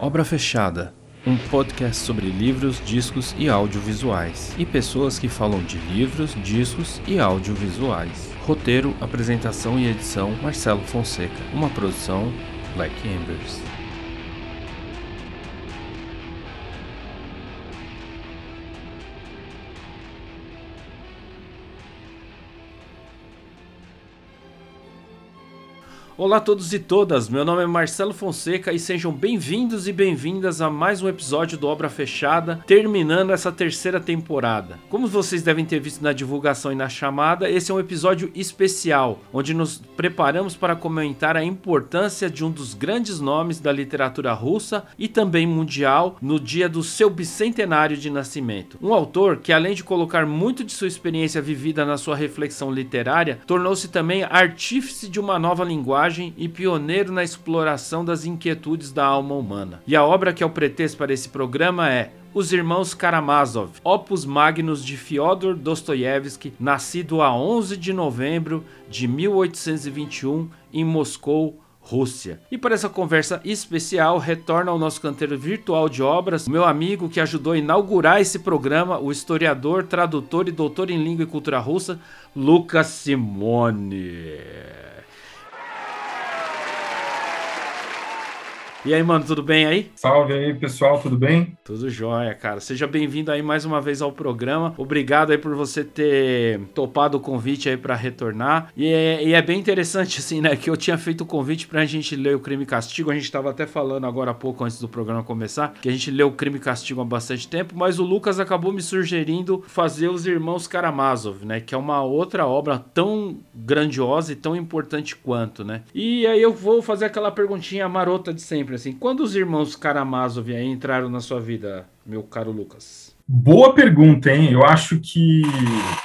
Obra Fechada, um podcast sobre livros, discos e audiovisuais, e pessoas que falam de livros, discos e audiovisuais. Roteiro, apresentação e edição Marcelo Fonseca, uma produção Black Embers. Olá a todos e todas, meu nome é Marcelo Fonseca e sejam bem-vindos e bem-vindas a mais um episódio do Obra Fechada, terminando essa terceira temporada. Como vocês devem ter visto na divulgação e na chamada, esse é um episódio especial, onde nos preparamos para comentar a importância de um dos grandes nomes da literatura russa e também mundial no dia do seu bicentenário de nascimento. Um autor que, além de colocar muito de sua experiência vivida na sua reflexão literária, tornou-se também artífice de uma nova linguagem e pioneiro na exploração das inquietudes da alma humana. E a obra que é o pretexto para esse programa é os Irmãos Karamazov, opus magnus de Fyodor Dostoiévski, nascido a 11 de novembro de 1821 em Moscou, Rússia. E para essa conversa especial, retorna ao nosso canteiro virtual de obras, meu amigo que ajudou a inaugurar esse programa, o historiador, tradutor e doutor em língua e cultura russa, Lucas Simone. E aí, mano, tudo bem aí? Salve aí, pessoal, tudo bem? Tudo jóia, cara. Seja bem-vindo aí mais uma vez ao programa. Obrigado aí por você ter topado o convite aí para retornar. E é, e é, bem interessante, assim, né? Que eu tinha feito o convite pra gente ler o Crime e Castigo. A gente tava até falando agora há pouco, antes do programa começar, que a gente leu o Crime e Castigo há bastante tempo, mas o Lucas acabou me sugerindo fazer Os Irmãos Karamazov, né? Que é uma outra obra tão grandiosa e tão importante quanto, né? E aí eu vou fazer aquela perguntinha marota de sempre assim. Quando os irmãos Karamazov entraram na sua vida, meu caro Lucas? Boa pergunta, hein? Eu acho que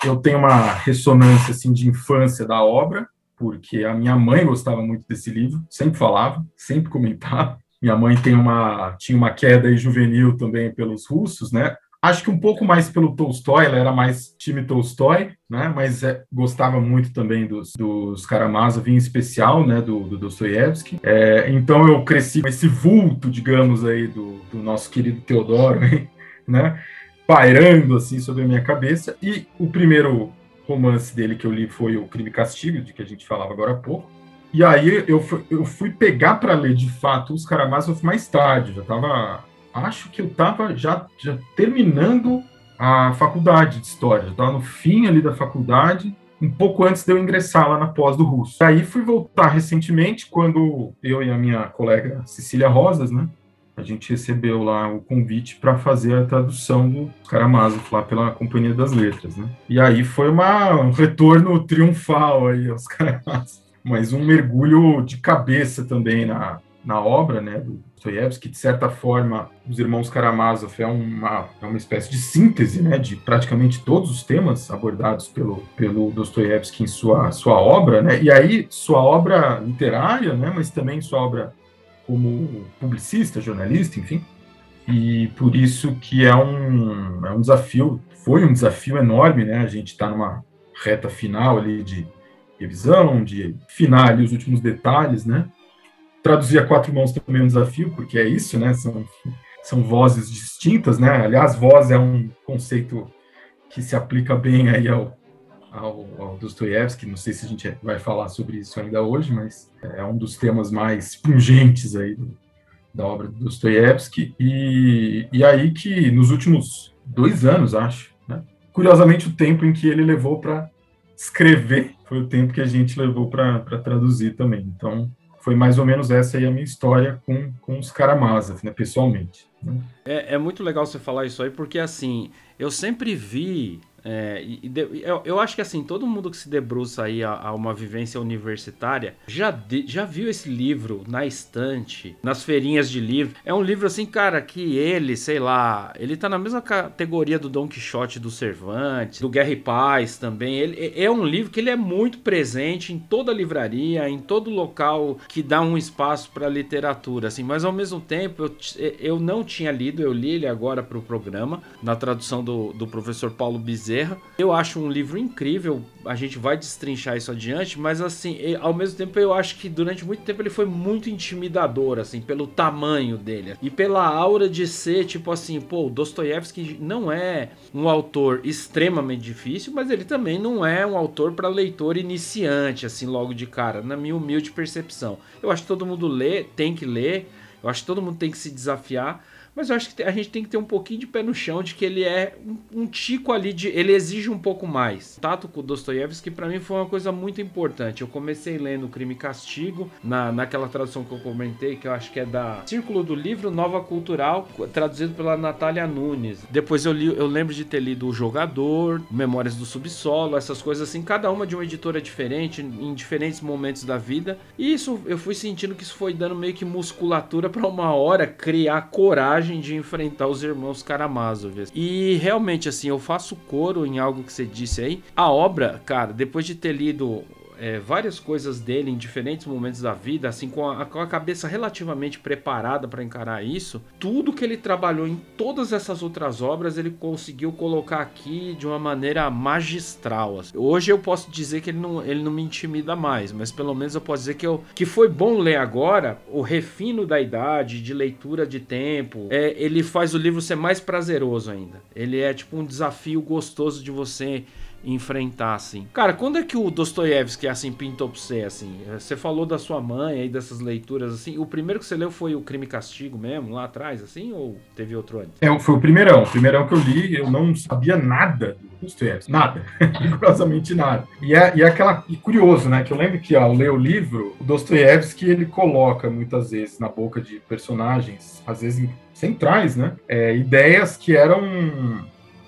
eu tenho uma ressonância assim de infância da obra, porque a minha mãe gostava muito desse livro, sempre falava, sempre comentava. Minha mãe tem uma tinha uma queda juvenil também pelos russos, né? Acho que um pouco mais pelo Tolstói, ela era mais time Tolstói, né? Mas é, gostava muito também dos, dos Karamazov, em especial, né? Do, do Dostoiévski. É, então eu cresci com esse vulto, digamos aí, do, do nosso querido Teodoro, né? Pairando assim sobre a minha cabeça. E o primeiro romance dele que eu li foi o Crime e Castigo, de que a gente falava agora há pouco. E aí eu fui, eu fui pegar para ler de fato os Karamazov mais tarde, já estava acho que eu estava já, já terminando a faculdade de história, estava no fim ali da faculdade, um pouco antes de eu ingressar lá na pós do russo. Aí fui voltar recentemente, quando eu e a minha colega Cecília Rosas, né, a gente recebeu lá o convite para fazer a tradução do Karamazov lá pela Companhia das Letras, né? E aí foi uma, um retorno triunfal aí aos Karamazov, mas um mergulho de cabeça também na, na obra, né, do Dostoiévski, de certa forma, os irmãos Karamazov é uma, é uma espécie de síntese né, de praticamente todos os temas abordados pelo, pelo Dostoiévski em sua, sua obra, né, e aí sua obra literária, né, mas também sua obra como publicista, jornalista, enfim, e por isso que é um, é um desafio, foi um desafio enorme, né, a gente está numa reta final ali de revisão, de final ali os últimos detalhes, né, Traduzir a quatro mãos também é um desafio, porque é isso, né? São, são vozes distintas, né? Aliás, voz é um conceito que se aplica bem aí ao, ao, ao Dostoiévski. Não sei se a gente vai falar sobre isso ainda hoje, mas é um dos temas mais pungentes aí do, da obra do Dostoiévski. E, e aí que nos últimos dois anos, acho, né? curiosamente o tempo em que ele levou para escrever foi o tempo que a gente levou para traduzir também. Então, foi mais ou menos essa aí a minha história com, com os Karamazov, né, pessoalmente. Né? É, é muito legal você falar isso aí, porque assim, eu sempre vi é, e, eu, eu, acho que assim, todo mundo que se debruça aí a, a uma vivência universitária já, de, já viu esse livro na estante, nas feirinhas de livro. É um livro assim, cara, que ele, sei lá, ele tá na mesma categoria do Don Quixote do Cervantes, do Guerra e Paz também. Ele é um livro que ele é muito presente em toda livraria, em todo local que dá um espaço para literatura, assim, mas ao mesmo tempo eu, eu não tinha lido, eu li ele agora para o programa, na tradução do, do professor Paulo Bizet Bezerra. Eu acho um livro incrível, a gente vai destrinchar isso adiante, mas assim, ao mesmo tempo eu acho que durante muito tempo ele foi muito intimidador, assim, pelo tamanho dele e pela aura de ser, tipo assim, pô, Dostoiévski não é um autor extremamente difícil, mas ele também não é um autor para leitor iniciante, assim, logo de cara, na minha humilde percepção. Eu acho que todo mundo lê, tem que ler, eu acho que todo mundo tem que se desafiar, mas eu acho que a gente tem que ter um pouquinho de pé no chão de que ele é um, um tico ali de. Ele exige um pouco mais. Tato com Dostoiévski, para mim, foi uma coisa muito importante. Eu comecei lendo Crime e Castigo, na, naquela tradução que eu comentei, que eu acho que é da Círculo do Livro Nova Cultural, traduzido pela Natália Nunes. Depois eu li, eu lembro de ter lido O Jogador, Memórias do Subsolo, essas coisas assim, cada uma de uma editora diferente, em diferentes momentos da vida. E isso eu fui sentindo que isso foi dando meio que musculatura para uma hora criar coragem coragem de enfrentar os irmãos Karamazov. E realmente, assim, eu faço coro em algo que você disse aí. A obra, cara, depois de ter lido é, várias coisas dele em diferentes momentos da vida, assim, com a, com a cabeça relativamente preparada para encarar isso, tudo que ele trabalhou em todas essas outras obras, ele conseguiu colocar aqui de uma maneira magistral. Assim. Hoje eu posso dizer que ele não, ele não me intimida mais, mas pelo menos eu posso dizer que, eu, que foi bom ler agora o refino da idade, de leitura de tempo. É, ele faz o livro ser mais prazeroso ainda. Ele é tipo um desafio gostoso de você enfrentar, assim. Cara, quando é que o Dostoiévski, assim, pintou pra você, assim? Você falou da sua mãe aí, dessas leituras, assim. O primeiro que você leu foi o Crime e Castigo mesmo, lá atrás, assim? Ou teve outro antes? É, foi o primeirão. O primeirão que eu li, eu não sabia nada do Dostoiévski. Nada. Rigorosamente nada. E é, e é aquela... E curioso, né? Que eu lembro que ao ler o livro, o Dostoiévski, ele coloca, muitas vezes, na boca de personagens, às vezes centrais, né? É, ideias que eram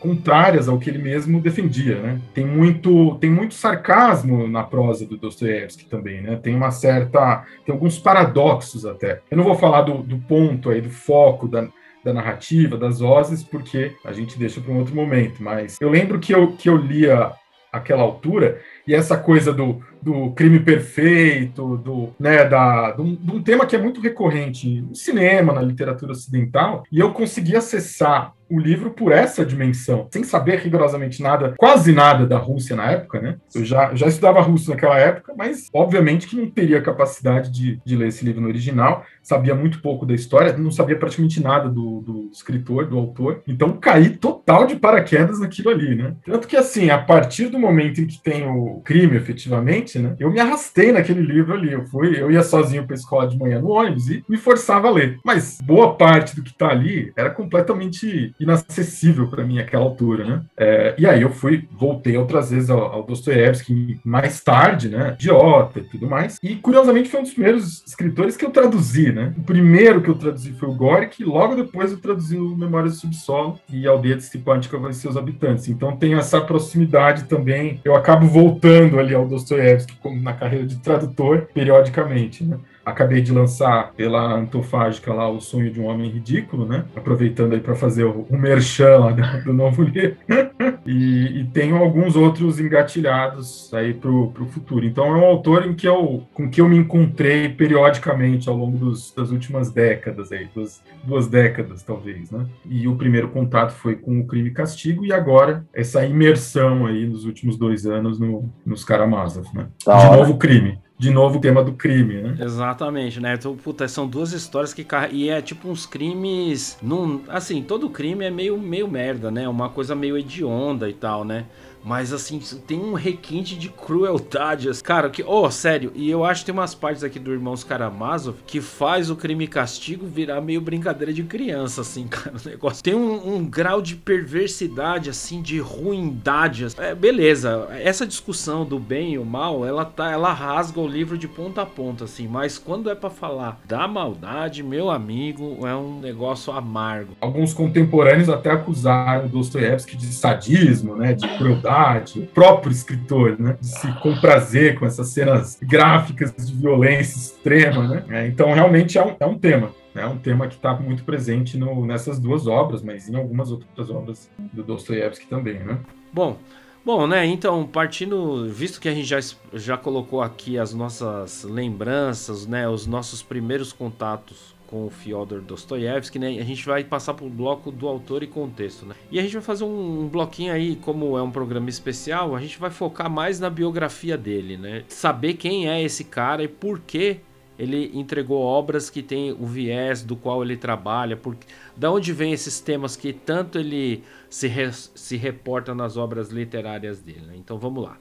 contrárias ao que ele mesmo defendia, né? Tem muito, tem muito sarcasmo na prosa do Dostoiévski também, né? Tem uma certa, tem alguns paradoxos até. Eu não vou falar do, do ponto aí, do foco da, da narrativa, das vozes, porque a gente deixa para um outro momento. Mas eu lembro que eu, que eu lia aquela altura e essa coisa do, do crime perfeito, do, né, da, de um, de um tema que é muito recorrente no cinema, na literatura ocidental, e eu consegui acessar o livro por essa dimensão, sem saber rigorosamente nada, quase nada da Rússia na época, né? Eu já, já estudava russo naquela época, mas obviamente que não teria capacidade de, de ler esse livro no original, sabia muito pouco da história, não sabia praticamente nada do, do escritor, do autor, então caí total de paraquedas naquilo ali, né? Tanto que, assim, a partir do momento em que tem o crime, efetivamente, né? Eu me arrastei naquele livro ali, eu fui, eu ia sozinho para a escola de manhã no ônibus e me forçava a ler. Mas boa parte do que está ali era completamente inacessível para mim àquela altura, né? É, e aí eu fui, voltei outras vezes ao, ao Dostoiévski mais tarde, né? Idiota e tudo mais. E curiosamente foi um dos primeiros escritores que eu traduzi, né? O primeiro que eu traduzi foi o Gorik, e logo depois eu traduzi o Memórias do Subsolo e a Aldeia de Stepantica e seus habitantes. Então tem essa proximidade também. Eu acabo voltando ali ao Dostoiévski na carreira de tradutor periodicamente, né? Acabei de lançar pela Antofágica lá O Sonho de um Homem Ridículo, né? Aproveitando aí para fazer o, o merchan lá do, do novo livro. e, e, tenho alguns outros engatilhados aí pro, pro futuro. Então é um autor em que eu, com que eu me encontrei periodicamente ao longo dos, das últimas décadas aí, duas, duas décadas talvez, né? E o primeiro contato foi com o Crime e Castigo e agora essa imersão aí nos últimos dois anos no, nos Karamazov, né? Da de hora. novo crime de novo o tema do crime, né? Exatamente, né? Então, puta, são duas histórias que e é tipo uns crimes, num, assim, todo crime é meio meio merda, né? Uma coisa meio hedionda e tal, né? Mas assim, tem um requinte de crueldade. Assim. Cara, que. Oh, sério. E eu acho que tem umas partes aqui do Irmãos Karamazov que faz o crime e castigo virar meio brincadeira de criança, assim, cara. O negócio. Tem um, um grau de perversidade, assim, de ruindade. Assim. É, beleza. Essa discussão do bem e o mal, ela tá. Ela rasga o livro de ponta a ponta, assim. Mas quando é para falar da maldade, meu amigo, é um negócio amargo. Alguns contemporâneos até acusaram Dostoiévski de sadismo, né? De crueldade o próprio escritor, né? De se comprazer com essas cenas gráficas de violência extrema, né? É, então, realmente é um, é um tema. É um tema que está muito presente no, nessas duas obras, mas em algumas outras obras do Dostoiévski também, né? Bom, Bom, né? Então, partindo, visto que a gente já, já colocou aqui as nossas lembranças, né? Os nossos primeiros contatos com o Fyodor Dostoiévski, né? A gente vai passar pro bloco do autor e contexto, né? E a gente vai fazer um, um bloquinho aí, como é um programa especial, a gente vai focar mais na biografia dele, né? Saber quem é esse cara e por que ele entregou obras que tem o viés do qual ele trabalha, por, da onde vem esses temas que tanto ele se, re, se reporta nas obras literárias dele. Né? Então vamos lá.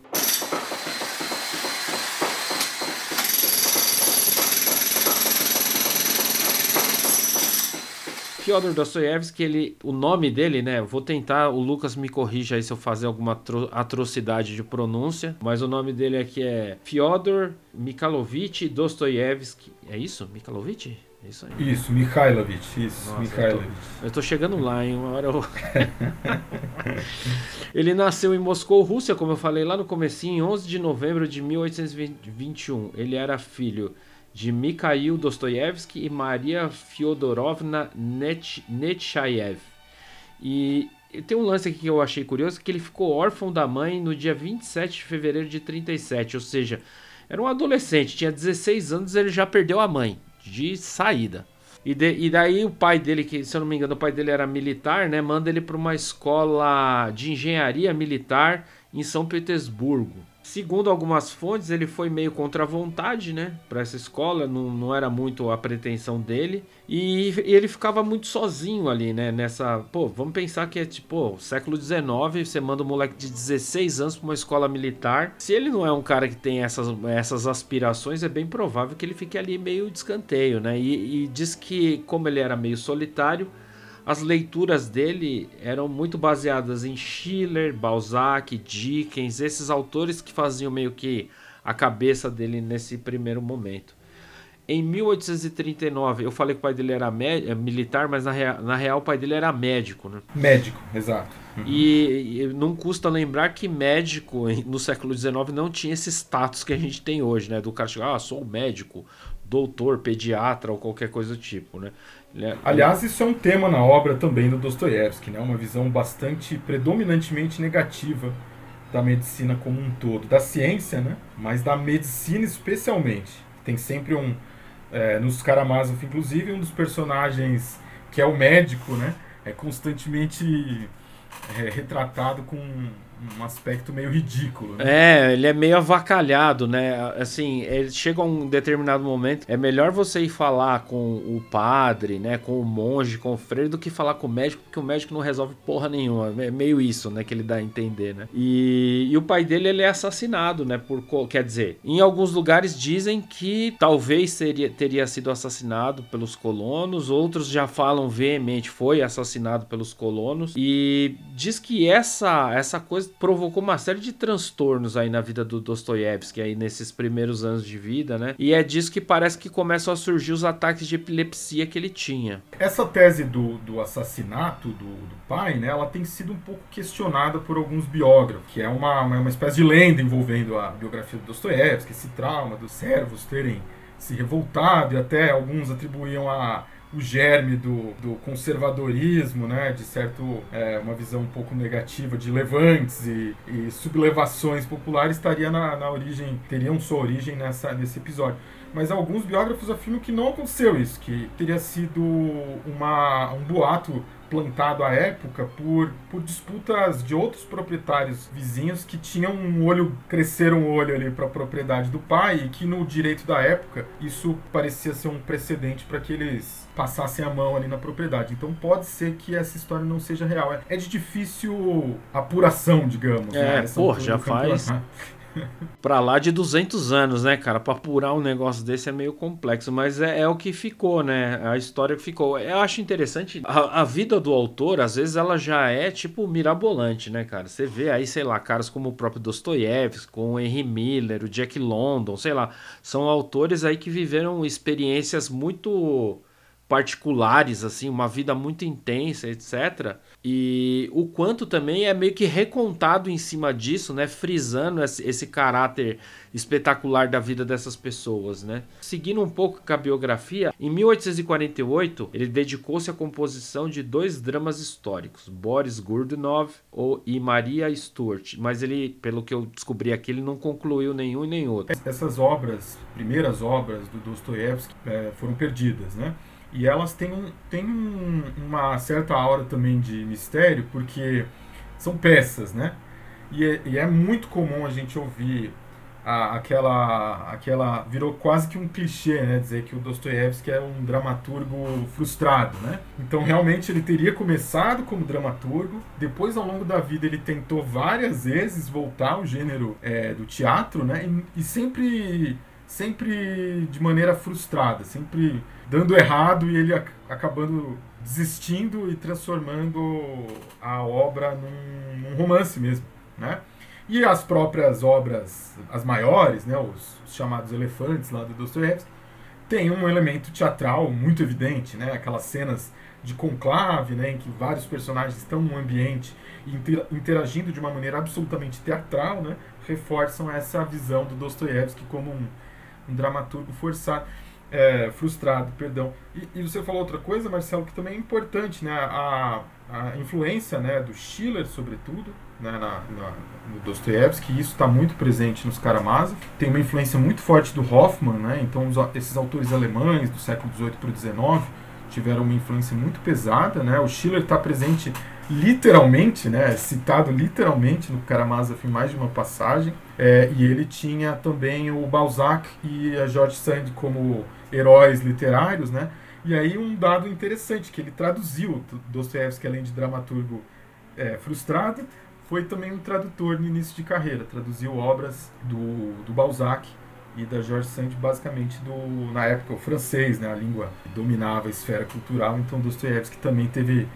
Fyodor Dostoiévski, ele, o nome dele, né? Vou tentar, o Lucas me corrija aí se eu fazer alguma atrocidade de pronúncia, mas o nome dele aqui é Fyodor Mikhailovich Dostoiévski. É isso? Mikhailovich? É isso aí. Isso, Mikhailovich, isso, Nossa, Mikhailovich. Eu, tô, eu tô chegando lá, em uma hora eu... Ele nasceu em Moscou, Rússia, como eu falei lá no comecinho, em 11 de novembro de 1821. Ele era filho de Mikhail Dostoiévski e Maria Fyodorovna Nechayev. E tem um lance aqui que eu achei curioso, que ele ficou órfão da mãe no dia 27 de fevereiro de 37, ou seja, era um adolescente, tinha 16 anos, ele já perdeu a mãe, de saída. E, de, e daí o pai dele, que se eu não me engano o pai dele era militar, né, manda ele para uma escola de engenharia militar em São Petersburgo. Segundo algumas fontes, ele foi meio contra a vontade, né? Para essa escola, não, não era muito a pretensão dele. E, e, ele ficava muito sozinho ali, né? Nessa. Pô, vamos pensar que é tipo, século XIX, você manda um moleque de 16 anos para uma escola militar. Se ele não é um cara que tem essas, essas aspirações, é bem provável que ele fique ali meio de escanteio, né? E, e diz que, como ele era meio solitário as leituras dele eram muito baseadas em Schiller, Balzac, Dickens, esses autores que faziam meio que a cabeça dele nesse primeiro momento. Em 1839, eu falei que o pai dele era é, militar, mas na real, na real o pai dele era médico, né? Médico, exato. Uhum. E, e, não custa lembrar que médico no século XIX não tinha esse status que a gente tem hoje, né? Do cara chegar, ah, sou médico, doutor, pediatra ou qualquer coisa do tipo, né? É- Aliás, isso é um tema na obra também do Dostoiévski, né? Uma visão bastante predominantemente negativa da medicina como um todo, da ciência, né? Mas da medicina especialmente. Tem sempre um é, nos Karamazov, inclusive, um dos personagens que é o médico, né? É constantemente é, retratado com um aspecto meio ridículo. Né? É, ele é meio avacalhado, né? Assim, ele chega a um determinado momento, é melhor você ir falar com o padre, né? Com o monge, com o freire, do que falar com o médico, porque o médico não resolve porra nenhuma. É meio isso, né? Que ele dá a entender, né? E, e o pai dele, ele é assassinado, né? Por, quer dizer, em alguns lugares dizem que talvez seria, teria sido assassinado pelos colonos, outros já falam veemente, foi assassinado pelos colonos, e diz que essa, essa coisa provocou uma série de transtornos aí na vida do Dostoiévski aí nesses primeiros anos de vida, né? E é disso que parece que começam a surgir os ataques de epilepsia que ele tinha. Essa tese do, do assassinato do, do pai, né, ela tem sido um pouco questionada por alguns biógrafos, que é uma, uma espécie de lenda envolvendo a biografia do Dostoiévski, esse trauma dos servos terem se revoltado e até alguns atribuíam a o germe do, do conservadorismo, né, de certo é, uma visão um pouco negativa de levantes e, e sublevações populares estaria na, na origem, teriam sua origem nessa, nesse episódio. Mas alguns biógrafos afirmam que não aconteceu isso, que teria sido uma, um boato plantado à época por, por disputas de outros proprietários vizinhos que tinham um olho, cresceram um olho ali para a propriedade do pai e que no direito da época isso parecia ser um precedente para que eles passassem a mão ali na propriedade. Então pode ser que essa história não seja real. É, é de difícil apuração, digamos. É, né? pô, já faz pra lá de 200 anos, né, cara? Pra apurar um negócio desse é meio complexo, mas é, é o que ficou, né? A história que ficou. Eu acho interessante, a, a, vida do autor, às vezes, ela já é, tipo, mirabolante, né, cara? Você vê aí, sei lá, caras como o próprio Dostoiévski, com o Henry Miller, o Jack London, sei lá. São autores aí que viveram experiências muito particulares, assim, uma vida muito intensa, etc. E o quanto também é meio que recontado em cima disso, né? Frisando esse, caráter espetacular da vida dessas pessoas, né? Seguindo um pouco com a biografia, em 1848 ele dedicou-se à composição de dois dramas históricos, Boris Gurdunov ou, e Maria Stuart, mas ele, pelo que eu descobri aqui, ele não concluiu nenhum e nem outro. Essas obras, primeiras obras do Dostoiévski, é, foram perdidas, né? E elas têm, um, têm um, uma certa aura também de mistério, porque são peças, né? E é, e é muito comum a gente ouvir a, aquela, aquela. virou quase que um clichê, né? Dizer que o Dostoiévski é um dramaturgo frustrado, né? Então, realmente, ele teria começado como dramaturgo, depois, ao longo da vida, ele tentou várias vezes voltar ao gênero é, do teatro, né? E, e sempre sempre de maneira frustrada, sempre dando errado e ele acabando desistindo e transformando a obra num, num romance mesmo, né? E as próprias obras, as maiores, né, os, os chamados elefantes lá do Dostoiévski, tem um elemento teatral muito evidente, né? Aquelas cenas de conclave, né, em que vários personagens estão num ambiente interagindo de uma maneira absolutamente teatral, né, reforçam essa visão do Dostoiévski como um, um dramaturgo forçado, é, frustrado, perdão. E, e, você falou outra coisa, Marcelo, que também é importante, né, a, a influência, né, do Schiller, sobretudo, né, na, na, no Dostoiévski, isso está muito presente nos Karamazov. Tem uma influência muito forte do Hoffman, né, então os, esses autores alemães do século XVIII para o XIX tiveram uma influência muito pesada. Né, o Schiller está presente literalmente, né, citado literalmente no Karamazov em mais de uma passagem. É, e ele tinha também o Balzac e a George Sand como heróis literários, né? E aí um dado interessante que ele traduziu Dostoiévski além de dramaturgo é, frustrado, foi também um tradutor no início de carreira. Traduziu obras do, do Balzac e da George Sand, basicamente do, na época, o francês, né? A língua dominava a esfera cultural, então Dostoiévski também teve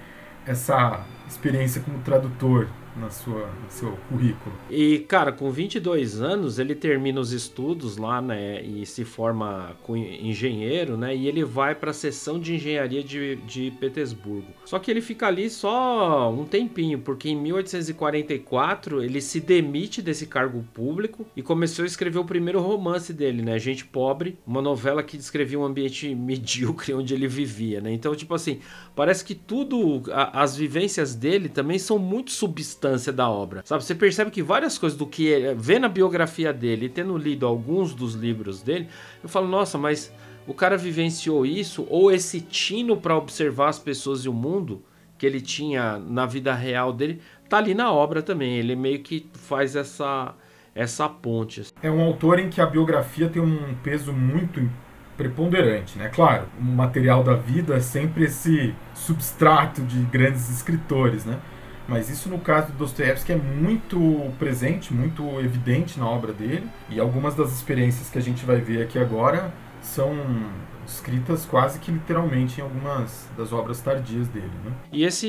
essa experiência como tradutor na sua, no seu currículo. E, cara, com 22 anos, ele termina os estudos lá, né, e se forma com engenheiro, né, e ele vai para a seção de engenharia de, de Petersburgo. Só que ele fica ali só um tempinho, porque em 1844 ele se demite desse cargo público e começou a escrever o primeiro romance dele, né, Gente Pobre, uma novela que descrevia um ambiente medíocre onde ele vivia, né. Então, tipo assim, parece que tudo, a, as vivências dele também são muito substâncias importância da obra. Sabe, você percebe que várias coisas do que ele, vê na biografia dele tendo lido alguns dos livros dele, eu falo, nossa, mas o cara vivenciou isso ou esse tino para observar as pessoas e o mundo que ele tinha na vida real dele, tá ali na obra também. Ele meio que faz essa essa ponte. É um autor em que a biografia tem um peso muito preponderante, né? Claro, o material da vida é sempre esse substrato de grandes escritores, né? Mas isso no caso do Dostoiévski é muito presente, muito evidente na obra dele. E algumas das experiências que a gente vai ver aqui agora são escritas quase que literalmente em algumas das obras tardias dele, né? E esse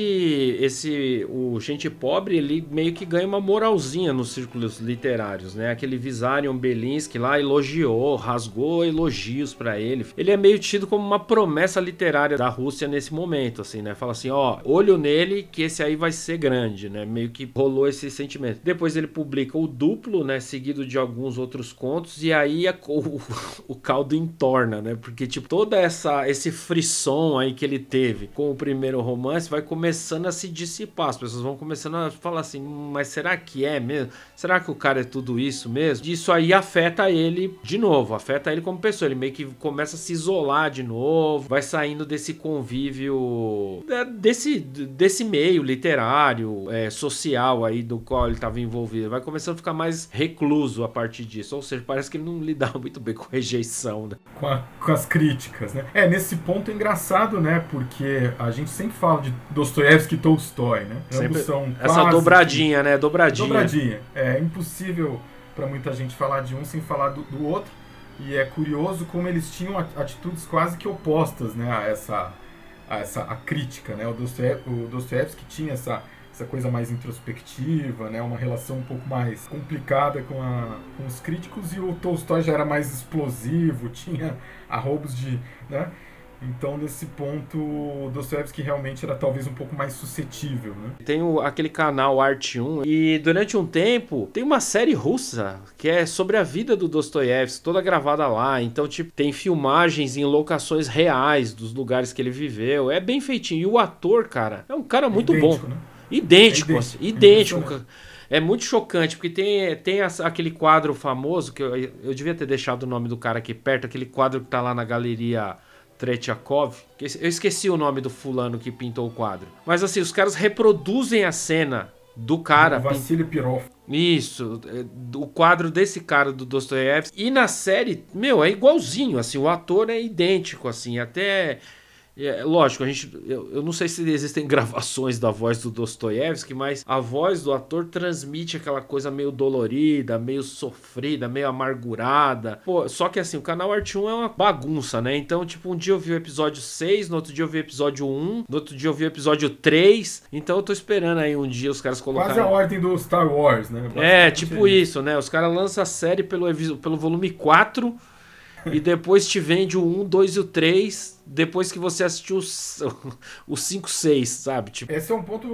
esse o Gente Pobre, ele meio que ganha uma moralzinha nos círculos literários, né? Aquele Visarion Belinsky lá elogiou, rasgou elogios para ele. Ele é meio tido como uma promessa literária da Rússia nesse momento, assim, né? Fala assim, ó, olho nele que esse aí vai ser grande, né? Meio que rolou esse sentimento. Depois ele publica o Duplo, né? Seguido de alguns outros contos e aí a, o, o caldo entorna, né? Porque, tipo, toda essa esse frisson aí que ele teve com o primeiro romance vai começando a se dissipar. As pessoas vão começando a falar assim, mas será que é mesmo? Será que o cara é tudo isso mesmo? Isso aí afeta ele de novo, afeta ele como pessoa. Ele meio que começa a se isolar de novo, vai saindo desse convívio é, desse desse meio literário, é, social aí do qual ele estava envolvido. Vai começando a ficar mais recluso a partir disso. Ou seja, parece que ele não lidava muito bem com rejeição, né? Com, a, com as críticas críticas, né? É, nesse ponto é engraçado, né? Porque a gente sempre fala de Dostoiévski e Tolstói, né? Ambos são Essa dobradinha, que... né? Dobradinha. Dobradinha. É impossível para muita gente falar de um sem falar do, do, outro. E é curioso como eles tinham atitudes quase que opostas, né? A essa, a essa a crítica, né? O Dostoiévski tinha essa essa coisa mais introspectiva, né, uma relação um pouco mais complicada com, a, com os críticos, e o Tolstói já era mais explosivo, tinha arrobos de. Né? Então, nesse ponto, Dostoevsky realmente era talvez um pouco mais suscetível, né? Tem o, aquele canal Arte 1 e durante um tempo tem uma série russa que é sobre a vida do Dostoiévski, toda gravada lá. Então, tipo, tem filmagens em locações reais dos lugares que ele viveu. É bem feitinho. E o ator, cara, é um cara muito é bom. Né? Idêntico, é idêntico. Assim, idêntico. É muito chocante, porque tem, tem aquele quadro famoso, que eu, eu devia ter deixado o nome do cara aqui perto, aquele quadro que tá lá na galeria Tretiakov. Eu esqueci o nome do fulano que pintou o quadro. Mas assim, os caras reproduzem a cena do cara. O Vassili Pirov. Isso, é, o quadro desse cara do Dostoiévski. E na série, meu, é igualzinho, assim, o ator é idêntico, assim, até é, lógico, a gente, eu, eu, não sei se existem gravações da voz do Dostoiévski, mas a voz do ator transmite aquela coisa meio dolorida, meio sofrida, meio amargurada. Pô, só que assim, o canal Art 1 é uma bagunça, né? Então, tipo, um dia eu vi o episódio 6, no outro dia eu vi o episódio 1, no outro dia eu vi o episódio 3. Então eu tô esperando aí um dia os caras colocarem. Quase a ordem do Star Wars, né? É, tipo isso, né? Os caras lançam a série pelo, pelo volume 4 e depois te vende o 1, 2 e o 3 depois que você assistiu o 5, 6, sabe? Tipo... Esse é um ponto,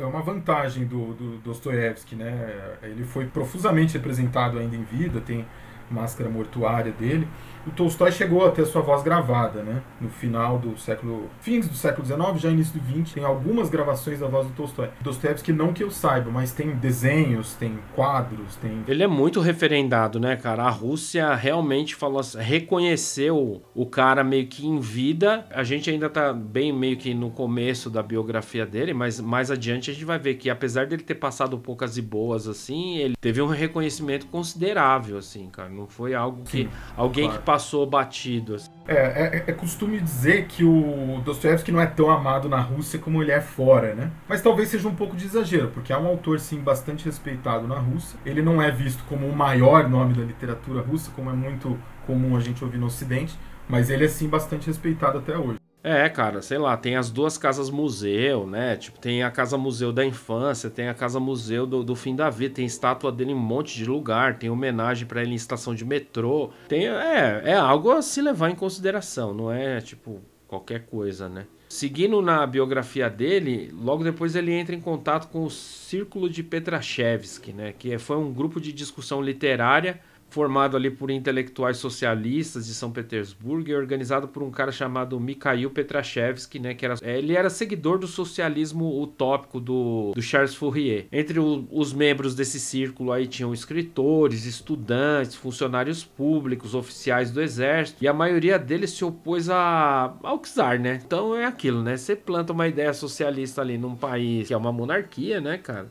é uma vantagem do, do Dostoiévski, né? Ele foi profusamente representado ainda em vida, tem máscara mortuária dele o Tolstói chegou a ter sua voz gravada, né? No final do século. fins do século XIX, já início do XX, tem algumas gravações da voz do Tolstói. Dostoevsky não que eu saiba, mas tem desenhos, tem quadros, tem. Ele é muito referendado, né, cara? A Rússia realmente falou assim, reconheceu o cara meio que em vida. A gente ainda tá bem meio que no começo da biografia dele, mas mais adiante a gente vai ver que apesar dele ter passado poucas e boas assim, ele teve um reconhecimento considerável, assim, cara. Não foi algo que Sim, alguém claro. que passou batido. É, é, é, costume dizer que o Dostoiévski não é tão amado na Rússia como ele é fora, né? Mas talvez seja um pouco de exagero, porque é um autor, sim, bastante respeitado na Rússia. Ele não é visto como o maior nome da literatura russa, como é muito comum a gente ouvir no Ocidente, mas ele é, sim, bastante respeitado até hoje. É, cara, sei lá, tem as duas casas museu, né? Tipo, tem a casa museu da infância, tem a casa museu do, do fim da vida, tem estátua dele em um monte de lugar, tem homenagem para ele em estação de metrô. Tem, é, é algo a se levar em consideração, não é tipo qualquer coisa, né? Seguindo na biografia dele, logo depois ele entra em contato com o Círculo de Petrachevski, né? Que foi um grupo de discussão literária formado ali por intelectuais socialistas de São Petersburgo e organizado por um cara chamado Mikhail Petrashevsky, né, que era, é, ele era seguidor do socialismo utópico do, do Charles Fourier. Entre o, os membros desse círculo aí tinham escritores, estudantes, funcionários públicos, oficiais do exército, e a maioria deles se opôs a, ao czar, né? Então é aquilo, né? Você planta uma ideia socialista ali num país que é uma monarquia, né, cara?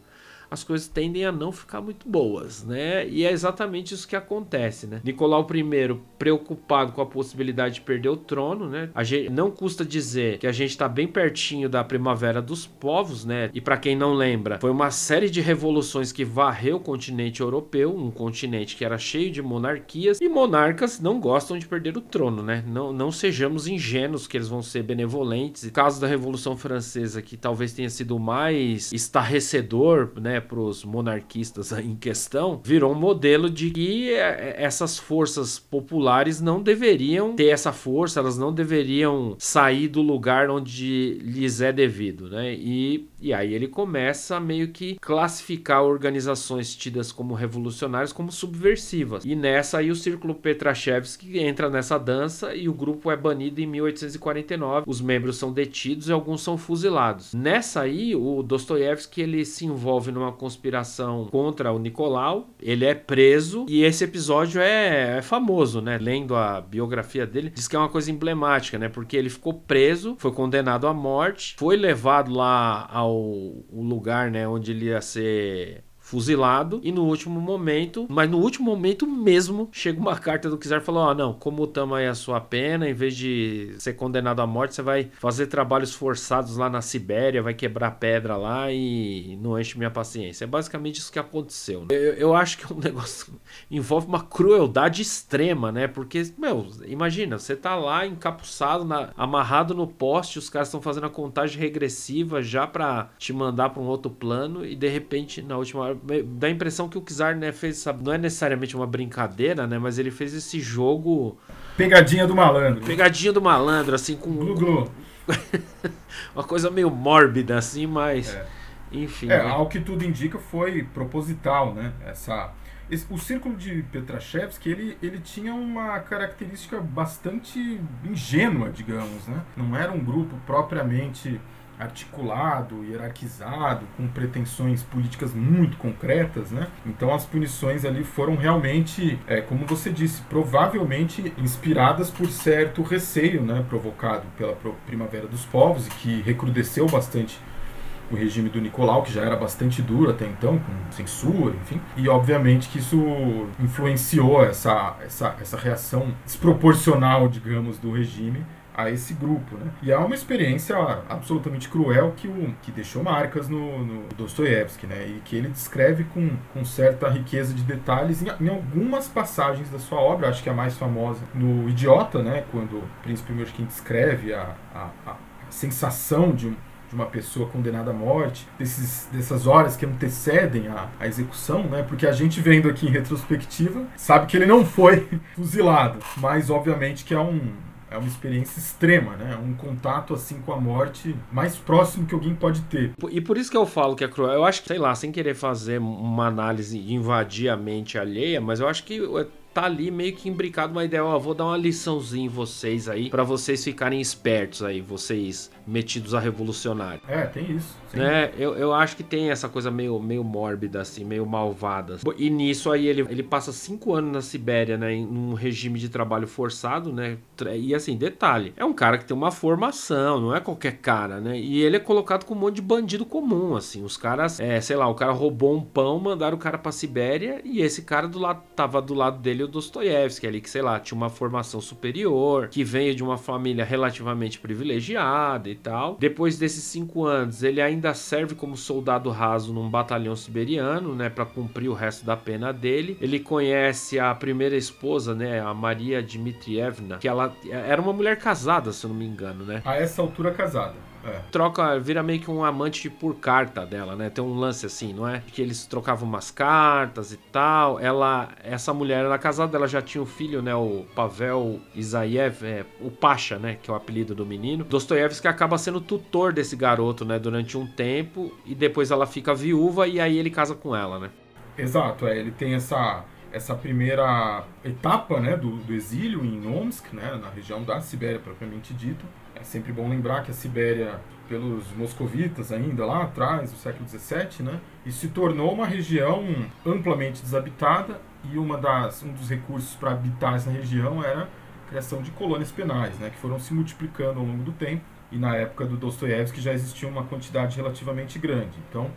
As coisas tendem a não ficar muito boas, né? E é exatamente isso que acontece, né? Nicolau I, preocupado com a possibilidade de perder o trono, né? A gente não custa dizer que a gente está bem pertinho da primavera dos povos, né? E para quem não lembra, foi uma série de revoluções que varreu o continente europeu, um continente que era cheio de monarquias e monarcas não gostam de perder o trono, né? Não, não sejamos ingênuos que eles vão ser benevolentes. O caso da Revolução Francesa, que talvez tenha sido mais estarrecedor, né? Né, para os monarquistas em questão, virou um modelo de que é, é, essas forças populares não deveriam ter essa força, elas não deveriam sair do lugar onde lhes é devido, né? E, e aí ele começa a meio que classificar organizações tidas como revolucionárias como subversivas. E nessa aí o Círculo Petrachevski entra nessa dança e o grupo é banido em 1849. Os membros são detidos e alguns são fuzilados. Nessa aí o Dostoiévski ele se envolve numa uma conspiração contra o Nicolau. Ele é preso e esse episódio é, é, famoso, né? Lendo a biografia dele, diz que é uma coisa emblemática, né? Porque ele ficou preso, foi condenado à morte, foi levado lá ao lugar, né, onde ele ia ser fuzilado e no último momento, mas no último momento mesmo, chega uma carta do Kizar falou: "Ó, não, como tama aí a sua pena, em vez de ser condenado à morte, você vai fazer trabalhos forçados lá na Sibéria, vai quebrar pedra lá e não enche minha paciência". É basicamente isso que aconteceu. Né? Eu, eu acho que é um negócio envolve uma crueldade extrema, né? Porque, meu, imagina, você tá lá encapuçado, na, amarrado no poste, os caras estão fazendo a contagem regressiva já para te mandar para um outro plano e de repente na última hora dá a impressão que o Kizar né, fez, sabe, não é necessariamente uma brincadeira, né, mas ele fez esse jogo pegadinha do malandro. Pegadinha do malandro, assim com glu, glu. uma coisa meio mórbida assim, mas é. enfim. É, né? ao que tudo indica foi proposital, né? Essa esse, o círculo de Petrachevski ele, ele tinha uma característica bastante ingênua, digamos, né? Não era um grupo propriamente articulado, hierarquizado, com pretensões políticas muito concretas, né? Então as punições ali foram realmente, é, como você disse, provavelmente inspiradas por certo receio, né, provocado pela Primavera dos Povos e que recrudesceu bastante o regime do Nicolau, que já era bastante duro até então, com censura, enfim. E obviamente que isso influenciou essa, essa, essa reação desproporcional, digamos, do regime a esse grupo, né? E é uma experiência absolutamente cruel que, o, que deixou marcas no, no Dostoiévski, né? E que ele descreve com, com certa riqueza de detalhes em, em, algumas passagens da sua obra, acho que a mais famosa no Idiota, né? Quando o Príncipe Miochkin descreve a, a, a sensação de, de uma pessoa condenada à morte, desses, dessas horas que antecedem a, a, execução, né? Porque a gente vendo aqui em retrospectiva sabe que ele não foi fuzilado, mas obviamente que é um é uma experiência extrema, né? Um contato assim com a morte mais próximo que alguém pode ter. E por isso que eu falo que é cruel. Eu acho que, sei lá, sem querer fazer uma análise e invadir a mente alheia, mas eu acho que tá ali meio que imbricado uma ideia, ó, vou dar uma liçãozinha em vocês aí, para vocês ficarem espertos aí, vocês metidos a revolucionário. É, tem isso. Né? Eu, eu acho que tem essa coisa meio, meio mórbida, assim, meio malvada. E nisso aí ele, ele passa cinco anos na Sibéria, né, em um regime de trabalho forçado, né, e assim, detalhe, é um cara que tem uma formação, não é qualquer cara, né, e ele é colocado com um monte de bandido comum, assim, os caras, é, sei lá, o cara roubou um pão, mandaram o cara pra Sibéria, e esse cara do lado, tava do lado dele o Dostoiévski ali, que sei lá, tinha uma formação superior, que veio de uma família relativamente privilegiada e tal. Depois desses cinco anos, ele ainda serve como soldado raso num batalhão siberiano, né, para cumprir o resto da pena dele. Ele conhece a primeira esposa, né, a Maria Dmitrievna, que ela era uma mulher casada, se eu não me engano, né? A essa altura casada. É. Troca, vira meio que um amante por carta dela, né? Tem um lance assim, não é? Que eles trocavam umas cartas e tal. Ela, essa mulher era casada, ela já tinha um filho, né? O Pavel Isaiev, é, o Pasha, né? Que é o apelido do menino. Dostoiévski acaba sendo tutor desse garoto, né? Durante um tempo e depois ela fica viúva e aí ele casa com ela, né? Exato, é. Ele tem essa essa primeira etapa né, do, do exílio em Omsk, né, na região da Sibéria propriamente dito, é sempre bom lembrar que a Sibéria, pelos moscovitas ainda lá atrás, no século XVII, né, e se tornou uma região amplamente desabitada e uma das, um dos recursos para habitar essa região era a criação de colônias penais, né, que foram se multiplicando ao longo do tempo. E na época do Dostoiévski já existia uma quantidade relativamente grande. Então,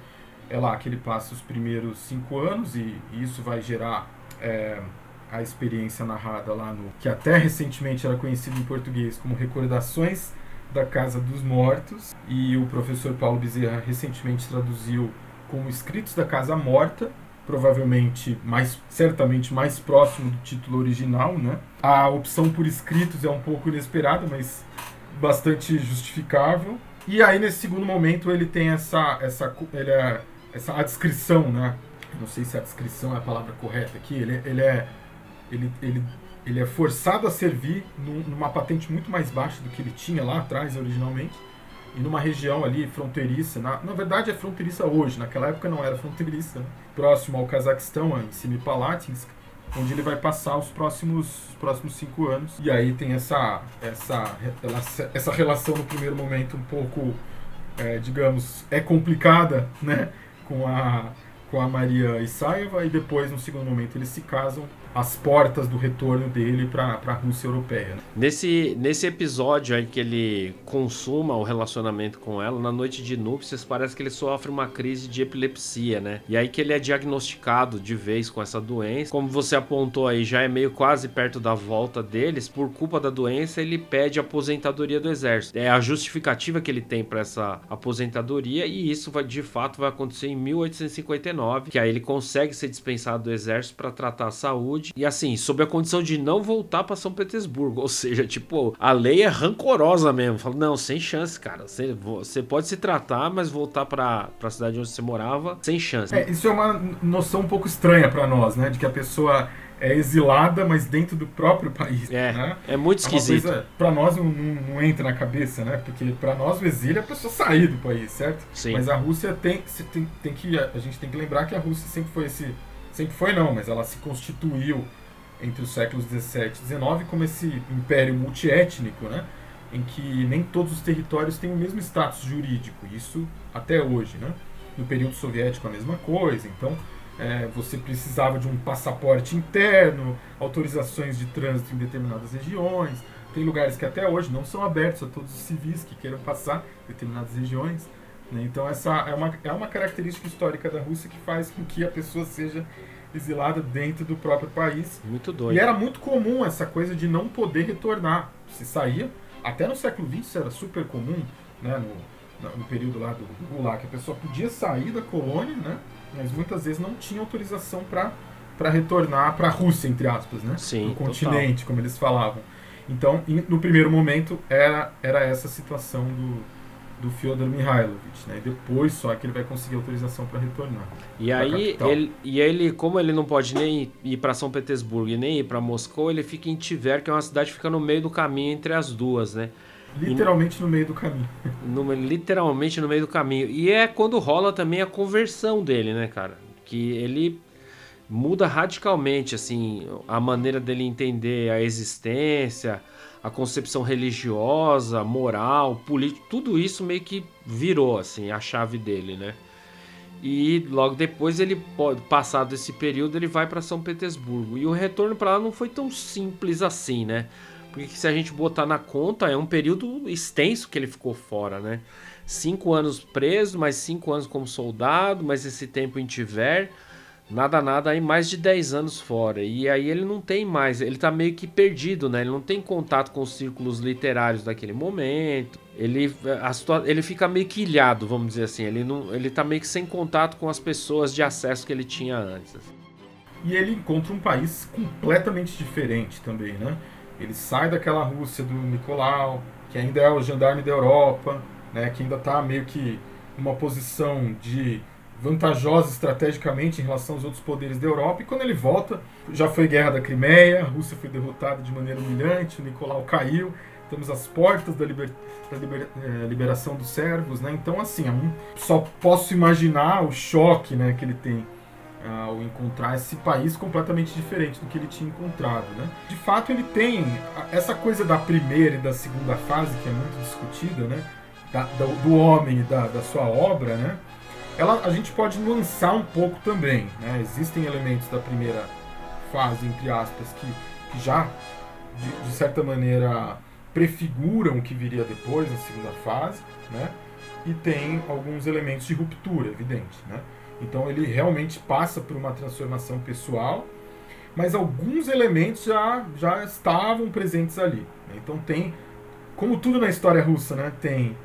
é lá que ele passa os primeiros cinco anos e, e isso vai gerar é, a experiência narrada lá no que até recentemente era conhecido em português como Recordações da Casa dos Mortos e o professor Paulo Bezerra recentemente traduziu como Escritos da Casa Morta, provavelmente mais certamente mais próximo do título original, né? A opção por escritos é um pouco inesperada, mas bastante justificável. E aí nesse segundo momento ele tem essa essa ele é, essa a descrição, né? Não sei se a descrição é a palavra correta aqui. Ele, ele é ele, ele, ele é forçado a servir num, numa patente muito mais baixa do que ele tinha lá atrás originalmente e numa região ali fronteiriça, na, na verdade é fronteiriça hoje, naquela época não era fronteiriça, né? próximo ao Cazaquistão, em Semipalatinsk, onde ele vai passar os próximos, os próximos cinco anos. E aí tem essa, essa, essa relação no primeiro momento um pouco, é, digamos, é complicada, né, com a, com a Maria Isaeva, e depois, no segundo momento, eles se casam as portas do retorno dele para a Rússia europeia. Né? Nesse, nesse episódio em que ele consuma o relacionamento com ela, na noite de núpcias, parece que ele sofre uma crise de epilepsia, né? E aí que ele é diagnosticado de vez com essa doença. Como você apontou aí, já é meio quase perto da volta deles. Por culpa da doença, ele pede aposentadoria do exército. É a justificativa que ele tem para essa aposentadoria e isso vai, de fato vai acontecer em 1859, que aí ele consegue ser dispensado do exército para tratar a saúde saúde. E assim, sob a condição de não voltar para São Petersburgo. Ou seja, tipo, a lei é rancorosa mesmo. Fala, não, sem chance, cara. Você, você pode se tratar, mas voltar para a cidade onde você morava, sem chance. É, isso é uma noção um pouco estranha para nós, né? De que a pessoa é exilada, mas dentro do próprio país. É, né? é muito esquisito. É para nós não, não, não, entra na cabeça, né? Porque para nós o exílio é a pessoa sair do país, certo? Sim. Mas a Rússia tem, tem, tem que. A gente tem que lembrar que a Rússia sempre foi esse sempre foi não, mas ela se constituiu entre os séculos 17 e 19 como esse império multiétnico, né? em que nem todos os territórios têm o mesmo status jurídico, isso até hoje, né? No período soviético a mesma coisa, então é, você precisava de um passaporte interno, autorizações de trânsito em determinadas regiões. Tem lugares que até hoje não são abertos a todos os civis que queiram passar em determinadas regiões. Né? Então essa é uma, é uma característica histórica da Rússia que faz com que a pessoa seja exilada dentro do próprio país. Muito doido. E era muito comum essa coisa de não poder retornar. Se saía, até no século XX era super comum, né? no, no período lá do, do Gulag, a pessoa podia sair da colônia, né? mas muitas vezes não tinha autorização para para retornar para a Rússia, entre aspas, né? Sim, no continente, como eles falavam. Então, no primeiro momento, era, era essa situação do, do Fyodor Mihailovich, né? E depois só que ele vai conseguir autorização para retornar. E aí ele e ele, como ele não pode nem ir para São Petersburgo e nem ir para Moscou, ele fica em Tver, que é uma cidade que fica no meio do caminho entre as duas, né? Literalmente e, no meio do caminho. No, literalmente no meio do caminho. E é quando rola também a conversão dele, né, cara? Que ele muda radicalmente, assim, a maneira dele entender a existência, a concepção religiosa, moral, política, tudo isso meio que virou, assim, a chave dele, né? E logo depois ele pode, passado esse período, ele vai para São Petersburgo. E o retorno para lá não foi tão simples assim, né? Porque se a gente botar na conta, é um período extenso que ele ficou fora, né? Cinco anos preso, mais cinco anos como soldado, mais esse tempo em Tiver. Nada, nada, aí mais de 10 anos fora. E aí ele não tem mais, ele tá meio que perdido, né? Ele não tem contato com os círculos literários daquele momento. Ele, a, ele fica meio que ilhado, vamos dizer assim. Ele, não, ele tá meio que sem contato com as pessoas de acesso que ele tinha antes. E ele encontra um país completamente diferente também, né? Ele sai daquela Rússia do Nicolau, que ainda é o gendarme da Europa, né, que ainda está meio que numa posição de vantajosa estrategicamente em relação aos outros poderes da Europa. E quando ele volta, já foi guerra da Crimeia, a Rússia foi derrotada de maneira humilhante, o Nicolau caiu, estamos às portas da, liber, da liber, eh, liberação dos servos, né? Então, assim, é só posso imaginar o choque, né, que ele tem ao encontrar esse país completamente diferente do que ele tinha encontrado. Né? De fato, ele tem essa coisa da primeira e da segunda fase, que é muito discutida, né? Da, do homem e da, da sua obra, né? Ela, a gente pode lançar um pouco também. Né? Existem elementos da primeira fase, entre aspas, que, que já, de, de certa maneira, prefiguram o que viria depois, na segunda fase, né? e tem alguns elementos de ruptura, evidente. Né? Então ele realmente passa por uma transformação pessoal, mas alguns elementos já, já estavam presentes ali. Né? Então tem, como tudo na história russa, né? tem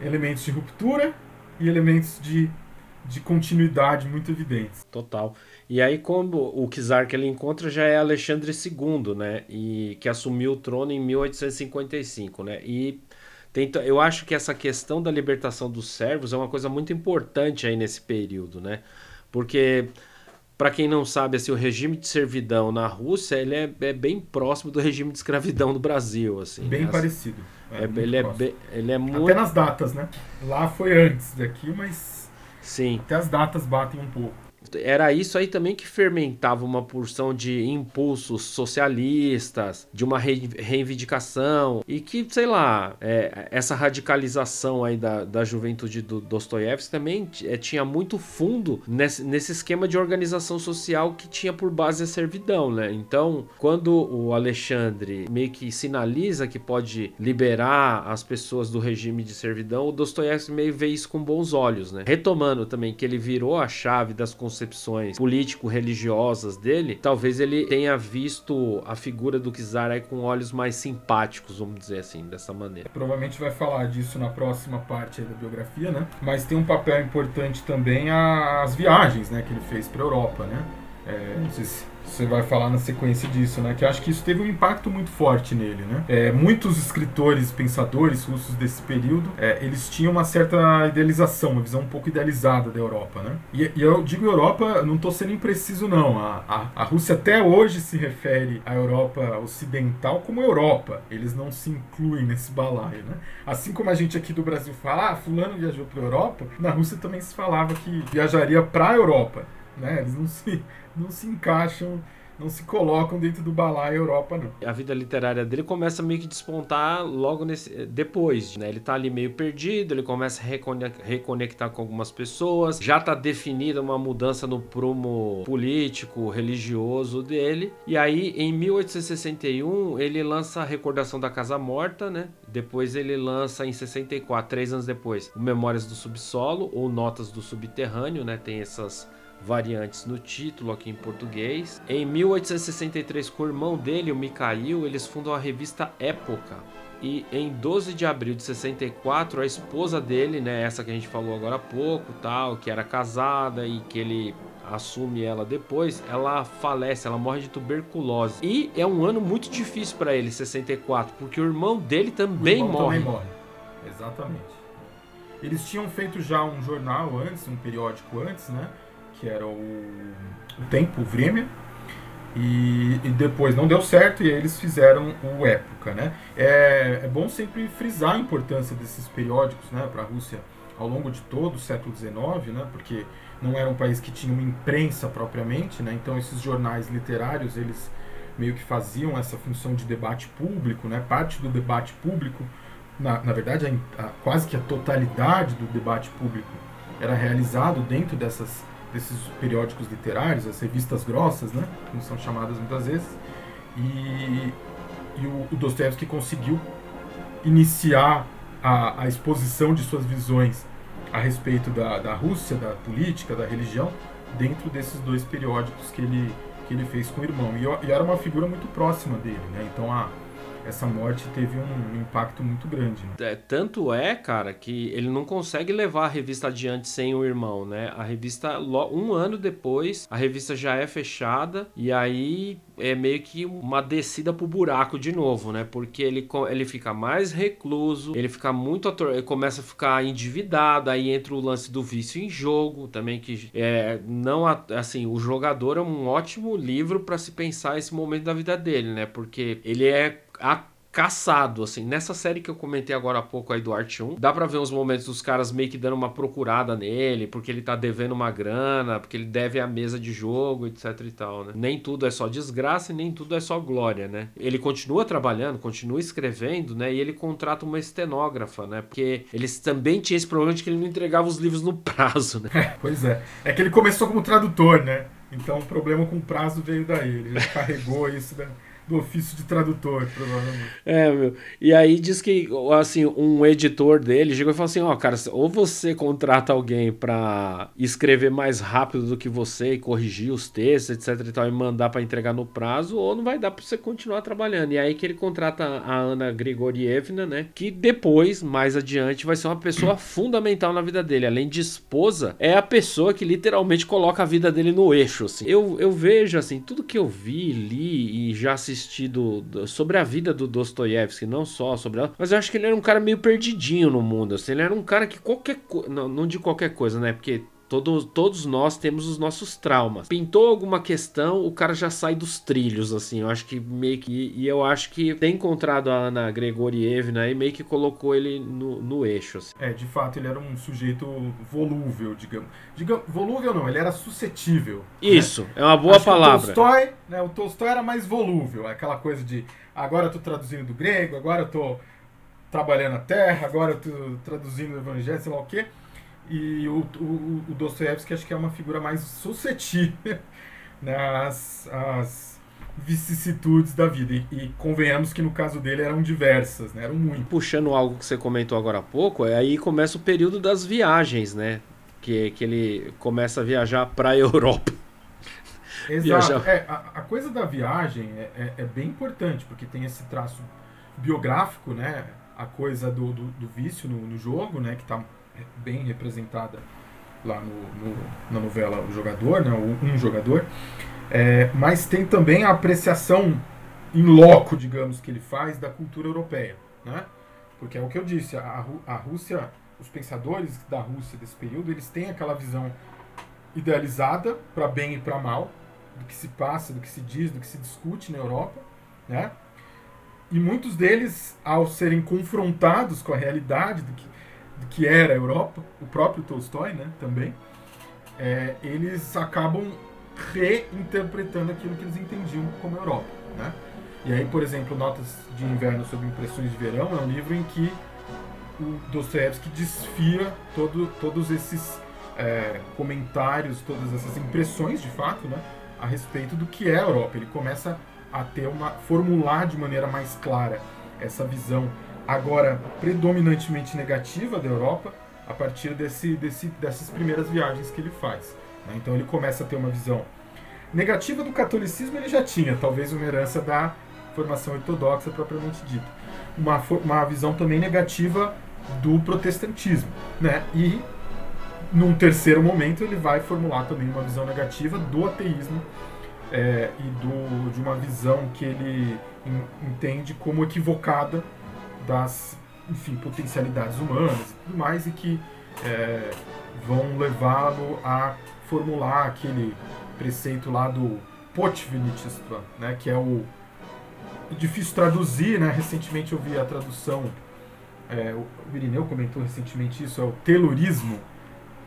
elementos de ruptura e elementos de, de continuidade muito evidentes. Total. E aí, como o czar que ele encontra já é Alexandre II, né? E que assumiu o trono em 1855, né? E tem, eu acho que essa questão da libertação dos servos é uma coisa muito importante aí nesse período, né? Porque para quem não sabe, assim, o regime de servidão na Rússia ele é, é bem próximo do regime de escravidão no Brasil, assim. Bem parecido. É, é ele, é bem, ele é muito. Até nas datas, né? Lá foi antes daqui, mas. Sim. Até as datas batem um pouco era isso aí também que fermentava uma porção de impulsos socialistas, de uma reivindicação, e que, sei lá, é, essa radicalização aí da, da juventude do Dostoiévski também é, tinha muito fundo nesse, nesse esquema de organização social que tinha por base a servidão, né? Então, quando o Alexandre meio que sinaliza que pode liberar as pessoas do regime de servidão, o Dostoiévski meio vê isso com bons olhos, né? Retomando também que ele virou a chave das concepções político-religiosas dele, talvez ele tenha visto a figura do Kizar aí com olhos mais simpáticos, vamos dizer assim, dessa maneira. Provavelmente vai falar disso na próxima parte da biografia, né? Mas tem um papel importante também as viagens, né, que ele fez para Europa, né? É, não sei se você vai falar na sequência disso, né? Que acho que isso teve um impacto muito forte nele, né? É, muitos escritores, pensadores russos desse período, é, eles tinham uma certa idealização, uma visão um pouco idealizada da Europa, né? E, e eu digo Europa, não estou sendo impreciso não. A, a, a, Rússia até hoje se refere à Europa ocidental como Europa. Eles não se incluem nesse balaio, né? Assim como a gente aqui do Brasil fala, ah, fulano viajou para Europa, na Rússia também se falava que viajaria para a Europa, né? Eles não se não se encaixam não se colocam dentro do balaio Europa, não. A vida literária dele começa meio que despontar logo nesse, depois, né? Ele tá ali meio perdido, ele começa a reconectar com algumas pessoas, já tá definida uma mudança no prumo político, religioso dele. E aí, em 1861, ele lança a Recordação da Casa Morta, né? Depois ele lança em 64, três anos depois, o Memórias do Subsolo ou Notas do Subterrâneo, né? Tem essas variantes no título aqui em português. Em 1863, com o irmão dele, o Mikhail, eles fundam a revista Época. E em 12 de abril de 64, a esposa dele, né, essa que a gente falou agora há pouco, tal, que era casada e que ele assume ela depois, ela falece, ela morre de tuberculose. E é um ano muito difícil para ele, 64, porque o irmão dele também irmão morre. Também morre. Exatamente. Eles tinham feito já um jornal antes, um periódico antes, né? Que era o, Tempo, o Vremia, e, e, depois não deu certo e eles fizeram o Época, né? É, é bom sempre frisar a importância desses periódicos, né, para a Rússia ao longo de todo o século XIX, né? Porque não era um país que tinha uma imprensa propriamente, né? Então esses jornais literários eles meio que faziam essa função de debate público, né? Parte do debate público, na, na verdade, a, a, quase que a totalidade do debate público era realizado dentro dessas desses periódicos literários, as revistas grossas, né, como são chamadas muitas vezes, e, e o, o Dostoevsky conseguiu iniciar a, a, exposição de suas visões a respeito da, da Rússia, da política, da religião, dentro desses dois periódicos que ele, que ele fez com o irmão. E, e era uma figura muito próxima dele, né? Então a, essa morte teve um impacto muito grande. Né? É, tanto é, cara, que ele não consegue levar a revista adiante sem o irmão, né? A revista, um ano depois, a revista já é fechada e aí é meio que uma descida pro buraco de novo, né? Porque ele, ele fica mais recluso, ele fica muito ator, ele começa a ficar endividado, aí entra o lance do vício em jogo também que é não assim, o jogador é um ótimo livro para se pensar esse momento da vida dele, né? Porque ele é a caçado, assim. Nessa série que eu comentei agora há pouco aí do Art 1, dá pra ver uns momentos dos caras meio que dando uma procurada nele, porque ele tá devendo uma grana, porque ele deve a mesa de jogo, etc e tal, né? Nem tudo é só desgraça e nem tudo é só glória, né? Ele continua trabalhando, continua escrevendo, né? E ele contrata uma estenógrafa, né? Porque eles também tinham esse problema de que ele não entregava os livros no prazo, né? É, pois é. É que ele começou como tradutor, né? Então o problema com o prazo veio daí. Ele já carregou isso, né? Do ofício de tradutor, provavelmente. É, meu. E aí diz que, assim, um editor dele chegou e falou assim: ó, oh, cara, ou você contrata alguém para escrever mais rápido do que você e corrigir os textos, etc e tal, e mandar para entregar no prazo, ou não vai dar para você continuar trabalhando. E aí que ele contrata a Ana Grigorievna, né? Que depois, mais adiante, vai ser uma pessoa fundamental na vida dele. Além de esposa, é a pessoa que literalmente coloca a vida dele no eixo, assim. Eu, eu vejo, assim, tudo que eu vi, li e já assisti assistido sobre a vida do Dostoiévski, não só sobre ela, mas eu acho que ele era um cara meio perdidinho no mundo. Assim, ele era um cara que qualquer coisa. Não, não de qualquer coisa, né? Porque Todos, todos nós temos os nossos traumas. Pintou alguma questão, o cara já sai dos trilhos, assim. Eu acho que meio que. E eu acho que ter encontrado a Ana Gregorievna aí meio que colocou ele no, no eixo. Assim. É, de fato, ele era um sujeito volúvel, digamos. digamos volúvel não, ele era suscetível. Né? Isso, né? é uma boa acho palavra. o Tolstói, né, o Tolstói era mais volúvel, aquela coisa de agora eu tô traduzindo do grego, agora eu tô trabalhando a terra, agora eu tô traduzindo o evangelho, sei lá o quê. E o, o, o Dostoiévski acho que é uma figura mais suscetível né, às, às vicissitudes da vida. E, e, convenhamos que no caso dele eram diversas, né, eram muito. Puxando algo que você comentou agora há pouco, é aí começa o período das viagens, né? Que, que ele começa a viajar para a Europa. Exato. É, a, a, coisa da viagem é, é, é, bem importante, porque tem esse traço biográfico, né? A coisa do, do, do vício no, no, jogo, né? Que está bem representada lá no, no, na novela O Jogador, né, o Um Jogador, é, mas tem também a apreciação em loco, digamos, que ele faz da cultura europeia, né? Porque é o que eu disse, a, a Rússia, os pensadores da Rússia desse período, eles têm aquela visão idealizada para bem e para mal do que se passa, do que se diz, do que se discute na Europa, né? E muitos deles, ao serem confrontados com a realidade do que que era a Europa, o próprio Tolstói, né, também, é, eles acabam reinterpretando aquilo que eles entendiam como Europa. Né? E aí, por exemplo, Notas de Inverno sobre Impressões de Verão é um livro em que o Dostoevsky desfia todo, todos esses é, comentários, todas essas impressões, de fato, né, a respeito do que é a Europa. Ele começa a ter uma formular de maneira mais clara essa visão agora predominantemente negativa da Europa a partir desse, desse, dessas primeiras viagens que ele faz. Né? Então ele começa a ter uma visão negativa do catolicismo, ele já tinha, talvez uma herança da formação ortodoxa propriamente dita. Uma, uma visão também negativa do protestantismo. Né? E num terceiro momento ele vai formular também uma visão negativa do ateísmo é, e do, de uma visão que ele entende como equivocada das enfim, potencialidades humanas e tudo mais, e que é, vão levá-lo a formular aquele preceito lá do Potvenichtva, né, que é o difícil traduzir, né? Recentemente eu vi a tradução, é, o Irineu comentou recentemente isso, é o telurismo,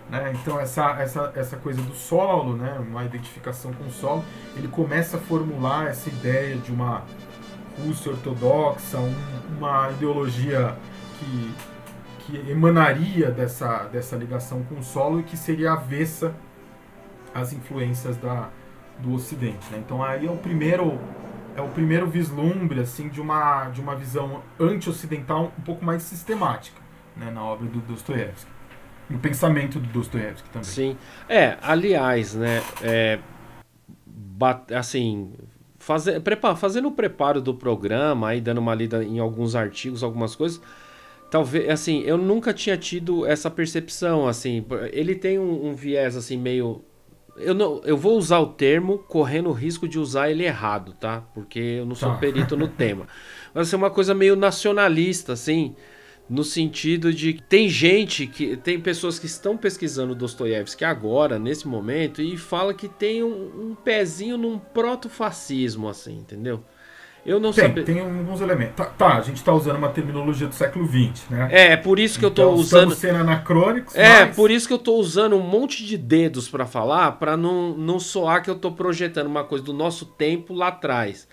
né? Então essa, essa, essa coisa do solo, né? Uma identificação com o solo, ele começa a formular essa ideia de uma Rússia ortodoxa, um, uma ideologia que, que emanaria dessa, dessa ligação com o solo e que seria avessa às influências da, do Ocidente. Né? Então aí é o primeiro é o primeiro vislumbre assim de uma de uma visão anti-ocidental um pouco mais sistemática né, na obra do Dostoiévski no pensamento do Dostoiévski também sim é aliás né é, assim fazer, prepar, fazendo o preparo do programa aí dando uma lida em alguns artigos algumas coisas talvez assim eu nunca tinha tido essa percepção assim ele tem um, um viés assim meio eu, não, eu vou usar o termo correndo o risco de usar ele errado, tá? Porque eu não sou tá. perito no tema. Mas é uma coisa meio nacionalista, assim, no sentido de que tem gente que. Tem pessoas que estão pesquisando Dostoiévski agora, nesse momento, e fala que tem um, um pezinho num protofascismo, assim, entendeu? Eu não sabia. Tem alguns elementos. Tá, tá, a gente está usando uma terminologia do século XX, né? É, é por isso que então, eu estou usando. sendo anacrônicos. É, mas... por isso que eu estou usando um monte de dedos para falar, para não, não soar que eu estou projetando uma coisa do nosso tempo lá atrás.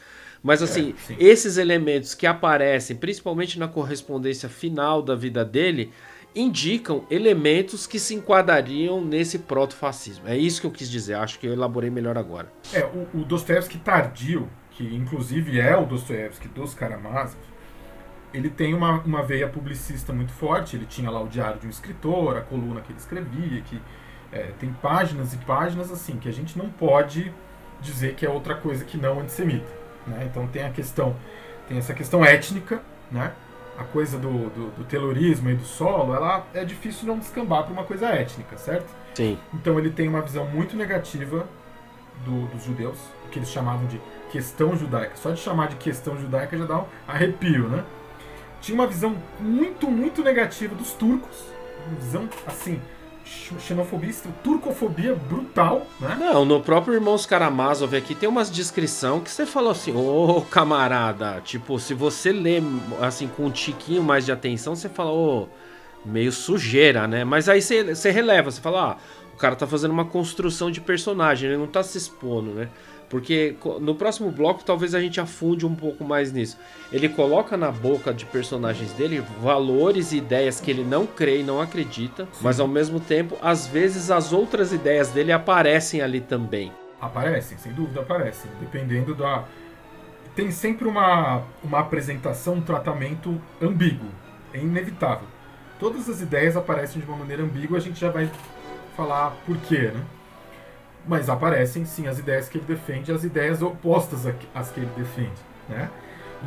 Mas assim, é, esses elementos que aparecem, principalmente na correspondência final da vida dele, indicam elementos que se enquadrariam nesse proto-fascismo. É isso que eu quis dizer, acho que eu elaborei melhor agora. É, o, o Dostoevsky tardio, que inclusive é o Dostoiévski dos Karamazov, ele tem uma, uma veia publicista muito forte. Ele tinha lá o diário de um escritor, a coluna que ele escrevia, que é, tem páginas e páginas assim, que a gente não pode dizer que é outra coisa que não antissemita. Né? Então tem a questão, tem essa questão étnica, né? a coisa do, do, do terrorismo e do solo, ela é difícil não descambar para uma coisa étnica, certo? Sim. Então ele tem uma visão muito negativa do, dos judeus, o que eles chamavam de questão judaica. Só de chamar de questão judaica já dá um arrepio, né? Tinha uma visão muito, muito negativa dos turcos. Uma visão, assim, xenofobia, turcofobia brutal, né? Não, no próprio Irmãos Karamazov aqui tem umas descrição que você falou assim, ô oh, camarada, tipo, se você lê assim com um tiquinho mais de atenção, você fala, ô, oh, meio sujeira, né? Mas aí você, você releva, você fala, ah, o cara tá fazendo uma construção de personagem, ele não tá se expondo, né? Porque no próximo bloco talvez a gente afunde um pouco mais nisso. Ele coloca na boca de personagens dele valores e ideias que ele não crê e não acredita, mas ao mesmo tempo, às vezes as outras ideias dele aparecem ali também. Aparecem, sem dúvida aparecem, dependendo da. Tem sempre uma, uma apresentação, um tratamento ambíguo, é inevitável. Todas as ideias aparecem de uma maneira ambígua, a gente já vai falar por quê, né? Mas aparecem sim as ideias que ele defende, as ideias opostas às que ele defende, né?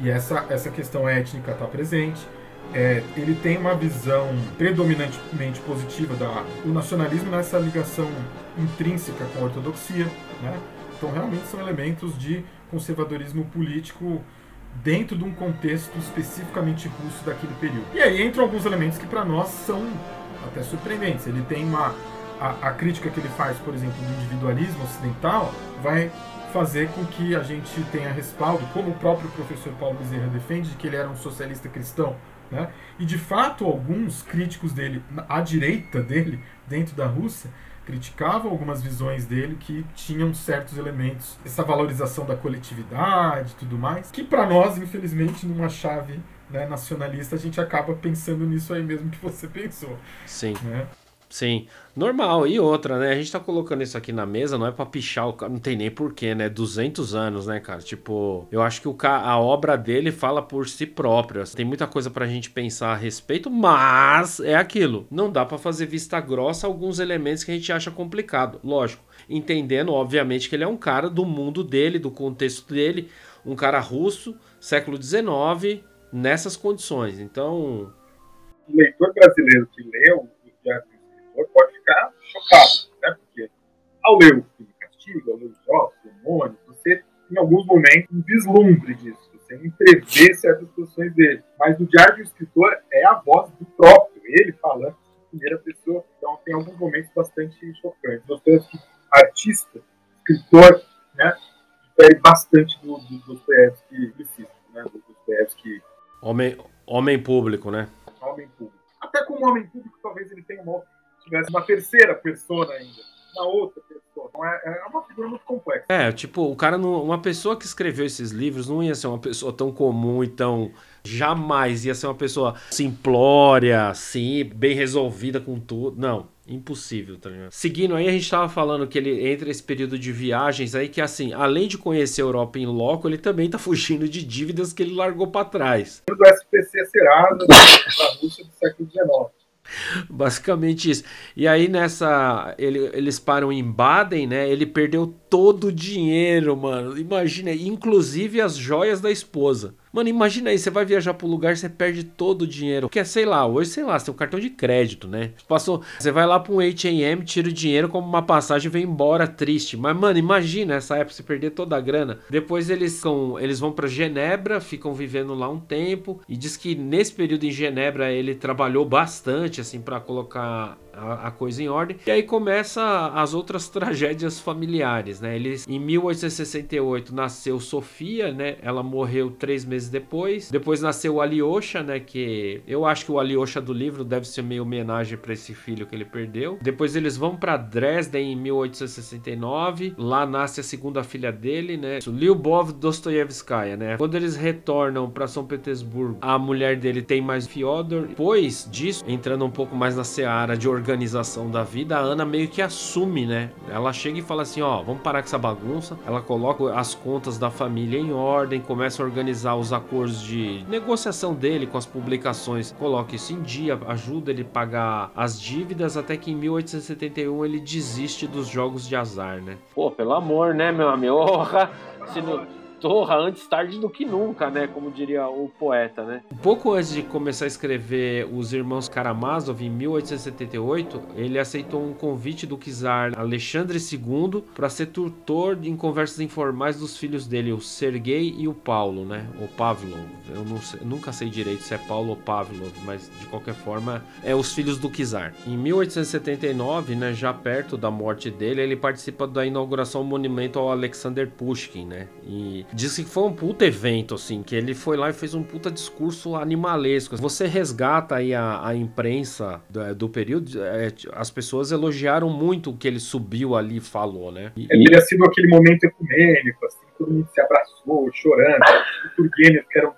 E essa, essa questão étnica está presente. É, ele tem uma visão predominantemente positiva da, do nacionalismo nessa ligação intrínseca com a ortodoxia, né? Então realmente são elementos de conservadorismo político dentro de um contexto especificamente russo daquele período. E aí entram alguns elementos que para nós são até surpreendentes. Ele tem uma a, a, crítica que ele faz, por exemplo, do individualismo ocidental, vai fazer com que a gente tenha respaldo, como o próprio professor Paulo Bezerra defende, de que ele era um socialista cristão. Né? E de fato, alguns críticos dele, à direita dele, dentro da Rússia, criticavam algumas visões dele que tinham certos elementos, essa valorização da coletividade e tudo mais, que para nós, infelizmente, numa chave né, nacionalista, a gente acaba pensando nisso aí mesmo que você pensou. Sim. Né? Sim, normal. E outra, né? A gente tá colocando isso aqui na mesa, não é pra pichar o cara, não tem nem porquê, né? 200 anos, né, cara? Tipo, eu acho que o ca... a obra dele fala por si própria. Tem muita coisa pra gente pensar a respeito, mas é aquilo. Não dá para fazer vista grossa alguns elementos que a gente acha complicado. Lógico, entendendo, obviamente, que ele é um cara do mundo dele, do contexto dele, um cara russo, século XIX, nessas condições. Então. O leitor brasileiro que leu pode ficar chocado, né? Porque ao ler o Crime Castigo, ao ler os jogos, demônios, você, em alguns momentos, um vislumbre disso. Você entrevê certas posições dele. Mas o Diário do Escritor é a voz do próprio, ele falando em primeira pessoa. Então tem alguns momentos bastante chocantes. Dostoiévski, artista, escritor, né? Difere bastante do, do Dostoiévski precisa, né? Do Dostoiévski Homem, homem público, né? Homem público. Até como homem público, talvez ele tenha uma, tivesse uma terceira persona ainda. Uma outra pessoa. Então é, é uma figura muito complexa. É, tipo, o cara não. Uma pessoa que escreveu esses livros não ia ser uma pessoa tão comum e tão. Jamais ia ser uma pessoa simplória, assim, bem resolvida com tudo. Não. Impossível, tá ligado? Seguindo aí, a gente tava falando que ele entra esse período de viagens aí, que assim, além de conhecer a Europa em loco, ele também tá fugindo de dívidas que ele largou para trás. Do SPC Serasa, da Rússia do século XIX. Basicamente isso. E aí nessa. Ele, eles param em Baden, né? Ele perdeu todo o dinheiro, mano. Imagina, inclusive as joias da esposa. Mano, imagina aí, você vai viajar pro lugar, você perde todo o dinheiro. Que é, sei lá, hoje, sei lá, você tem um cartão de crédito, né? Passou, você vai lá pra um ATM, tira o dinheiro como uma passagem vem embora triste. Mas, mano, imagina essa época você perder toda a grana. Depois eles são, eles vão para Genebra, ficam vivendo lá um tempo. E diz que nesse período em Genebra ele trabalhou bastante, assim, para colocar a, coisa em ordem. E aí começa as outras tragédias familiares, né? Eles, em 1868 nasceu Sofia, né? Ela morreu três meses depois. Depois nasceu o Alyosha, né? Que eu acho que o Alyosha do livro deve ser meio homenagem para esse filho que ele perdeu. Depois eles vão para Dresden em 1869. Lá nasce a segunda filha dele, né? Lyubov Dostoyevskaya, né? Quando eles retornam para São Petersburgo, a mulher dele tem mais Fyodor. Depois disso, entrando um pouco mais na seara de organização organização da vida, a Ana meio que assume, né? Ela chega e fala assim: ó, vamos parar com essa bagunça. Ela coloca as contas da família em ordem, começa a organizar os acordos de negociação dele com as publicações, coloca isso em dia, ajuda ele a pagar as dívidas, até que em 1871 ele desiste dos jogos de azar, né? Pô, pelo amor, né, meu amigo? se não torra antes tarde do que nunca, né? Como diria o poeta, né? Pouco antes de começar a escrever Os Irmãos Karamazov, em 1878, ele aceitou um convite do czar Alexandre II para ser tutor em conversas informais dos filhos dele, o Sergei e o Paulo, né? O Pavlov. Eu sei, nunca sei direito se é Paulo ou Pavlov, mas de qualquer forma é os filhos do czar. Em 1879, né, já perto da morte dele, ele participa da inauguração do monumento ao Alexander Pushkin, né? E Diz que foi um puta evento, assim, que ele foi lá e fez um puta discurso animalesco. Você resgata aí a, a imprensa do, do período, é, as pessoas elogiaram muito o que ele subiu ali e falou, né? E, Teria sido aquele momento ecumênico, assim, todo mundo se abraçou, chorando. O Turgenev, que era um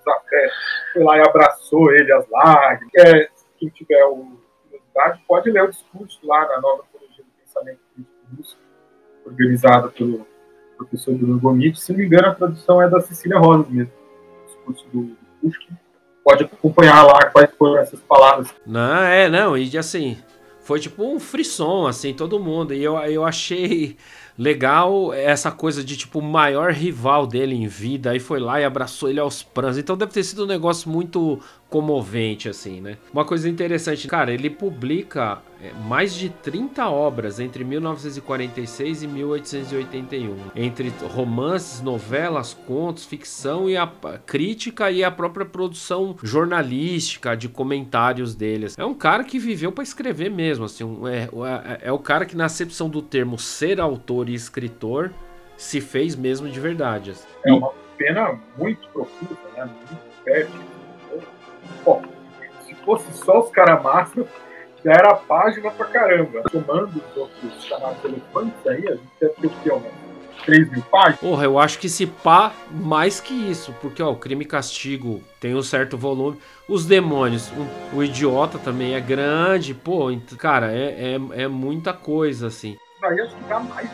foi lá e abraçou ele às lágrimas. É, quem tiver curiosidade pode ler o discurso lá na nova Teologia do Pensamento Crítico Russo, organizado pelo professor Bruno Gomit. Se não me engano, a tradução é da Cecília Rosa mesmo, o discurso do Pushkin. Pode acompanhar lá quais foram essas palavras. Não, é, não, e assim, foi tipo um frisson, assim, todo mundo. E eu, eu achei legal essa coisa de tipo o maior rival dele em vida, aí foi lá e abraçou ele aos prantos. Então deve ter sido um negócio muito comovente, assim, né? Uma coisa interessante, cara, ele publica é, mais de 30 obras entre 1946 e 1881, entre romances, novelas, contos, ficção e a crítica e a própria produção jornalística de comentários deles. É um cara que viveu para escrever mesmo, assim, é, é, é o cara que na acepção do termo ser autor e escritor se fez mesmo de verdade. Assim. É uma pena muito profunda, né? Muito fértil Bom, se fosse só os caras massa, já era página pra caramba. Tomando os outros chamados elefantes aí, a gente deve ter o que, umas 3 mil páginas? Porra, eu acho que se pá, mais que isso, porque ó, o crime e castigo tem um certo volume. Os demônios, o, o idiota também é grande, pô, cara, é, é, é muita coisa, assim. Mais?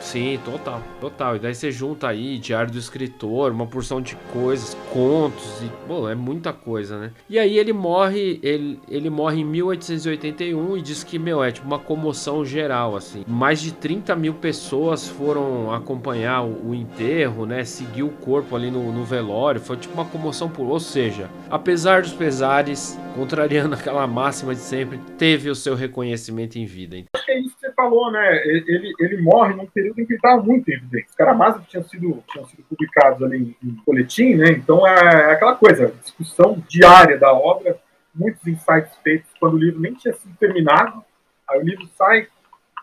Sim, total, total. E daí você junta aí diário do escritor, uma porção de coisas, contos e, pô, é muita coisa, né? E aí ele morre, ele, ele morre em 1881 e diz que, meu, é tipo uma comoção geral, assim. Mais de 30 mil pessoas foram acompanhar o, o enterro, né? Seguir o corpo ali no, no velório, foi tipo uma comoção por, ou seja, apesar dos pesares, contrariando aquela máxima de sempre, teve o seu reconhecimento em vida. Acho que é isso que você falou, né? Ele, ele morre num período em que ele estava muito evidente. Os Karamazov tinham sido, tinham sido publicados ali em, em boletim, né? Então é, é aquela coisa, discussão diária da obra, muitos insights feitos quando o livro nem tinha sido terminado. Aí o livro sai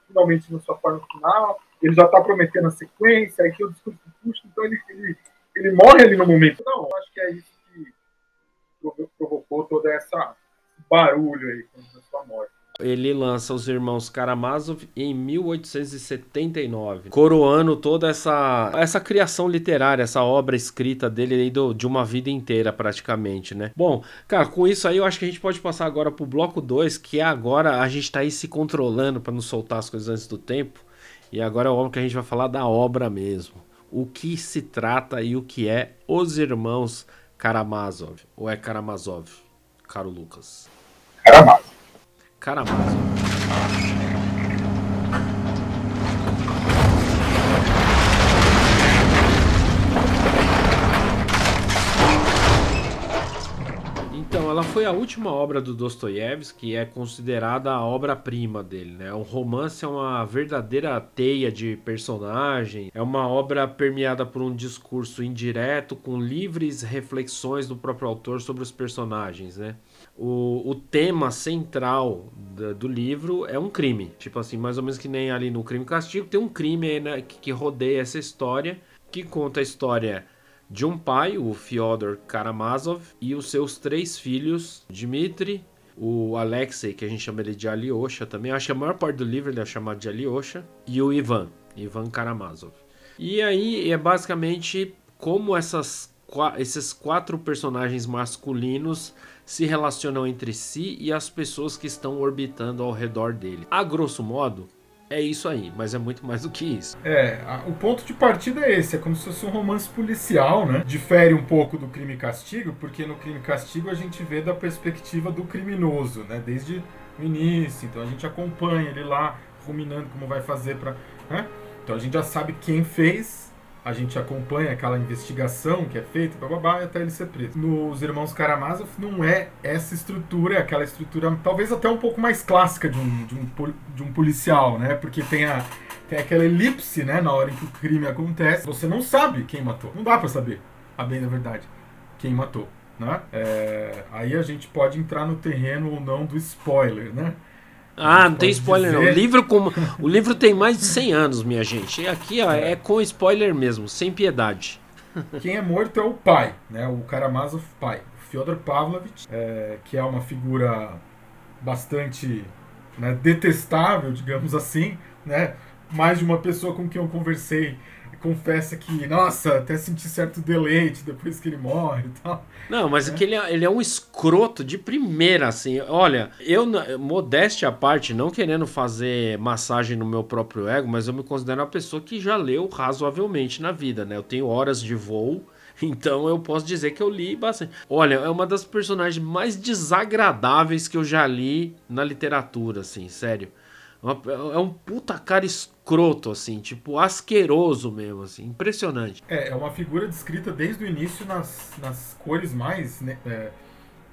finalmente na sua forma final, ele já está prometendo a sequência, aí que o discurso puxa, então ele, ele, ele morre ali no momento. Não, acho que é isso que provocou toda essa barulho aí com a sua morte ele lança os irmãos Karamazov em 1879, coroando toda essa, essa criação literária, essa obra escrita dele do, de uma vida inteira praticamente, né? Bom, cara, com isso aí eu acho que a gente pode passar agora pro bloco 2, que é agora a gente tá aí se controlando para não soltar as coisas antes do tempo. E agora é o que a gente vai falar da obra mesmo. O que se trata e o que é Os Irmãos Karamazov. Ou é Karamazov, caro Lucas? Karamazov. Karamazov. Então, ela foi a última obra do Dostoiévski, que é considerada a obra-prima dele, né? O romance é uma verdadeira teia de personagem, é uma obra permeada por um discurso indireto com livres reflexões do próprio autor sobre os personagens, né? O, o tema central do, do, livro é um crime. Tipo assim, mais ou menos que nem ali no Crime Castigo, tem um crime né, que, que rodeia essa história, que conta a história de um pai, o Fyodor Karamazov, e os seus três filhos, Dmitri, o Alexei, que a gente chama ele de Alyosha também, acho que a maior parte do livro ele é chamado de Alyosha, e o Ivan, Ivan Karamazov. E aí é basicamente como essas, esses quatro personagens masculinos se relacionam entre si e as pessoas que estão orbitando ao redor dele. A grosso modo, é isso aí, mas é muito mais do que isso. É, a, o ponto de partida é esse, é como se fosse um romance policial, né? Difere um pouco do crime e castigo, porque no crime e castigo a gente vê da perspectiva do criminoso, né? Desde o início, então a gente acompanha ele lá, ruminando como vai fazer para, né? Então a gente já sabe quem fez, a gente acompanha aquela investigação que é feita, bababá, até ele ser preso. Nos Irmãos Karamazov não é essa estrutura, é aquela estrutura talvez até um pouco mais clássica de um, de um, de um policial, né? Porque tem, a, tem aquela elipse, né, na hora em que o crime acontece. Você não sabe quem matou. Não dá para saber, a bem da verdade, quem matou. Né? É, aí a gente pode entrar no terreno ou não do spoiler, né? Ah, não tem spoiler dizer. não. O livro, como, o livro tem mais de 100 anos, minha gente. E aqui ó, é com spoiler mesmo, sem piedade. Quem é morto é o pai, né? o Karamazov pai, Fyodor Pavlovich, é, que é uma figura bastante né, detestável, digamos assim. Né? Mais de uma pessoa com quem eu conversei confessa que, nossa, até senti certo deleite depois que ele morre e tal. Não, mas é. que ele é, ele é um escroto de primeira, assim. Olha, eu, modéstia à parte, não querendo fazer massagem no meu próprio ego, mas eu me considero uma pessoa que já leu razoavelmente na vida, né? Eu tenho horas de voo. Então eu posso dizer que eu li bastante. Olha, é uma das personagens mais desagradáveis que eu já li na literatura, assim, sério. É um puta cara escroto, assim, tipo, asqueroso mesmo, assim, impressionante. É, é uma figura descrita desde o início nas, nas cores mais né, é,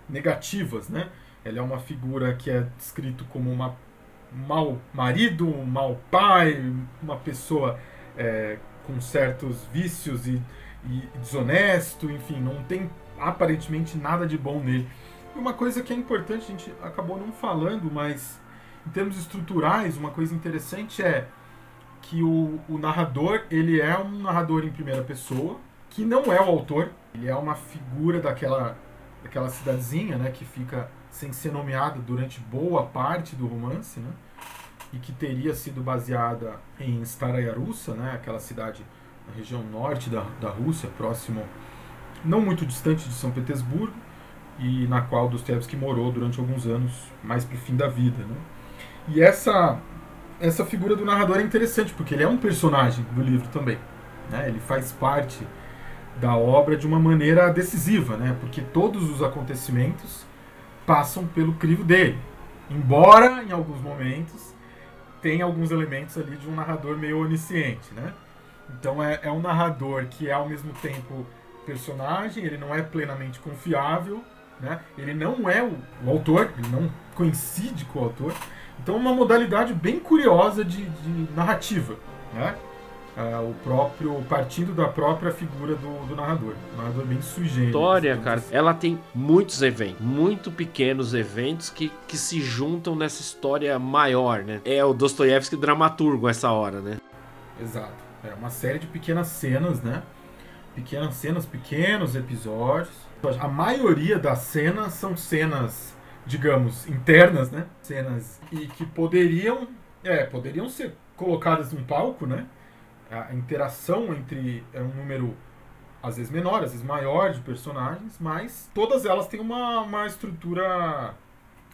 negativas, né? Ele é uma figura que é descrito como uma mau marido, um mau pai, uma pessoa é, com certos vícios e, e desonesto, enfim, não tem aparentemente nada de bom nele. E uma coisa que é importante, a gente acabou não falando, mas em termos estruturais, uma coisa interessante é que o, o narrador ele é um narrador em primeira pessoa, que não é o autor, ele é uma figura daquela daquela cidadezinha, né, que fica sem ser nomeada durante boa parte do romance, né, e que teria sido baseada em Staraya né, aquela cidade na região norte da, da Rússia, próximo, não muito distante de São Petersburgo, e na qual Dostoevsky morou durante alguns anos, mais para o fim da vida. Né? E essa, essa figura do narrador é interessante, porque ele é um personagem do livro também. Né? Ele faz parte da obra de uma maneira decisiva, né? porque todos os acontecimentos passam pelo crivo dele. Embora, em alguns momentos, tenha alguns elementos ali de um narrador meio onisciente. Né? Então é, é um narrador que é ao mesmo tempo personagem, ele não é plenamente confiável, né? ele não é o, o autor, ele não coincide com o autor. Então é uma modalidade bem curiosa de, de narrativa. Né? Uh, o próprio partindo da própria figura do, do narrador, o narrador bem sui História, cara, assim. ela tem muitos eventos, muito pequenos eventos que, que se juntam nessa história maior, né? É o Dostoiévski dramaturgo essa hora, né? Exato. É uma série de pequenas cenas, né? Pequenas cenas, pequenos episódios. A maioria das cenas são cenas, digamos, internas, né? Cenas e que poderiam, é, poderiam ser colocadas num palco, né? A interação entre é um número às vezes menor, às vezes maior de personagens, mas todas elas têm uma, uma estrutura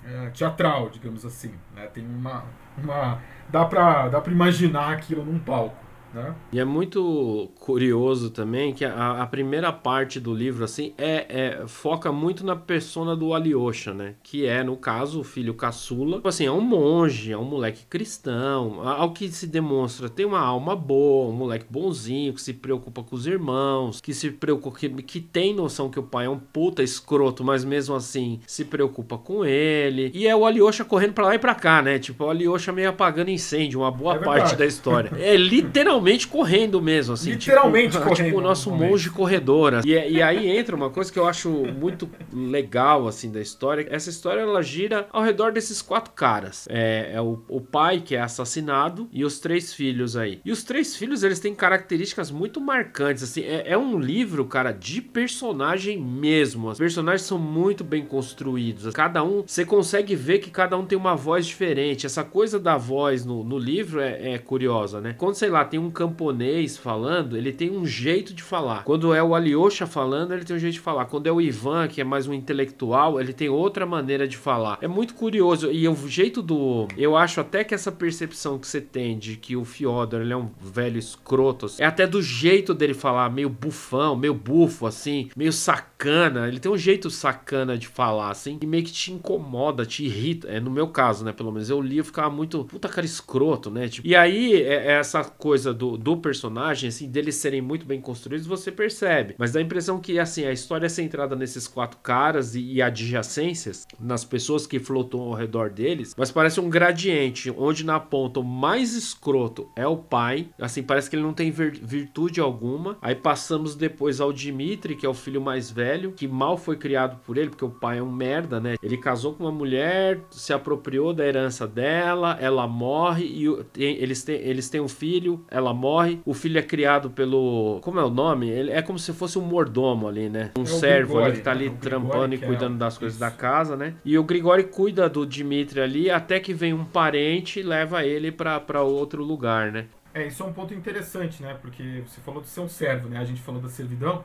é, teatral, digamos assim. Né? Tem uma, uma dá para dá para imaginar aquilo num palco. Né? E é muito curioso também que a, a, primeira parte do livro assim é, é, foca muito na persona do Alyosha, né? Que é, no caso, o filho caçula. Tipo assim, é um monge, é um moleque cristão. Ao que se demonstra, tem uma alma boa, um moleque bonzinho, que se preocupa com os irmãos, que se preocupa, que, que tem noção que o pai é um puta escroto, mas mesmo assim se preocupa com ele. E é o Alyosha correndo pra lá e pra cá, né? Tipo, o Alyosha meio apagando incêndio, uma boa é parte da história. É literalmente literalmente correndo mesmo, assim. Literalmente tipo, correndo. Tipo o nosso monge corredor. Assim. E, e aí entra uma coisa que eu acho muito legal, assim, da história. Essa história, ela gira ao redor desses quatro caras. É, é o, o pai que é assassinado e os três filhos aí. E os três filhos, eles têm características muito marcantes, assim. É, é um livro, cara, de personagem mesmo. Os personagens são muito bem construídos. Cada um, você consegue ver que cada um tem uma voz diferente. Essa coisa da voz no, no livro é, é curiosa, né? Quando, sei lá, tem um camponês falando, ele tem um jeito de falar. Quando é o Alyosha falando, ele tem um jeito de falar. Quando é o Ivan, que é mais um intelectual, ele tem outra maneira de falar. É muito curioso. E o jeito do. Eu acho até que essa percepção que você tem de que o Fyodor ele é um velho escroto, é até do jeito dele falar, meio bufão, meio bufo, assim, meio sacana. Ele tem um jeito sacana de falar, assim, que meio que te incomoda, te irrita. É no meu caso, né? Pelo menos eu li e ficava muito. Puta cara escroto, né? Tipo, e aí, é, é essa coisa do do, personagem, assim, deles serem muito bem construídos, você percebe. Mas dá a impressão que, assim, a história é centrada nesses quatro caras e, e adjacências, nas pessoas que flutuam ao redor deles, mas parece um gradiente, onde na ponta o mais escroto é o pai, assim, parece que ele não tem vir, virtude alguma. Aí passamos depois ao Dimitri, que é o filho mais velho, que mal foi criado por ele, porque o pai é um merda, né? Ele casou com uma mulher, se apropriou da herança dela, ela morre e tem, eles, têm, eles têm um filho, ela morre, o filho é criado pelo. Como é o nome? Ele é como se fosse um mordomo ali, né? Um é servo Grigori, ali que tá ali né? trampando e cuidando é... das coisas Isso. da casa, né? E o Grigori cuida do Dimitri ali até que vem um parente e leva ele para outro lugar, né? É, isso é um ponto interessante, né? Porque você falou de ser um servo, né? A gente falou da servidão.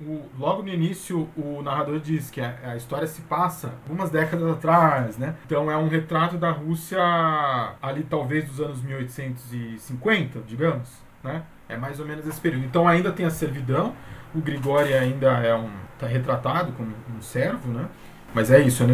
O, logo no início, o narrador diz que a, a, história se passa algumas décadas atrás, né? Então é um retrato da Rússia ali talvez dos anos 1850, digamos, né? É mais ou menos esse período. Então ainda tem a servidão, o Grigori ainda é um tá retratado como um servo, né? Mas é isso, é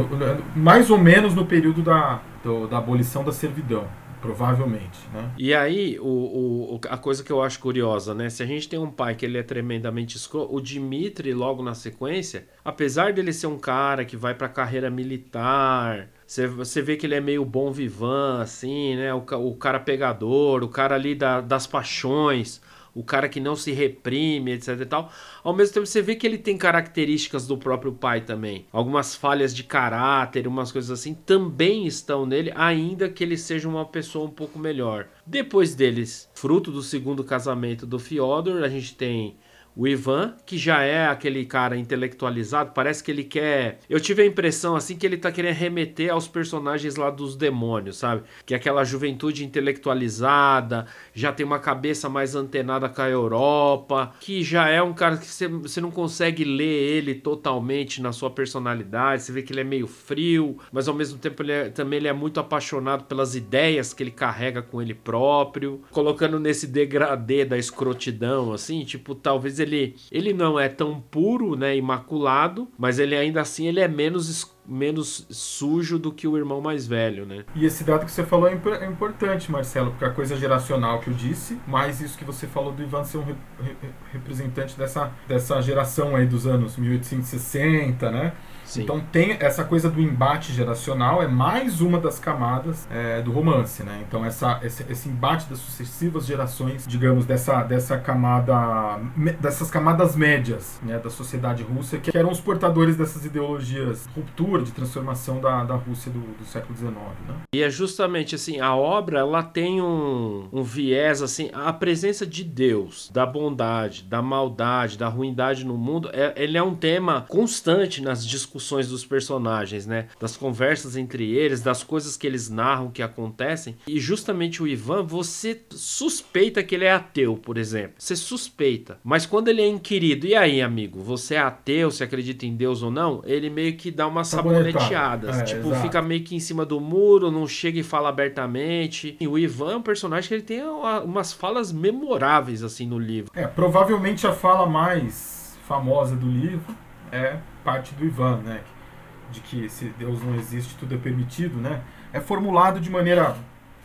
mais ou menos no período da, do, da abolição da servidão. Provavelmente, né? E aí, o, o, a coisa que eu acho curiosa, né? Se a gente tem um pai que ele é tremendamente escroto, o Dimitri, logo na sequência, apesar dele ser um cara que vai pra carreira militar, você, você vê que ele é meio bom vivan, assim, né? O, o cara pegador, o cara ali da, das paixões, o cara que não se reprime, etc e tal. Ao mesmo tempo você vê que ele tem características do próprio pai também. Algumas falhas de caráter, umas coisas assim, também estão nele, ainda que ele seja uma pessoa um pouco melhor. Depois deles, fruto do segundo casamento do Fyodor, a gente tem O Ivan, que já é aquele cara intelectualizado, parece que ele quer. Eu tive a impressão assim que ele tá querendo remeter aos personagens lá dos demônios, sabe? Que é aquela juventude intelectualizada, já tem uma cabeça mais antenada com a Europa, que já é um cara que você não consegue ler ele totalmente na sua personalidade, você vê que ele é meio frio, mas ao mesmo tempo ele é, também ele é muito apaixonado pelas ideias que ele carrega com ele próprio, colocando nesse degradê da escrotidão, assim, tipo, talvez ele, ele não é tão puro, né, imaculado, mas ele ainda assim ele é menos menos sujo do que o irmão mais velho, né? E esse dado que você falou é, é importante, Marcelo, porque a coisa geracional que eu disse, mais isso que você falou do Ivan ser um re re representante dessa, dessa geração aí dos anos 1860, né? Sim. Então tem essa coisa do embate geracional, é mais uma das camadas é, do romance, né? Então essa, esse, esse, embate das sucessivas gerações, digamos, dessa, dessa camada, dessas camadas médias né, da sociedade russa, que eram os portadores dessas ideologias ruptura, de transformação da, da Rússia do, do século XIX, né? E é justamente assim, a obra, ela tem um, um viés, assim, a presença de Deus, da bondade, da maldade, da ruindade no mundo, é, ele é um tema constante nas discussões discussões dos personagens, né? Das conversas entre eles, das coisas que eles narram que acontecem. E justamente o Ivan, você suspeita que ele é ateu, por exemplo. Você suspeita. Mas quando ele é inquirido, e aí, amigo, você é ateu, você acredita em Deus ou não? Ele meio que dá umas saboneteadas. É, tipo, exato. fica meio que em cima do muro, não chega e fala abertamente. E o Ivan é um personagem que ele tem umas falas memoráveis, assim, no livro. É, provavelmente a fala mais famosa do livro é parte do Ivan, né? De que se Deus não existe, tudo é permitido, né? É formulado de maneira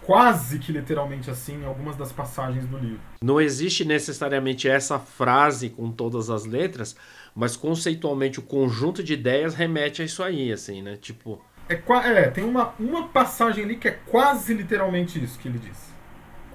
quase que literalmente assim em algumas das passagens do livro. Não existe necessariamente essa frase com todas as letras, mas conceitualmente o conjunto de ideias remete a isso aí, assim, né? Tipo. É, é tem uma, uma passagem ali que é quase literalmente isso que ele diz.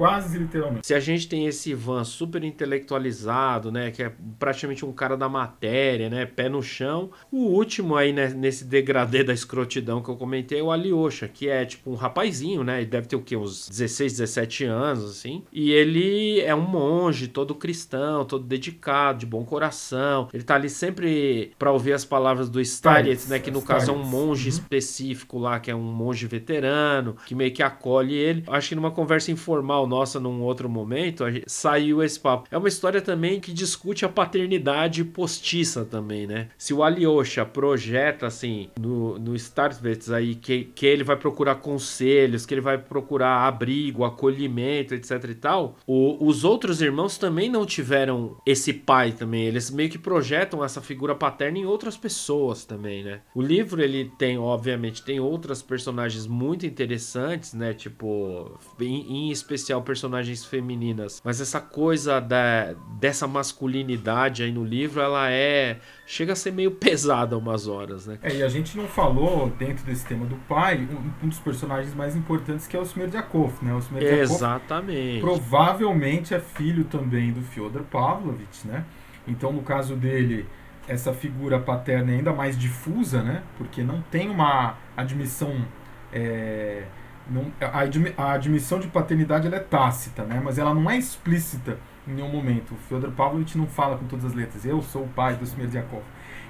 Quase literalmente. Se a gente tem esse Ivan super intelectualizado, né? Que é praticamente um cara da matéria, né? Pé no chão. O último aí, né, nesse degradê da escrotidão que eu comentei é o Alyosha, que é tipo um rapazinho, né? Ele deve ter o quê? Uns 16, 17 anos, assim. E ele é um monge, todo cristão, todo dedicado, de bom coração. Ele tá ali sempre para ouvir as palavras do Starets, né? Que no caso é um monge uhum. específico lá, que é um monge veterano, que meio que acolhe ele. Acho que numa conversa informal nossa num outro momento, saiu esse papo. É uma história também que discute a paternidade postiça também, né? Se o Alyosha projeta, assim, no, no Startvets aí, que, que ele vai procurar conselhos, que ele vai procurar abrigo, acolhimento, etc e tal, o, os outros irmãos também não tiveram esse pai também. Eles meio que projetam essa figura paterna em outras pessoas também, né? O livro, ele tem, obviamente, tem outras personagens muito interessantes, né? Tipo, em, em especial personagens femininas, mas essa coisa da, dessa masculinidade aí no livro, ela é. chega a ser meio pesada umas horas, né? É, e a gente não falou, dentro desse tema do pai, um, um dos personagens mais importantes que é o Smerdyakov, né? O Smerdyakov Exatamente. provavelmente é filho também do Fyodor Pavlovich, né? Então, no caso dele, essa figura paterna é ainda mais difusa, né? Porque não tem uma admissão. É, não, a, admissão de paternidade é tácita, né? mas ela não é explícita em nenhum momento. O Fyodor Pavlovich não fala com todas as letras, eu sou o pai do Smerdyakov.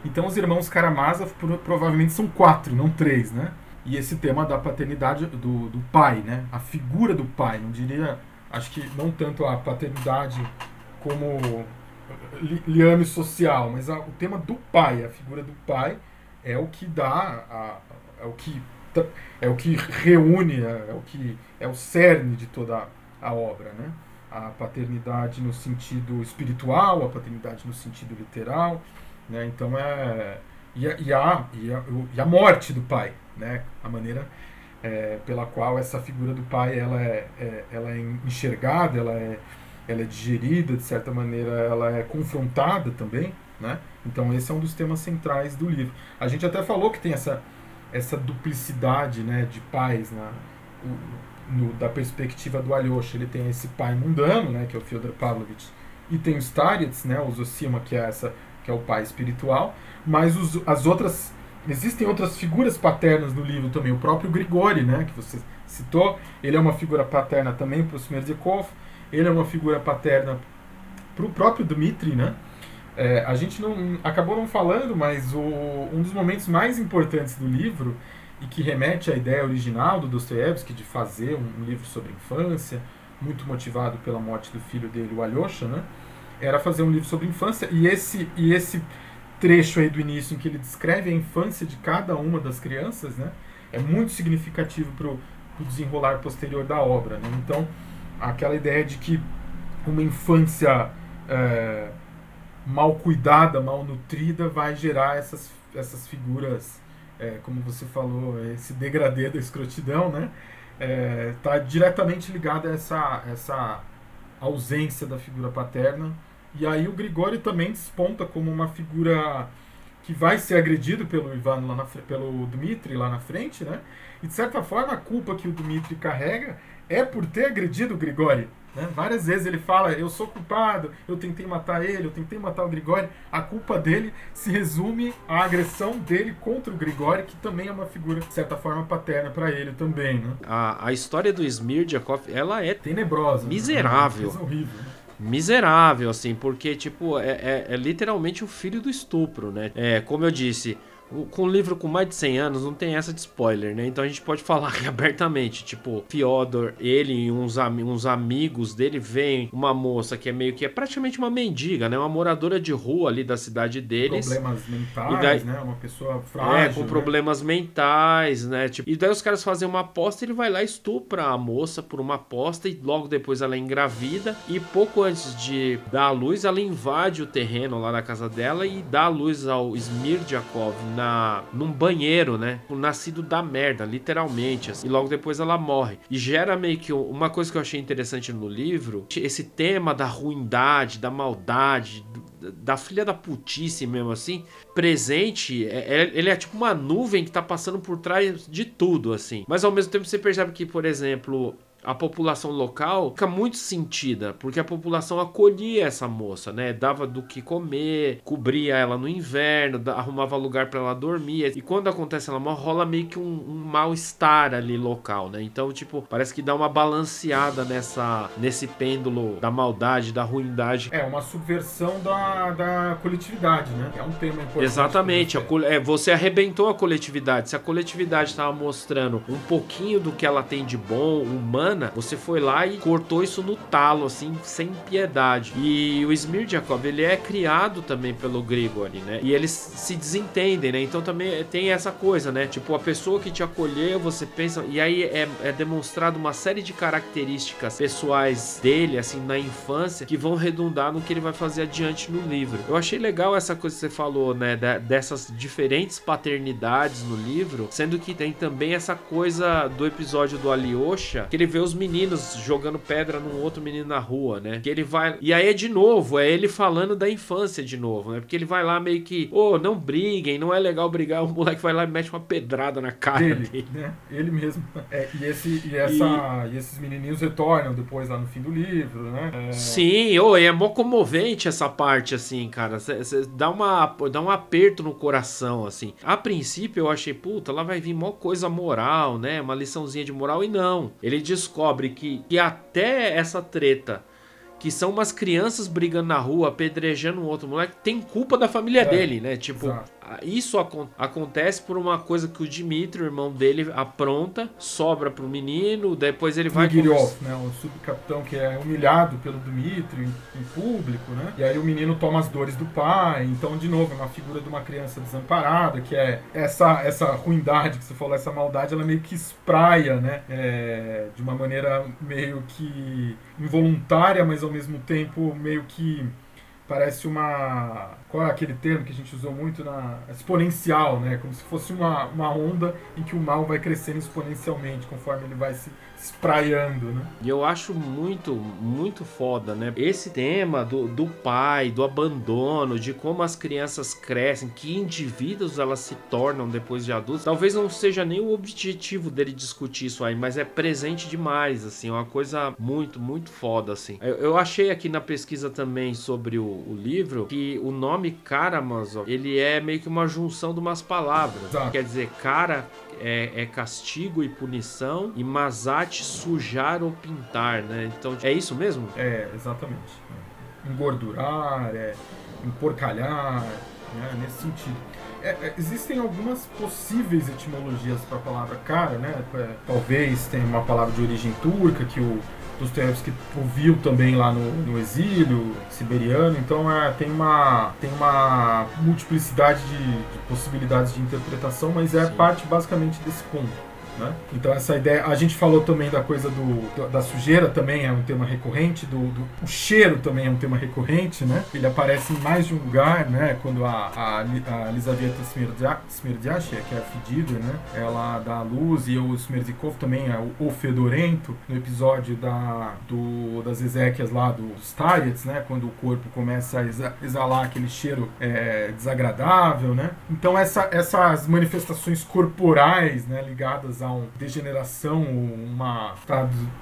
Então os irmãos Karamazov provavelmente são quatro, não três, né? E esse tema da paternidade do, do pai, né? A figura do pai, não diria, acho que não tanto a paternidade como liame social, mas a, o tema do pai, a figura do pai é o que dá, a, é o que é o que reúne, é, é o que é o cerne de toda a obra, né? A paternidade no sentido espiritual, a paternidade no sentido literal, né? Então é e a, e a, e a, e a morte do pai, né? A maneira é, pela qual essa figura do pai ela é, é, ela é enxergada, ela é, ela é digerida de certa maneira, ela é confrontada também, né? Então esse é um dos temas centrais do livro. A gente até falou que tem essa essa duplicidade né, de pais na, no, da perspectiva do Alyosha. Ele tem esse pai mundano, né, que é o Fyodor Pavlovich, e tem o Starets, né, o Zosima, que é, essa, que é o pai espiritual, mas os, as outras... Existem outras figuras paternas no livro também. O próprio Grigori, né, que você citou, ele é uma figura paterna também para o Smerdyakov, ele é uma figura paterna para o próprio Dmitri, né? É, a gente não acabou não falando, mas o, um dos momentos mais importantes do livro e que remete à ideia original do Dostoiévski de fazer um, um livro sobre infância, muito motivado pela morte do filho dele, o Alyosha, né? Era fazer um livro sobre infância e esse e esse trecho aí do início em que ele descreve a infância de cada uma das crianças, né? É muito significativo para o desenrolar posterior da obra, né? Então, aquela ideia de que uma infância é, mal cuidada, mal nutrida, vai gerar essas, essas figuras, é, como você falou, esse degradê da escrotidão, né? Está é, diretamente ligado a essa, essa ausência da figura paterna. E aí o Grigori também desponta como uma figura que vai ser agredido pelo Ivan lá na, pelo Dmitri lá na frente, né? E de certa forma a culpa que o Dmitri carrega é por ter agredido o Grigori. Né? Várias vezes ele fala, eu sou culpado, eu tentei matar ele, eu tentei matar o Grigori. A culpa dele se resume à agressão dele contra o Grigori, que também é uma figura, de certa forma, paterna para ele também. Né? A, a história do Smirjakov, ela é tenebrosa, né? miserável. Né? horrível. Miserável, assim, porque, tipo, é, é, é literalmente o filho do estupro, né? É, como eu disse, com um livro com mais de 100 anos não tem essa de spoiler, né? Então a gente pode falar abertamente, tipo, Fyodor, ele e uns, am uns amigos dele veem uma moça que é meio que é praticamente uma mendiga, né? Uma moradora de rua ali da cidade deles. Problemas mentais, daí, né? Uma pessoa frágil. É, com né? problemas mentais, né? Tipo, e daí os caras fazem uma aposta, ele vai lá e estupra a moça por uma aposta e logo depois ela é engravida e pouco antes de dar a luz, ela invade o terreno lá da casa dela e dá a luz ao Smirjakov na num banheiro, né? Nascido da merda, literalmente. Assim, e logo depois ela morre. E gera meio que uma coisa que eu achei interessante no livro, esse tema da ruindade, da maldade, da filha da putice mesmo assim, presente, é, é, ele é tipo uma nuvem que tá passando por trás de tudo, assim. Mas ao mesmo tempo você percebe que, por exemplo, a população local fica muito sentida, porque a população acolhia essa moça, né? Dava do que comer, cobria ela no inverno, arrumava lugar para ela dormir. E quando acontece ela morre, rola meio que um, um mal-estar ali local, né? Então, tipo, parece que dá uma balanceada nessa nesse pêndulo da maldade, da ruindade. É, uma subversão da, da coletividade, né? É um tema importante. Exatamente. Você. É, você arrebentou a coletividade. Se a coletividade estava mostrando um pouquinho do que ela tem de bom, humano, você foi lá e cortou isso no talo, assim, sem piedade. E o Smirjakov, ele é criado também pelo Grigori, né? E eles se desentendem, né? Então também tem essa coisa, né? Tipo, a pessoa que te acolheu, você pensa. E aí é, é demonstrado uma série de características pessoais dele, assim, na infância, que vão redundar no que ele vai fazer adiante no livro. Eu achei legal essa coisa que você falou, né? dessas diferentes paternidades no livro, sendo que tem também essa coisa do episódio do Alyosha, que ele vê os meninos jogando pedra num outro menino na rua, né? Que ele vai. E aí é de novo, é ele falando da infância de novo, né? Porque ele vai lá meio que, ô, oh, não briguem, não é legal brigar. O moleque vai lá e mete uma pedrada na cara dele. dele. Né? Ele mesmo. É, e, esse, e, essa, e... e... esses menininhos retornam depois lá no fim do livro, né? É... Sim, oh, é mó comovente essa parte, assim, cara. Cê, dá, uma, dá um aperto no coração, assim. A princípio eu achei, puta, lá vai vir mó coisa moral, né? Uma liçãozinha de moral. E não. Ele diz descobre que, que até essa treta que são umas crianças brigando na rua, apedrejando um outro moleque, tem culpa da família é, dele, né? Tipo, exato. Isso ac acontece por uma coisa que o Dimitri, o irmão dele, apronta, sobra pro menino, depois ele vai. Giriov, né? O subcapitão que é humilhado pelo Dimitri em, público, né? E aí o menino toma as dores do pai. Então, de novo, é uma figura de uma criança desamparada, que é essa, essa ruindade que você falou, essa maldade, ela meio que espraia, né? É, de uma maneira meio que involuntária, mas ao mesmo tempo meio que parece uma. Qual é aquele termo que a gente usou muito na. exponencial, né? Como se fosse uma, uma onda em que o mal vai crescendo exponencialmente conforme ele vai se espraiando, né? E eu acho muito, muito foda, né? Esse tema do, do pai, do abandono, de como as crianças crescem, que indivíduos elas se tornam depois de adultos, talvez não seja nem o objetivo dele discutir isso aí, mas é presente demais, assim, é uma coisa muito, muito foda, assim. Eu, eu achei aqui na pesquisa também sobre o, o livro que o nome Karamazov, ele é meio que uma junção de umas palavras. Exato. Quer dizer, cara é, é, castigo e punição, e Mazate sujar ou pintar, né? Então é isso mesmo? É, exatamente. Engordurar, é emporcalhar, né, nesse sentido. É, é, existem algumas possíveis etimologias para a palavra cara, né? Talvez tenha uma palavra de origem turca que o Dostoevsky ouviu também lá no, no exílio siberiano, então é, tem, uma, tem uma multiplicidade de, de possibilidades de interpretação, mas é Sim. parte basicamente desse ponto. Né? Então essa ideia, a gente falou também da coisa do, da sujeira também é um tema recorrente, do, do, o cheiro também é um tema recorrente, né? Ele aparece em mais de um lugar, né? Quando a, a, a Elizaveta Smerdiasha, que é a fedida, né? Ela dá a luz e o Smerzikov também é o, o fedorento no episódio da, do, das Ezequias lá dos Tarets, né? Quando o corpo começa a exalar aquele cheiro é, desagradável, né? Então essa, essas manifestações corporais, né? Ligadas a uma degeneração, uma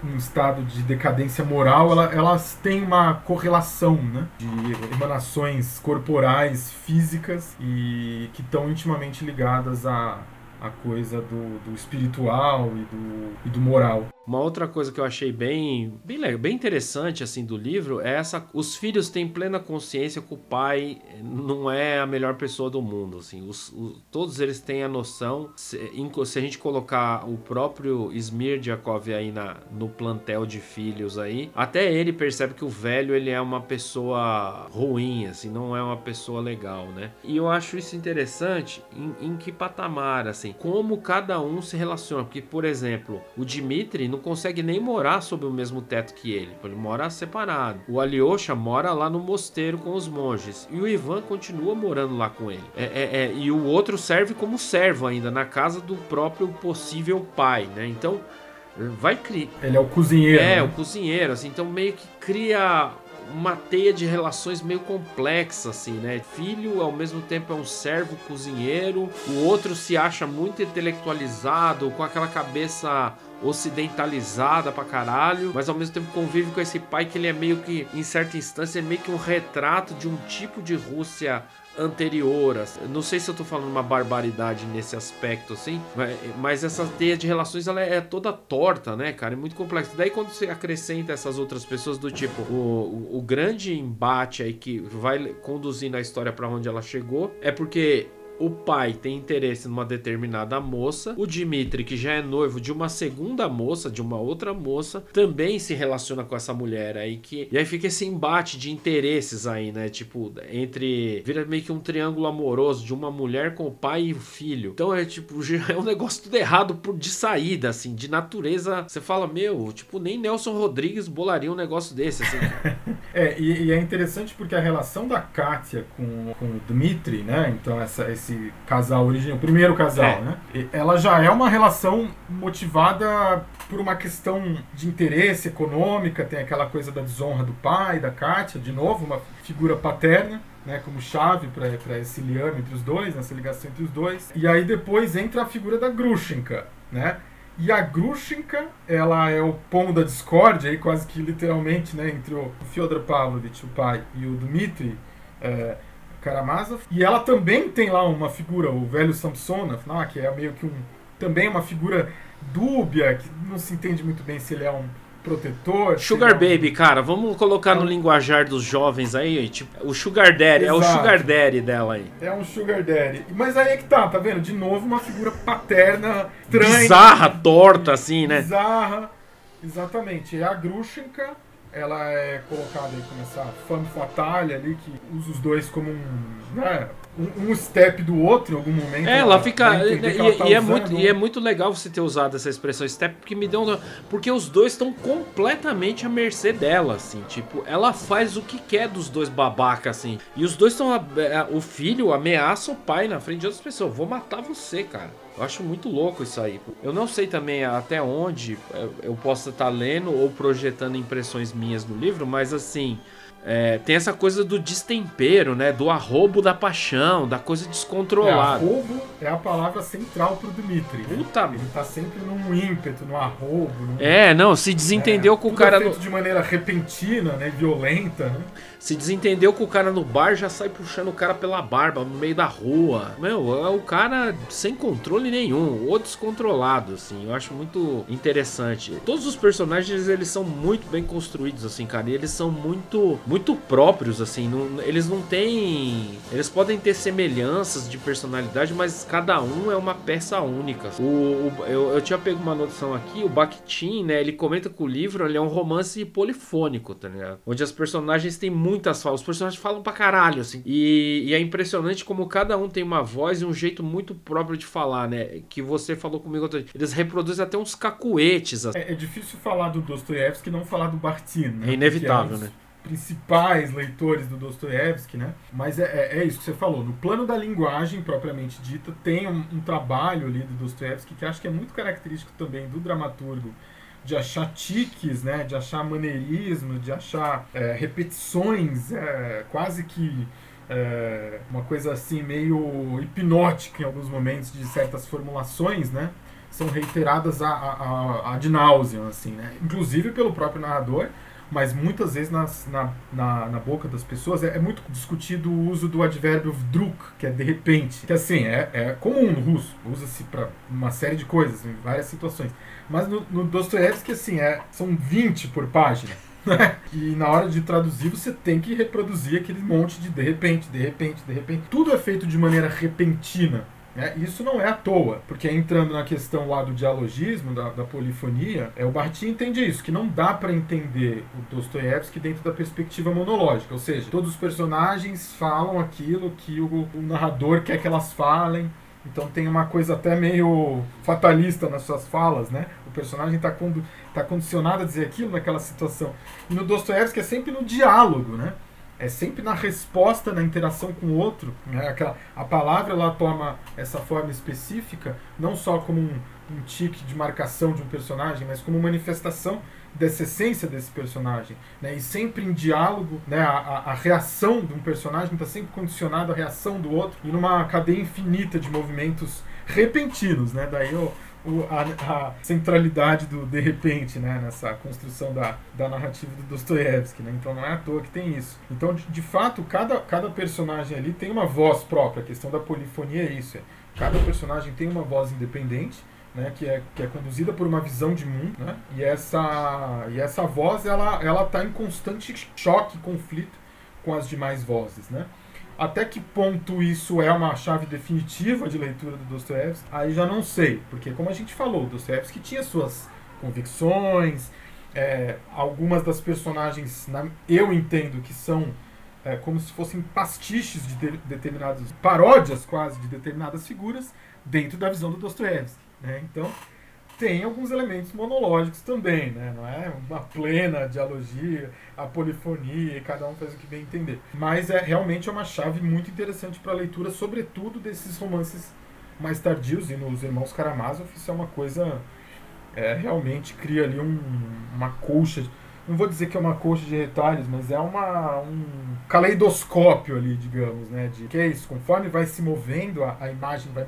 um estado de decadência moral, ela, elas têm uma correlação né, de emanações corporais, físicas e que estão intimamente ligadas a, a coisa do, do espiritual e do, e do moral. Uma outra coisa que eu achei bem, bem, bem interessante assim do livro é essa: os filhos têm plena consciência que o pai não é a melhor pessoa do mundo. Assim, os, os, todos eles têm a noção. Se, se, a gente colocar o próprio Smirdiakov aí na, no plantel de filhos aí, até ele percebe que o velho ele é uma pessoa ruim, assim, não é uma pessoa legal, né? E eu acho isso interessante em, em que patamar, assim, como cada um se relaciona. Porque, por exemplo, o Dmitri não consegue nem morar sob o mesmo teto que ele. Ele mora separado. O Alyosha mora lá no mosteiro com os monges. E o Ivan continua morando lá com ele. É, é, é, e o outro serve como servo ainda, na casa do próprio possível pai, né? Então, vai criar. Ele é o cozinheiro. É, né? o cozinheiro, assim. Então, meio que cria uma teia de relações meio complexa, assim, né? Filho, ao mesmo tempo, é um servo cozinheiro, o outro se acha muito intelectualizado, com aquela cabeça ocidentalizada pra caralho, mas ao mesmo tempo convive com esse pai que ele é meio que, em certa instância, é meio que um retrato de um tipo de Rússia anterior. Não sei se eu tô falando uma barbaridade nesse aspecto, assim, mas essa teia de relações ela é toda torta, né, cara? É muito complexa. Daí quando você acrescenta essas outras pessoas do tipo, o, o, o grande embate aí que vai conduzindo a história para onde ela chegou, é porque o pai tem interesse numa determinada moça, o Dimitri, que já é noivo de uma segunda moça, de uma outra moça, também se relaciona com essa mulher aí que e aí fica esse embate de interesses aí, né? Tipo, entre vira meio que um triângulo amoroso de uma mulher com o pai e o filho. Então é tipo, é um negócio tudo errado por de saída assim, de natureza. Você fala, meu, tipo, nem Nelson Rodrigues bolaria um negócio desse assim. é, e, e, é interessante porque a relação da Kátia com, com o Dmitri, né? Então essa esse esse casal original, o primeiro casal, é. né? Ela já é uma relação motivada por uma questão de interesse econômica, tem aquela coisa da desonra do pai, da Kátia, de novo, uma figura paterna. Né, como chave para esse liame entre os dois, essa ligação entre os dois. E aí depois entra a figura da Grushenka, né? E a Grushenka, ela é o pomo da discórdia, aí quase que literalmente, né, entre o Fyodor Pavlovich, o pai, e o Dmitry, é, Karamazov. E ela também tem lá uma figura, o velho Samsonov, ah, que é meio que um também uma figura dúbia, que não se entende muito bem se ele é um protetor. Sugar Baby, cara, vamos colocar é um... no linguajar dos jovens aí, tipo, o Sugar Daddy, Exato. é o Sugar Daddy dela aí. É um Sugar Daddy. Mas aí é que tá, tá vendo? De novo uma figura paterna, estranha. Bizarra, torta assim, né? Bizarra. Exatamente. É a Grushenka ela é colocada aí como essa femme fatale ali, que usa os dois como um. Né, um, step do outro em algum momento. É, ela, ela fica. E, ela tá e, é muito, e é muito legal você ter usado essa expressão step, porque me deu um. Porque os dois estão completamente à mercê dela, assim. Tipo, ela faz o que quer dos dois babaca, assim. E os dois estão. É, o filho ameaça o pai na frente de outras pessoas. Vou matar você, cara. Eu acho muito louco isso aí. Eu não sei também até onde eu posso estar lendo ou projetando impressões minhas no livro, mas assim, é, tem essa coisa do destempero, né? Do arrobo da paixão, da coisa descontrolada. É, arrobo é a palavra central pro Dmitri. Né? Puta. Ele tá sempre num ímpeto, num arrobo. Num... É, não, se desentendeu é, com o cara. Feito no... de maneira repentina, né? Violenta, né? Se desentendeu com o cara no bar, já sai puxando o cara pela barba no meio da rua. Meu, é o cara sem controle nenhum, ou descontrolado, assim. Eu acho muito interessante. Todos os personagens, eles são muito bem construídos, assim, cara. E eles são muito, muito muito próprios, assim. Não, eles não têm. Eles podem ter semelhanças de personalidade, mas cada um é uma peça única. O, o eu, eu tinha pego uma noção aqui, o Bakhtin, né? Ele comenta que o livro ele é um romance polifônico, tá ligado? Onde as personagens têm muitas falas. Os personagens falam pra caralho, assim. E, e é impressionante como cada um tem uma voz e um jeito muito próprio de falar, né? Que você falou comigo outro dia. Eles reproduzem até uns cacuetes. Assim. É, é, difícil falar do Dostoiévski e não falar do Bakhtin, né? É inevitável, né? principais leitores do Dostoiévski, né? Mas é, é, é, isso que você falou. No plano da linguagem propriamente dita, tem um, um trabalho ali do Dostoiévski que acho que é muito característico também do dramaturgo de achar tiques, né? De achar maneirismo, de achar é, repetições, é, quase que é, uma coisa assim meio hipnótica em alguns momentos de certas formulações, né? São reiteradas a, a, a, ad nauseam, assim, né? Inclusive pelo próprio narrador, mas muitas vezes nas, na, na, na, boca das pessoas é, é, muito discutido o uso do advérbio vdruk, que é de repente, que assim, é, é comum no russo, usa-se para uma série de coisas, em várias situações. Mas no, no Dostoiévski, assim, é, são 20 por página. Né? E na hora de traduzir, você tem que reproduzir aquele monte de de repente, de repente, de repente. Tudo é feito de maneira repentina. Né? Isso não é à toa, porque entrando na questão lá do dialogismo, da, da polifonia, é, o Bartin entende isso, que não dá para entender o Dostoiévski dentro da perspectiva monológica, ou seja, todos os personagens falam aquilo que o, o narrador quer que elas falem, então tem uma coisa até meio fatalista nas suas falas, né? O personagem está tá condicionado a dizer aquilo naquela situação. E no Dostoiévski é sempre no diálogo, né? É sempre na resposta, na interação com o outro. Né? Aquela, a palavra ela toma essa forma específica, não só como um, um tique de marcação de um personagem, mas como manifestação dessa essência desse personagem. Né? E sempre em diálogo, né? a, a, a reação de um personagem está sempre condicionada à reação do outro, e numa cadeia infinita de movimentos repentinos. Né? Daí eu o, a, a, centralidade do de repente, né, nessa construção da, da narrativa do Dostoiévski, né? Então não é à toa que tem isso. Então, de, de, fato, cada, cada personagem ali tem uma voz própria. A questão da polifonia é isso. É, cada personagem tem uma voz independente, né, que, é, que é conduzida por uma visão de mundo, né? E essa, e essa voz, ela ela está em constante choque, conflito com as demais vozes, né? Até que ponto isso é uma chave definitiva de leitura do Dostoiévski, aí já não sei, porque como a gente falou, Dostoiévski tinha suas convicções, é, algumas das personagens na, eu entendo que são é, como se fossem pastiches de, de determinadas paródias quase de determinadas figuras dentro da visão do Dostoiévski. Né? Então tem alguns elementos monológicos também, né? Não é uma plena dialogia, a polifonia, e cada um faz o que bem entender. Mas é realmente é uma chave muito interessante para a leitura, sobretudo desses romances mais tardios, e nos Irmãos Karamazov isso é uma coisa... É, realmente cria ali um, uma colcha... Não vou dizer que é uma colcha de retalhos, mas é uma, um caleidoscópio ali, digamos, né? De que é isso, conforme vai se movendo, a, a imagem vai,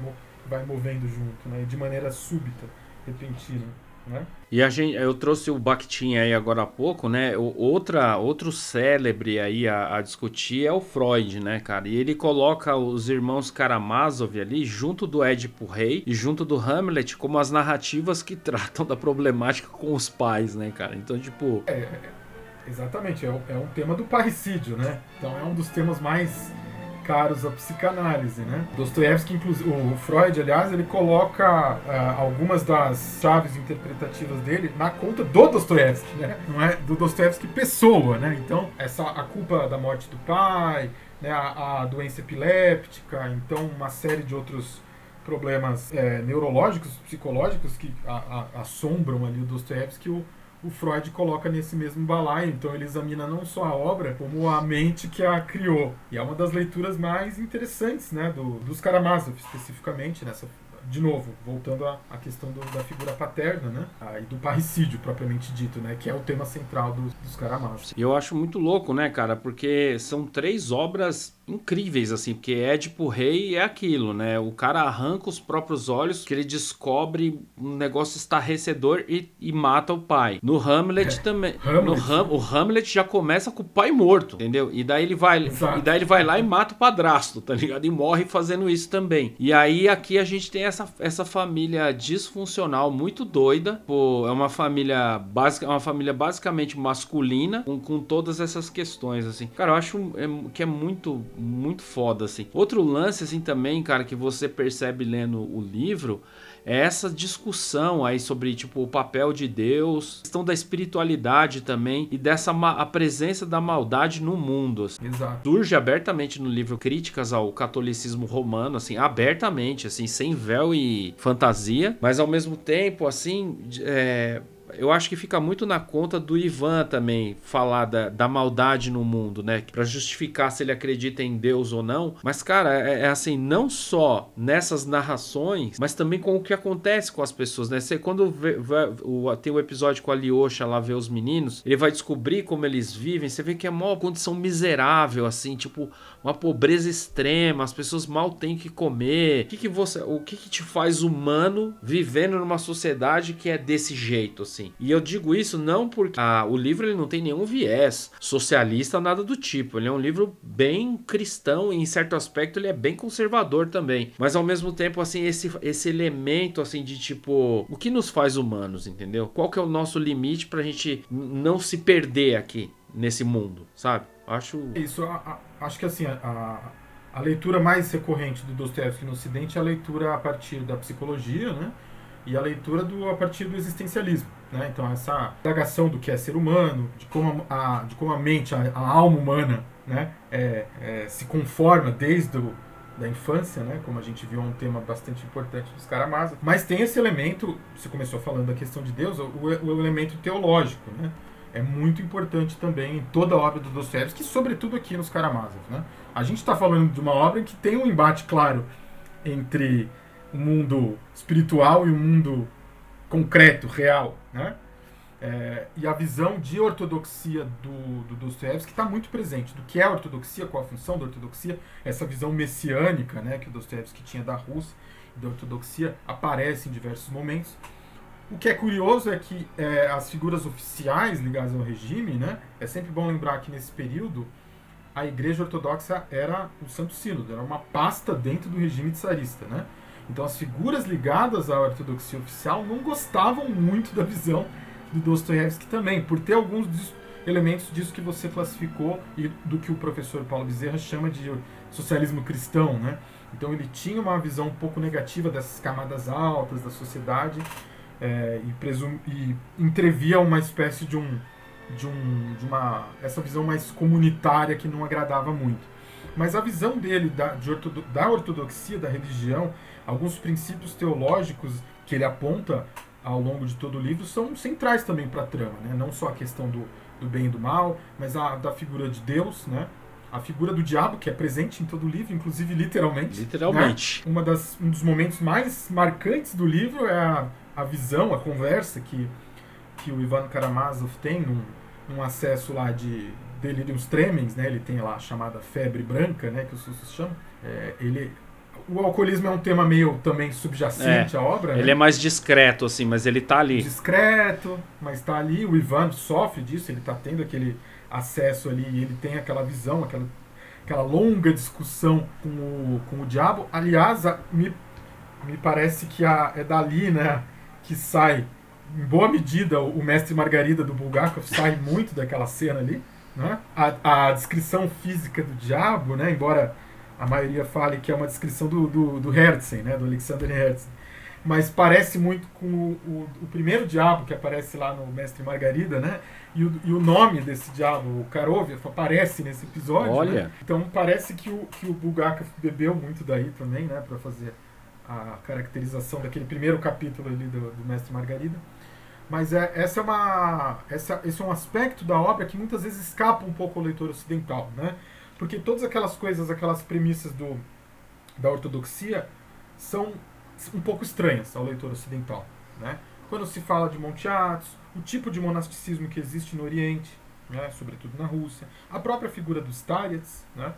vai movendo junto, né? De maneira súbita repentino. Né? E a gente, eu trouxe o Bakhtin aí agora há pouco, né? O, outra, outro célebre aí a, a, discutir é o Freud, né, cara? E ele coloca os irmãos Karamazov ali junto do Édipo Rei e junto do Hamlet como as narrativas que tratam da problemática com os pais, né, cara? Então, tipo. É, é exatamente, é, é um tema do parricídio, né? Então é um dos temas mais caros à psicanálise, né? Dostoiévski, o Freud, aliás, ele coloca uh, algumas das chaves interpretativas dele na conta do Dostoiévski, né? Não é do Dostoiévski pessoa, né? Então, essa a culpa da morte do pai, né? a, a doença epiléptica, então uma série de outros problemas é, neurológicos, psicológicos que a, a, assombram ali o Dostoiévski, o o Freud coloca nesse mesmo balaio. Então ele examina não só a obra, como a mente que a criou. E é uma das leituras mais interessantes, né, do, dos Karamazov, especificamente, nessa de novo, voltando à, à questão do, da figura paterna, né? Ah, e do parricídio, propriamente dito, né? Que é o tema central dos, dos Karamazov. Eu acho muito louco, né, cara? Porque são três obras incríveis, assim, porque Édipo Rei é aquilo, né? O cara arranca os próprios olhos, que ele descobre um negócio estarrecedor e, e mata o pai. No Hamlet é. também. Hamlet. No Ham, o Hamlet já começa com o pai morto, entendeu? E daí ele vai. Exato. E daí ele vai lá e mata o padrasto, tá ligado? E morre fazendo isso também. E aí aqui a gente tem essa, essa família disfuncional muito doida. Pô, é uma família básica, uma família basicamente masculina com, com todas essas questões assim. Cara, eu acho é, que é muito muito foda assim. Outro lance assim também, cara, que você percebe lendo o livro é essa discussão aí sobre tipo o papel de Deus, questão da espiritualidade também e dessa a presença da maldade no mundo. Assim. Exato. Surge abertamente no livro críticas ao catolicismo romano, assim, abertamente, assim, sem véu e fantasia, mas ao mesmo tempo, assim, é, eu acho que fica muito na conta do Ivan também falar da, da maldade no mundo, né? Para justificar se ele acredita em Deus ou não. Mas, cara, é, é, assim, não só nessas narrações, mas também com o que acontece com as pessoas, né? Você, quando vê, vê, o, tem o episódio com a Liosha lá ver os meninos, ele vai descobrir como eles vivem. Você vê que é uma condição miserável, assim, tipo, uma pobreza extrema, as pessoas mal têm que comer. O que, que você, o que, que te faz humano vivendo numa sociedade que é desse jeito, assim? E eu digo isso não porque ah, o livro ele não tem nenhum viés socialista, nada do tipo. Ele é um livro bem cristão e em certo aspecto ele é bem conservador também. Mas ao mesmo tempo, assim, esse, esse elemento assim de tipo, o que nos faz humanos, entendeu? Qual que é o nosso limite pra gente não se perder aqui nesse mundo, sabe? Acho. Isso, a, a, acho que assim, a, a leitura mais recorrente do Dostoevsky no Ocidente é a leitura a partir da psicologia, né? E a leitura do, a partir do existencialismo. Né? Então, essa indagação do que é ser humano, de como a, de como a mente, a, a alma humana né? É, é, se conforma desde o, da infância, né? como a gente viu, é um tema bastante importante dos Karamazov. Mas tem esse elemento, você começou falando da questão de Deus, o, o elemento teológico. Né? É muito importante também em toda a obra do Dostoevsky, sobretudo aqui nos Karamazov. Né? A gente está falando de uma obra que tem um embate claro entre o mundo espiritual e o mundo concreto, real. Né? É, e a visão de ortodoxia do, do Dostoevsky está muito presente. Do que é a ortodoxia, qual a função da ortodoxia, essa visão messiânica né, que o Dostoevsky tinha da Rússia da ortodoxia aparece em diversos momentos. O que é curioso é que é, as figuras oficiais ligadas ao regime, né, é sempre bom lembrar que nesse período a Igreja Ortodoxa era o Santo Sínodo, era uma pasta dentro do regime tsarista, né? Então as figuras ligadas à ortodoxia oficial não gostavam muito da visão do Dostoiévski também, por ter alguns elementos disso que você classificou e do que o professor Paulo Bezerra chama de socialismo cristão, né? Então ele tinha uma visão um pouco negativa dessas camadas altas da sociedade é, e, presum, e entrevia uma espécie de um de um de uma essa visão mais comunitária que não agradava muito. Mas a visão dele da, de ortodo, da ortodoxia da religião alguns princípios teológicos que ele aponta ao longo de todo o livro são centrais também para a trama né? Não só a questão do, do bem e do mal mas a da figura de Deus né? A figura do diabo que é presente em todo o livro inclusive literalmente literalmente. Né? uma das um dos momentos mais marcantes do livro é a a visão, a conversa que, que o Ivan Karamazov tem num, num acesso lá de delírios tremens, né? Ele tem lá a chamada febre branca, né? Que os russos chamam. É, ele, o alcoolismo é um tema meio também subjacente é, à obra. Ele né? é mais discreto, assim, mas ele tá ali. Discreto, mas tá ali. O Ivan sofre disso, ele tá tendo aquele acesso ali, ele tem aquela visão, aquela, aquela longa discussão com o, com o diabo. Aliás, a, me, me parece que a, é dali, né? Que sai, em boa medida, o mestre Margarida do Bulgakov sai muito daquela cena ali. Né? A, a descrição física do diabo, né? embora a maioria fale que é uma descrição do, do, do Herzen, né? do Alexander Herzen, mas parece muito com o, o, o, primeiro diabo que aparece lá no Mestre Margarida, né? E o, e o nome desse diabo, o Karoviev, aparece nesse episódio. Né? Olha. Né? Então parece que o, que o Bulgakov bebeu muito daí também, né? Para fazer a caracterização daquele primeiro capítulo ali do, do Mestre Margarida. Mas é, essa é uma, essa, esse é um aspecto da obra que muitas vezes escapa um pouco ao leitor ocidental, né? Porque todas aquelas coisas, aquelas premissas do, da ortodoxia são um pouco estranhas ao leitor ocidental, né? Quando se fala de Monte Athos, o tipo de monasticismo que existe no Oriente, né? sobretudo na Rússia, a própria figura dos Starets, né?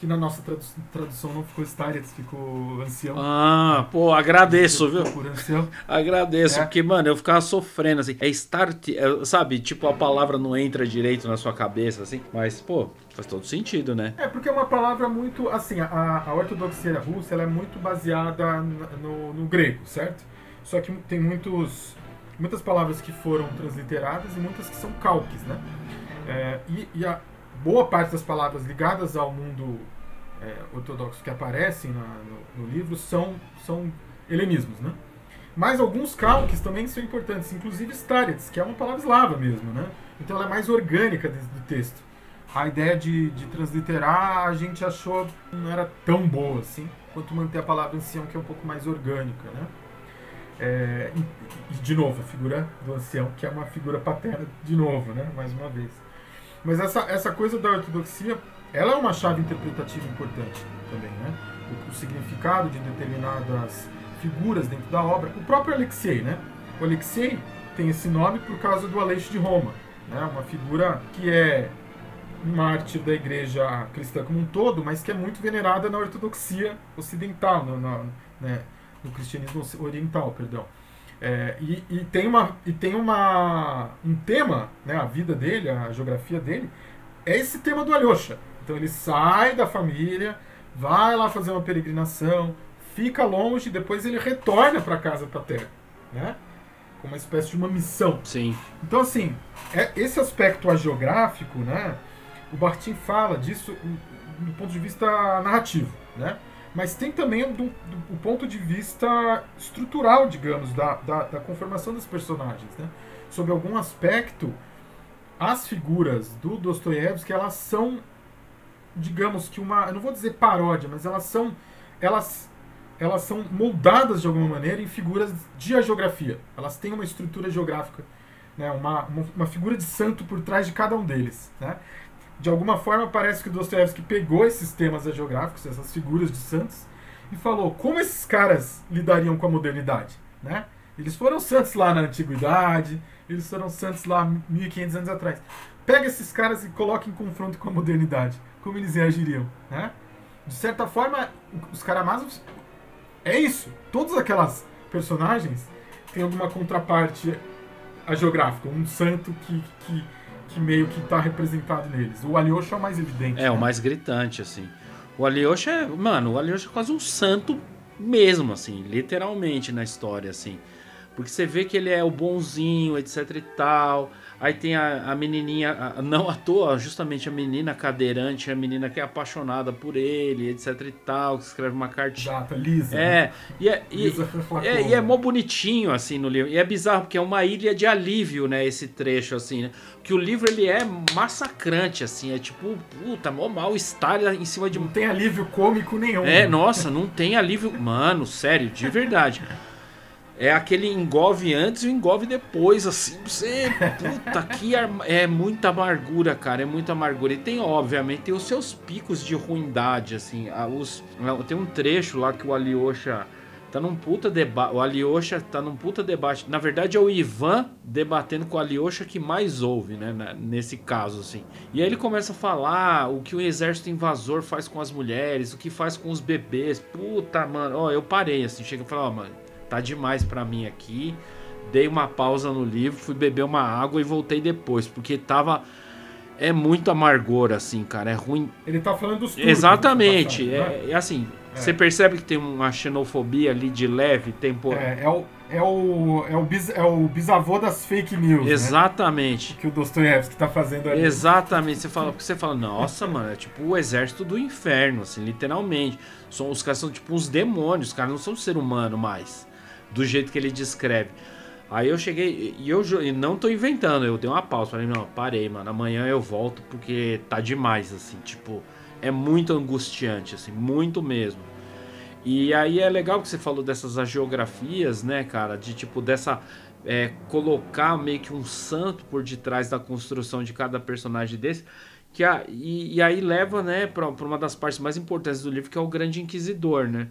Que na nossa tradução não ficou Starets, ficou ancião. Ah, pô, agradeço, viu? Por ancião. Agradeço, é. porque, mano, eu ficava sofrendo, assim. É start, é, sabe? Tipo, a palavra não entra direito na sua cabeça, assim. Mas, pô, faz todo sentido, né? É, porque é uma palavra muito, assim, a, a ortodoxia russa, ela é muito baseada no, no grego, certo? Só que tem muitos, muitas palavras que foram transliteradas e muitas que são calques, né? É, e, e a, boa parte das palavras ligadas ao mundo é, ortodoxo que aparecem na, no, no, livro são, são helenismos, né? Mas alguns calques também são importantes, inclusive starets, que é uma palavra eslava mesmo, né? Então ela é mais orgânica do texto. A ideia de, de transliterar a gente achou não era tão boa assim, quanto manter a palavra ancião, que é um pouco mais orgânica, né? É, e, e, de novo, a figura do ancião, que é uma figura paterna, de novo, né? Mais uma vez. Mas essa, essa coisa da ortodoxia, ela é uma chave interpretativa importante também, né? O, o significado de determinadas figuras dentro da obra. O próprio Alexei, né? O Alexei tem esse nome por causa do Aleixo de Roma, né? Uma figura que é mártir da igreja cristã como um todo, mas que é muito venerada na ortodoxia ocidental, no, no, né? no cristianismo oriental, perdão. É, e, e, tem, uma, e tem uma, um tema, né, a vida dele, a geografia dele, é esse tema do Alyosha. Então ele sai da família, vai lá fazer uma peregrinação, fica longe, depois ele retorna para casa paterna, né? Como uma espécie de uma missão. Sim. Então, assim, é, esse aspecto geográfico, né? O Bartin fala disso do ponto de vista narrativo, né? Mas tem também do, do, ponto de vista estrutural, digamos, da, da, da, conformação dos personagens. Né? Sobre algum aspecto, as figuras do Dostoiévski, elas são, digamos que uma, eu não vou dizer paródia, mas elas são, elas, elas são moldadas de alguma maneira em figuras de geografia. Elas têm uma estrutura geográfica, né? uma, uma, uma figura de santo por trás de cada um deles. Né? De alguma forma parece que o Dostoevsky pegou esses temas geográficos, essas figuras de santos, e falou como esses caras lidariam com a modernidade, né? Eles foram santos lá na antiguidade, eles foram santos lá 1500 anos atrás. Pega esses caras e coloca em confronto com a modernidade, como eles reagiriam, né? De certa forma, os Karamazov é isso. Todas aquelas personagens têm alguma contraparte a geográfica, um santo que, que que meio que tá representado neles. O Alyosha é o mais evidente. É, né? o mais gritante, assim. O Alyosha é, mano, o Alyosha é quase um santo mesmo, assim, literalmente na história, assim. Porque você vê que ele é o bonzinho, etc e tal. Aí tem a, a menininha, a, não à toa, justamente a menina cadeirante, a menina que é apaixonada por ele, etc e tal, que escreve uma cartinha. Exato, Lisa. É, né? e é, Lisa e, é, e é mó bonitinho, assim, no livro. E é bizarro, porque é uma ilha de alívio, né, esse trecho, assim, né? Que o livro, ele é massacrante, assim, é tipo, puta, mó mal-estar em cima de... Não tem alívio cômico nenhum. É, nossa, não tem alívio... Mano, sério, de verdade é aquele engove antes e o engove depois, assim. Você, puta, aqui é muita amargura, cara, é muita amargura. E tem, obviamente, tem os seus picos de ruindade, assim. Os, tem um trecho lá que o Alyosha tá num puta debate. O Alyosha tá num puta debate. Na verdade, é o Ivan debatendo com o Alyosha que mais ouve, né? Nesse caso, assim. E aí ele começa a falar o que o exército invasor faz com as mulheres, o que faz com os bebês. Puta, mano. Ó, eu parei, assim. Chega e falo, ó, mano tá demais para mim aqui. Dei uma pausa no livro, fui beber uma água e voltei depois, porque tava é muito amargor assim, cara, é ruim. Ele tá falando dos turcos, Exatamente. Né? é, é, assim, é. você percebe que tem uma xenofobia ali de leve, tempo É, é o é o, é o, bis, é o bisavô das fake news. Né? Exatamente. Né? Que o Dostoiévski tá fazendo ali. Exatamente. Você fala, porque você fala, nossa, mano, é tipo o exército do inferno, assim, literalmente. São, os caras são tipo uns demônios, os caras não são ser humano mais do jeito que ele descreve. Aí eu cheguei e eu e não tô inventando, eu dei uma pausa, falei, não, parei, mano, amanhã eu volto porque tá demais, assim, tipo, é muito angustiante, assim, muito mesmo. E aí é legal que você falou dessas geografias, né, cara, de tipo, dessa. É, colocar meio que um santo por detrás da construção de cada personagem desse. Que a, e, e aí leva, né, pra, pra uma das partes mais importantes do livro, que é o Grande Inquisidor, né?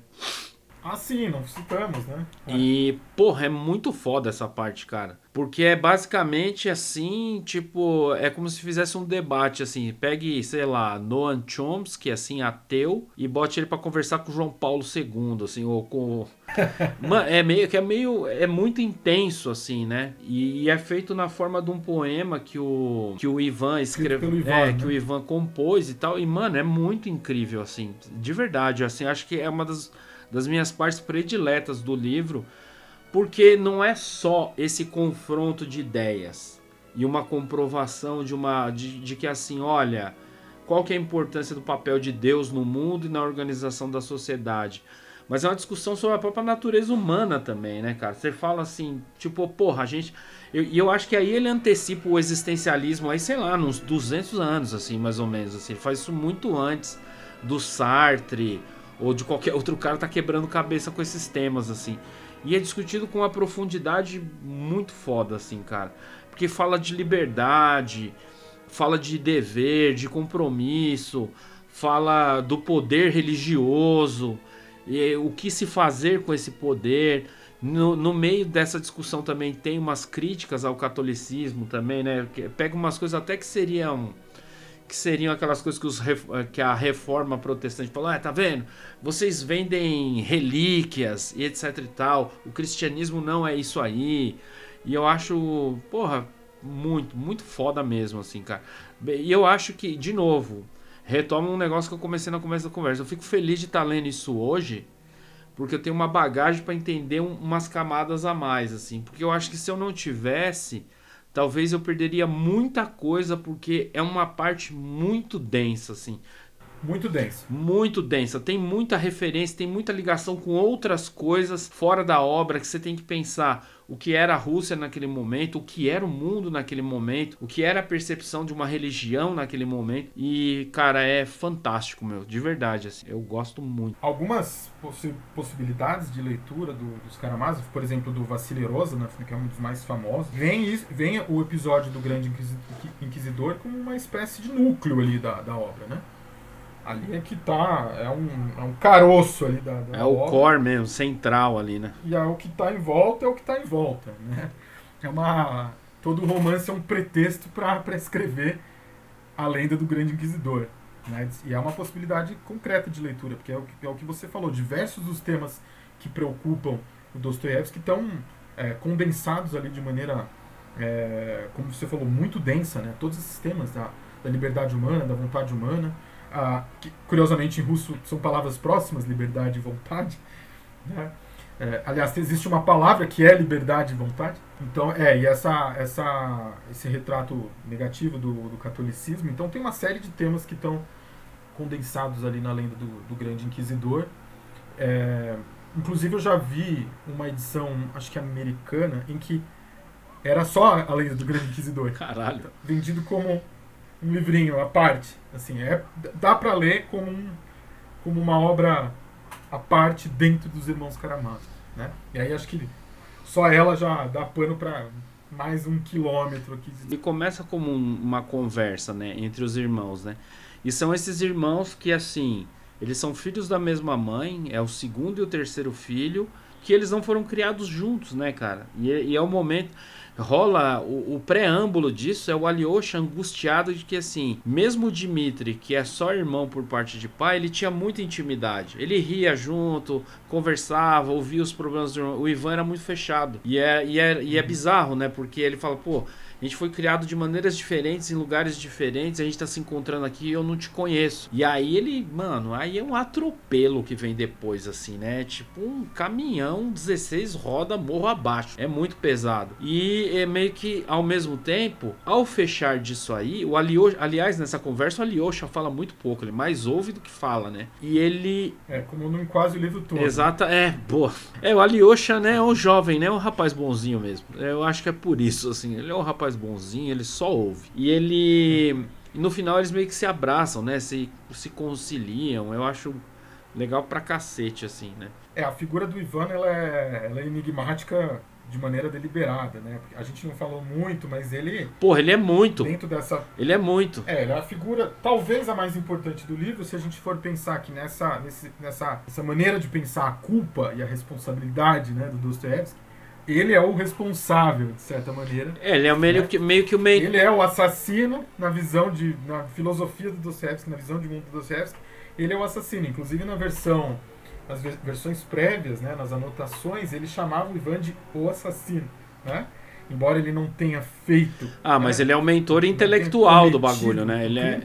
Ah, sim, não citamos, né? É. E, porra, é muito foda essa parte, cara. Porque é basicamente assim, tipo, é como se fizesse um debate, assim. Pegue, sei lá, Noam Chomsky, assim, ateu, e bote ele para conversar com João Paulo II, assim, ou com. Mano, é meio que é meio. É muito intenso, assim, né? E, e, é feito na forma de um poema que o, que o Ivan escreveu. É, né? que o Ivan compôs e tal. E, mano, é muito incrível, assim. De verdade, assim, acho que é uma das das minhas partes prediletas do livro, porque não é só esse confronto de ideias e uma comprovação de uma de, de que assim, olha, qual que é a importância do papel de Deus no mundo e na organização da sociedade. Mas é uma discussão sobre a própria natureza humana também, né, cara? Você fala assim, tipo, porra, a gente. E eu, eu, acho que aí ele antecipa o existencialismo aí, sei lá, uns 200 anos, assim, mais ou menos. Assim. Ele faz isso muito antes do Sartre, ou de qualquer outro cara tá quebrando cabeça com esses temas assim. E é discutido com uma profundidade muito foda assim, cara. Porque fala de liberdade, fala de dever, de compromisso, fala do poder religioso, e o que se fazer com esse poder. No, no, meio dessa discussão também tem umas críticas ao catolicismo também, né? Pega umas coisas até que seriam que seriam aquelas coisas que, os, que a reforma protestante falou: ah, tá vendo? Vocês vendem relíquias e etc e tal. O cristianismo não é isso aí. E eu acho, porra, muito, muito foda mesmo, assim, cara. E eu acho que, de novo, retoma um negócio que eu comecei na começo da conversa. Eu fico feliz de estar tá lendo isso hoje, porque eu tenho uma bagagem para entender umas camadas a mais, assim. Porque eu acho que se eu não tivesse talvez eu perderia muita coisa porque é uma parte muito densa assim. Muito densa. Muito densa. Tem muita referência, tem muita ligação com outras coisas fora da obra que você tem que pensar o que era a Rússia naquele momento, o que era o mundo naquele momento, o que era a percepção de uma religião naquele momento. E, cara, é fantástico, meu, de verdade, assim, eu gosto muito. Algumas possi possibilidades de leitura do, dos Karamazov, por exemplo, do Vassili Rozanov, né, que é um dos mais famosos, vem, vem o episódio do Grande Inquisidor como uma espécie de núcleo ali da, da obra, né? Ali é que tá, é um, é um caroço ali da, da É o core mesmo, central ali, né? E é o que tá em volta é o que tá em volta, né? É uma... Todo romance é um pretexto para escrever a lenda do Grande Inquisidor. Né? E é uma possibilidade concreta de leitura, porque é o que, é o que você falou, diversos dos temas que preocupam o Dostoiévski estão é, condensados ali de maneira, é, como você falou, muito densa, né? Todos esses temas da, da liberdade humana, da vontade humana, ah, que, curiosamente em russo são palavras próximas, liberdade e vontade. Né? É, aliás, existe uma palavra que é liberdade e vontade. Então, é, e essa, essa, esse retrato negativo do, do catolicismo. Então, tem uma série de temas que estão condensados ali na lenda do, do Grande Inquisidor. É, inclusive, eu já vi uma edição, acho que americana, em que era só a lenda do Grande Inquisidor. Caralho. Vendido como um livrinho à parte. Assim, é, dá para ler como, um, como uma obra à parte dentro dos Irmãos Karamazov. Né? E aí acho que só ela já dá pano para mais um quilômetro aqui. E começa como um, uma conversa né, entre os irmãos. Né? E são esses irmãos que, assim, eles são filhos da mesma mãe, é o segundo e o terceiro filho, que eles não foram criados juntos, né, cara? E, e é o momento rola o, o, preâmbulo disso é o Alyosha angustiado de que assim, mesmo o Dmitri, que é só irmão por parte de pai, ele tinha muita intimidade. Ele ria junto, conversava, ouvia os problemas do irmão. O Ivan era muito fechado. E é, e é, e é bizarro, né? Porque ele fala, pô, a gente foi criado de maneiras diferentes, em lugares diferentes, a gente tá se encontrando aqui e eu não te conheço. E aí ele, mano, aí é um atropelo que vem depois, assim, né? Tipo um caminhão 16 roda morro abaixo. É muito pesado. E é meio que, ao mesmo tempo, ao fechar disso aí, o Alyosha, aliás, nessa conversa, o Alyosha fala muito pouco, ele mais ouve do que fala, né? E ele. É, como não quase o livro todo. Exata, é, boa. É, o Alyosha, né, é um jovem, né? É um rapaz bonzinho mesmo. Eu acho que é por isso, assim. Ele é um rapaz bonzinho, ele só ouve. E ele. no final eles meio que se abraçam, né? Se, se conciliam. Eu acho legal pra cacete, assim, né? É, a figura do Ivan ela é, ela é enigmática de maneira deliberada, né? A gente não falou muito, mas ele. Porra, ele é muito. Dentro dessa. Ele é muito. É, ele é a figura, talvez a mais importante do livro, se a gente for pensar que nessa, nesse, nessa, nessa maneira de pensar a culpa e a responsabilidade né, do Dostoevsky, ele é o responsável, de certa maneira. É, ele é meio, né? que, meio que o meio. Ele é o assassino na visão de. na filosofia do Dostoevsky, na visão de mundo do Dostoevsky. Ele é o assassino. Inclusive na versão nas versões prévias, né, nas anotações, ele chamava o Ivan de o assassino, né? Embora ele não tenha feito. Ah, né, mas ele é o mentor intelectual do bagulho, né? Ele é,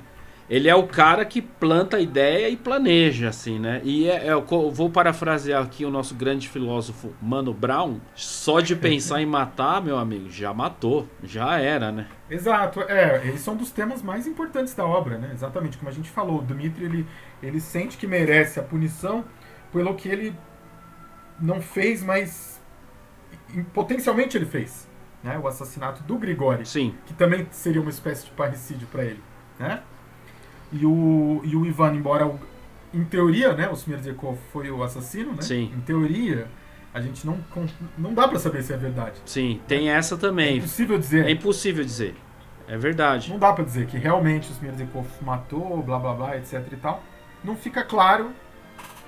ele é o cara que planta a ideia e planeja, assim, né? E é, é, eu vou parafrasear aqui o nosso grande filósofo Mano Brown. Só de pensar em matar, meu amigo, já matou, já era, né? Exato, é, eles são dos temas mais importantes da obra, né? Exatamente, como a gente falou, o Dmitri ele, ele sente que merece a punição pelo que ele não fez, mas potencialmente ele fez. Né? O assassinato do Grigori. Sim. Que também seria uma espécie de parricídio para ele. Né? E, o, e o Ivan, embora em teoria, né, o Smerdyakov foi o assassino, né? Sim. Em teoria, a gente não, não dá para saber se é verdade. Sim, tem essa também. É impossível dizer. É impossível dizer. É verdade. Não dá para dizer que realmente o Smerdyakov matou, blá blá blá, etc e tal. Não fica claro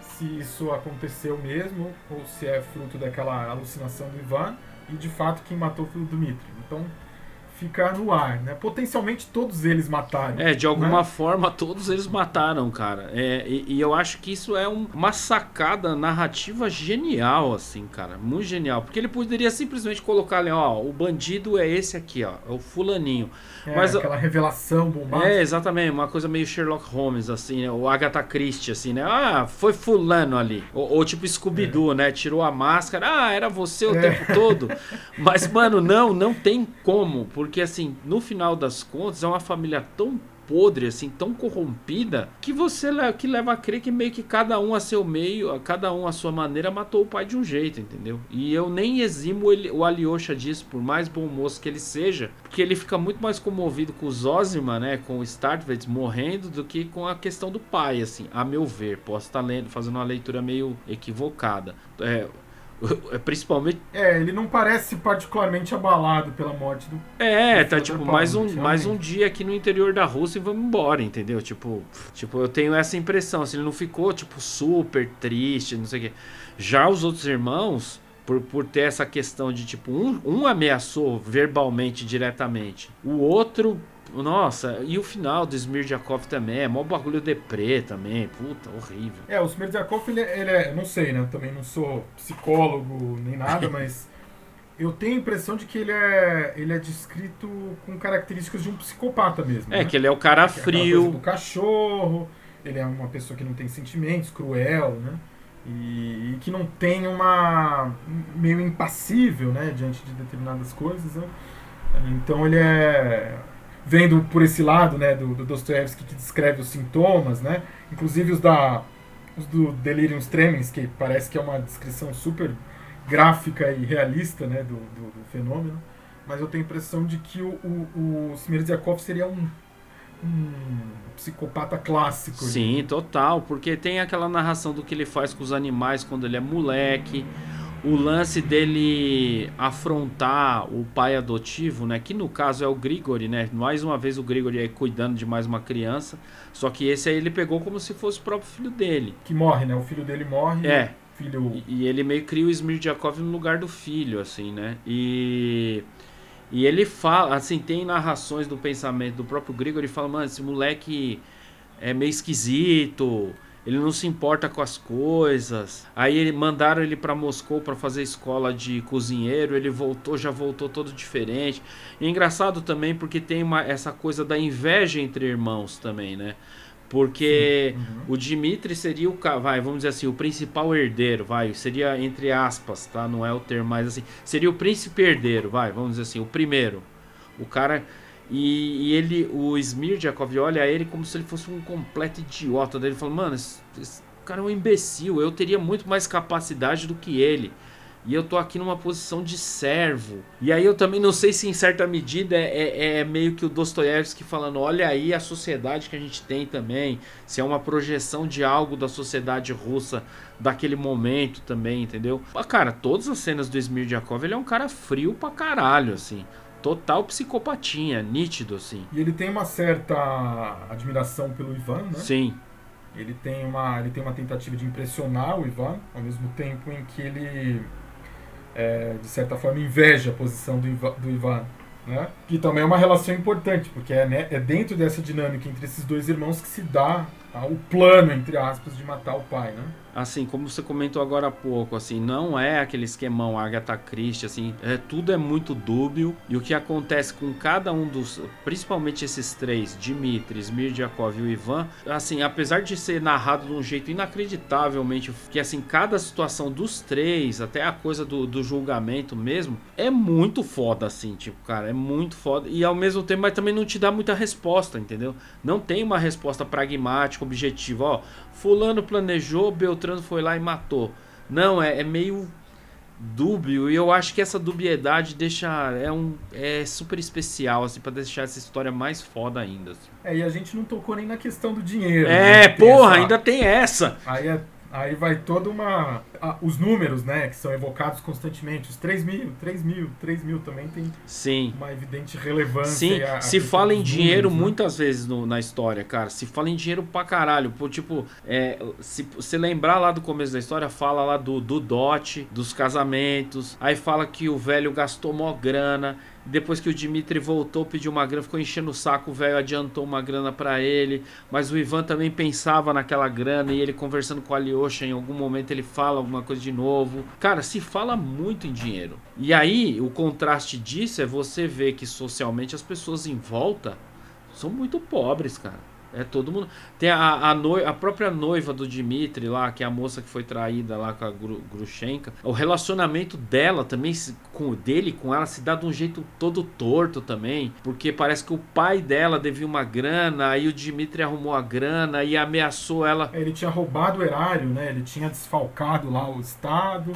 se isso aconteceu mesmo ou se é fruto daquela alucinação do Ivan e de fato quem matou foi o Dmitry. Então fica no ar, né? Potencialmente todos eles mataram. É, de alguma né? forma todos eles mataram, cara. É, e, e, eu acho que isso é um, uma sacada narrativa genial, assim, cara. Muito genial. Porque ele poderia simplesmente colocar ali, ó, o bandido é esse aqui, ó, é o fulaninho. É, Mas, aquela revelação bombástica. É, exatamente, uma coisa meio Sherlock Holmes, assim, né? O Agatha Christie, assim, né? Ah, foi fulano ali. Ou, ou tipo Scooby-Doo, é. né? Tirou a máscara, ah, era você o é. tempo todo. Mas, mano, não, não tem como, porque assim, no final das contas, é uma família tão podre, assim, tão corrompida, que você que leva a crer que meio que cada um a seu meio, cada um a sua maneira, matou o pai de um jeito, entendeu? E eu nem eximo ele, o Alyosha disso, por mais bom moço que ele seja, porque ele fica muito mais comovido com o Zosima, né, com o Startvets morrendo, do que com a questão do pai, assim, a meu ver. Posso estar lendo, fazendo uma leitura meio equivocada. É, Principalmente. É, ele não parece particularmente abalado pela morte do. É, do tá tipo, mais um, mais um dia aqui no interior da Rússia e vamos embora, entendeu? Tipo, tipo, eu tenho essa impressão. Assim, ele não ficou, tipo, super triste, não sei o quê. Já os outros irmãos, por, por ter essa questão de, tipo, um, um ameaçou verbalmente diretamente, o outro nossa, e o final do Smirjakov também, é mó bagulho deprê também, puta, horrível. É, o Smirjakov, ele, ele é, não sei, né, eu também não sou psicólogo nem nada, mas eu tenho a impressão de que ele é, ele é descrito com características de um psicopata mesmo. É, né? que ele é o cara é frio. do cachorro, ele é uma pessoa que não tem sentimentos, cruel, né? E, e, que não tem uma. meio impassível, né, diante de determinadas coisas, né? Então ele é vendo por esse lado, né, do, do Dostoevsky que descreve os sintomas, né, inclusive os da os do Delirium Tremens, que parece que é uma descrição super gráfica e realista, né, do, do, do fenômeno, mas eu tenho a impressão de que o, o, o seria um, um psicopata clássico. Sim, total, porque tem aquela narração do que ele faz com os animais quando ele é moleque, o lance dele afrontar o pai adotivo, né? Que no caso é o Grigori, né? Mais uma vez o Grigori aí cuidando de mais uma criança. Só que esse aí ele pegou como se fosse o próprio filho dele. Que morre, né? O filho dele morre. É. Filho... E, e ele meio cria o Smirjakov no lugar do filho, assim, né? E. E ele fala, assim, tem narrações do pensamento do próprio Grigori, fala, mano, esse moleque é meio esquisito, ele não se importa com as coisas. Aí ele, mandaram ele para Moscou para fazer escola de cozinheiro, ele voltou, já voltou todo diferente. E é engraçado também porque tem uma, essa coisa da inveja entre irmãos também, né? Porque uhum. o Dimitri seria o, vai, vamos dizer assim, o principal herdeiro, vai, seria entre aspas, tá? Não é o termo mais assim. Seria o príncipe herdeiro, vai, vamos dizer assim, o primeiro. O cara e, e, ele, o Smirjakov olha ele como se ele fosse um completo idiota. Daí ele fala, mano, esse, esse, cara é um imbecil, eu teria muito mais capacidade do que ele. e eu tô aqui numa posição de servo. E aí eu também não sei se em certa medida é, é, é meio que o Dostoiévski falando, olha aí a sociedade que a gente tem também, se é uma projeção de algo da sociedade russa daquele momento também, entendeu? Cara, todas as cenas do Smirjakov, ele é um cara frio pra caralho, assim. Total psicopatinha, nítido, assim. E ele tem uma certa admiração pelo Ivan, né? Sim. Ele tem uma, ele tem uma tentativa de impressionar o Ivan, ao mesmo tempo em que ele, é, de certa forma, inveja a posição do Ivan. Do Ivan né? Que também é uma relação importante, porque é, né, é dentro dessa dinâmica entre esses dois irmãos que se dá tá, o plano, entre aspas, de matar o pai, né? Assim, como você comentou agora há pouco, assim, não é aquele esquemão Agatha Christie, assim, é, tudo é muito dúbio e o que acontece com cada um dos, principalmente esses três, Dmitry, Smirjakov e o Ivan, assim, apesar de ser narrado de um jeito inacreditavelmente, que assim, cada situação dos três, até a coisa do, do julgamento mesmo, é muito foda, assim, tipo, cara, é muito foda e ao mesmo tempo, mas também não te dá muita resposta, entendeu? Não tem uma resposta pragmática, objetiva, ó, fulano planejou, Beltrano foi lá e matou. Não, é, é meio dúbio e eu acho que essa dubiedade deixa é um é super especial assim para deixar essa história mais foda ainda. Assim. É, e a gente não tocou nem na questão do dinheiro. É, né? porra, essa... ainda tem essa. Aí é Aí vai toda uma. os números, né, que são evocados constantemente. Os 3 mil, 3 mil, 3 mil também tem Sim. uma evidente relevância. Sim, a, a se fala em dinheiro números, né? muitas vezes no, na história, cara. Se fala em dinheiro pra caralho. Por, tipo, é, se você lembrar lá do começo da história, fala lá do, do dote, dos casamentos. Aí fala que o velho gastou mó grana. Depois que o Dimitri voltou, pediu uma grana, ficou enchendo o saco, o velho adiantou uma grana para ele. Mas o Ivan também pensava naquela grana e ele conversando com a Alyosha, em algum momento ele fala alguma coisa de novo. Cara, se fala muito em dinheiro. E aí, o contraste disso é você ver que socialmente as pessoas em volta são muito pobres, cara. É todo mundo. Tem a, a, a própria noiva do Dimitri lá, que é a moça que foi traída lá com a Gru, Grushenka. O relacionamento dela também, com dele com ela, se dá de um jeito todo torto também. Porque parece que o pai dela devia uma grana, aí o Dimitri arrumou a grana e ameaçou ela. Ele tinha roubado o erário, né? Ele tinha desfalcado lá o Estado.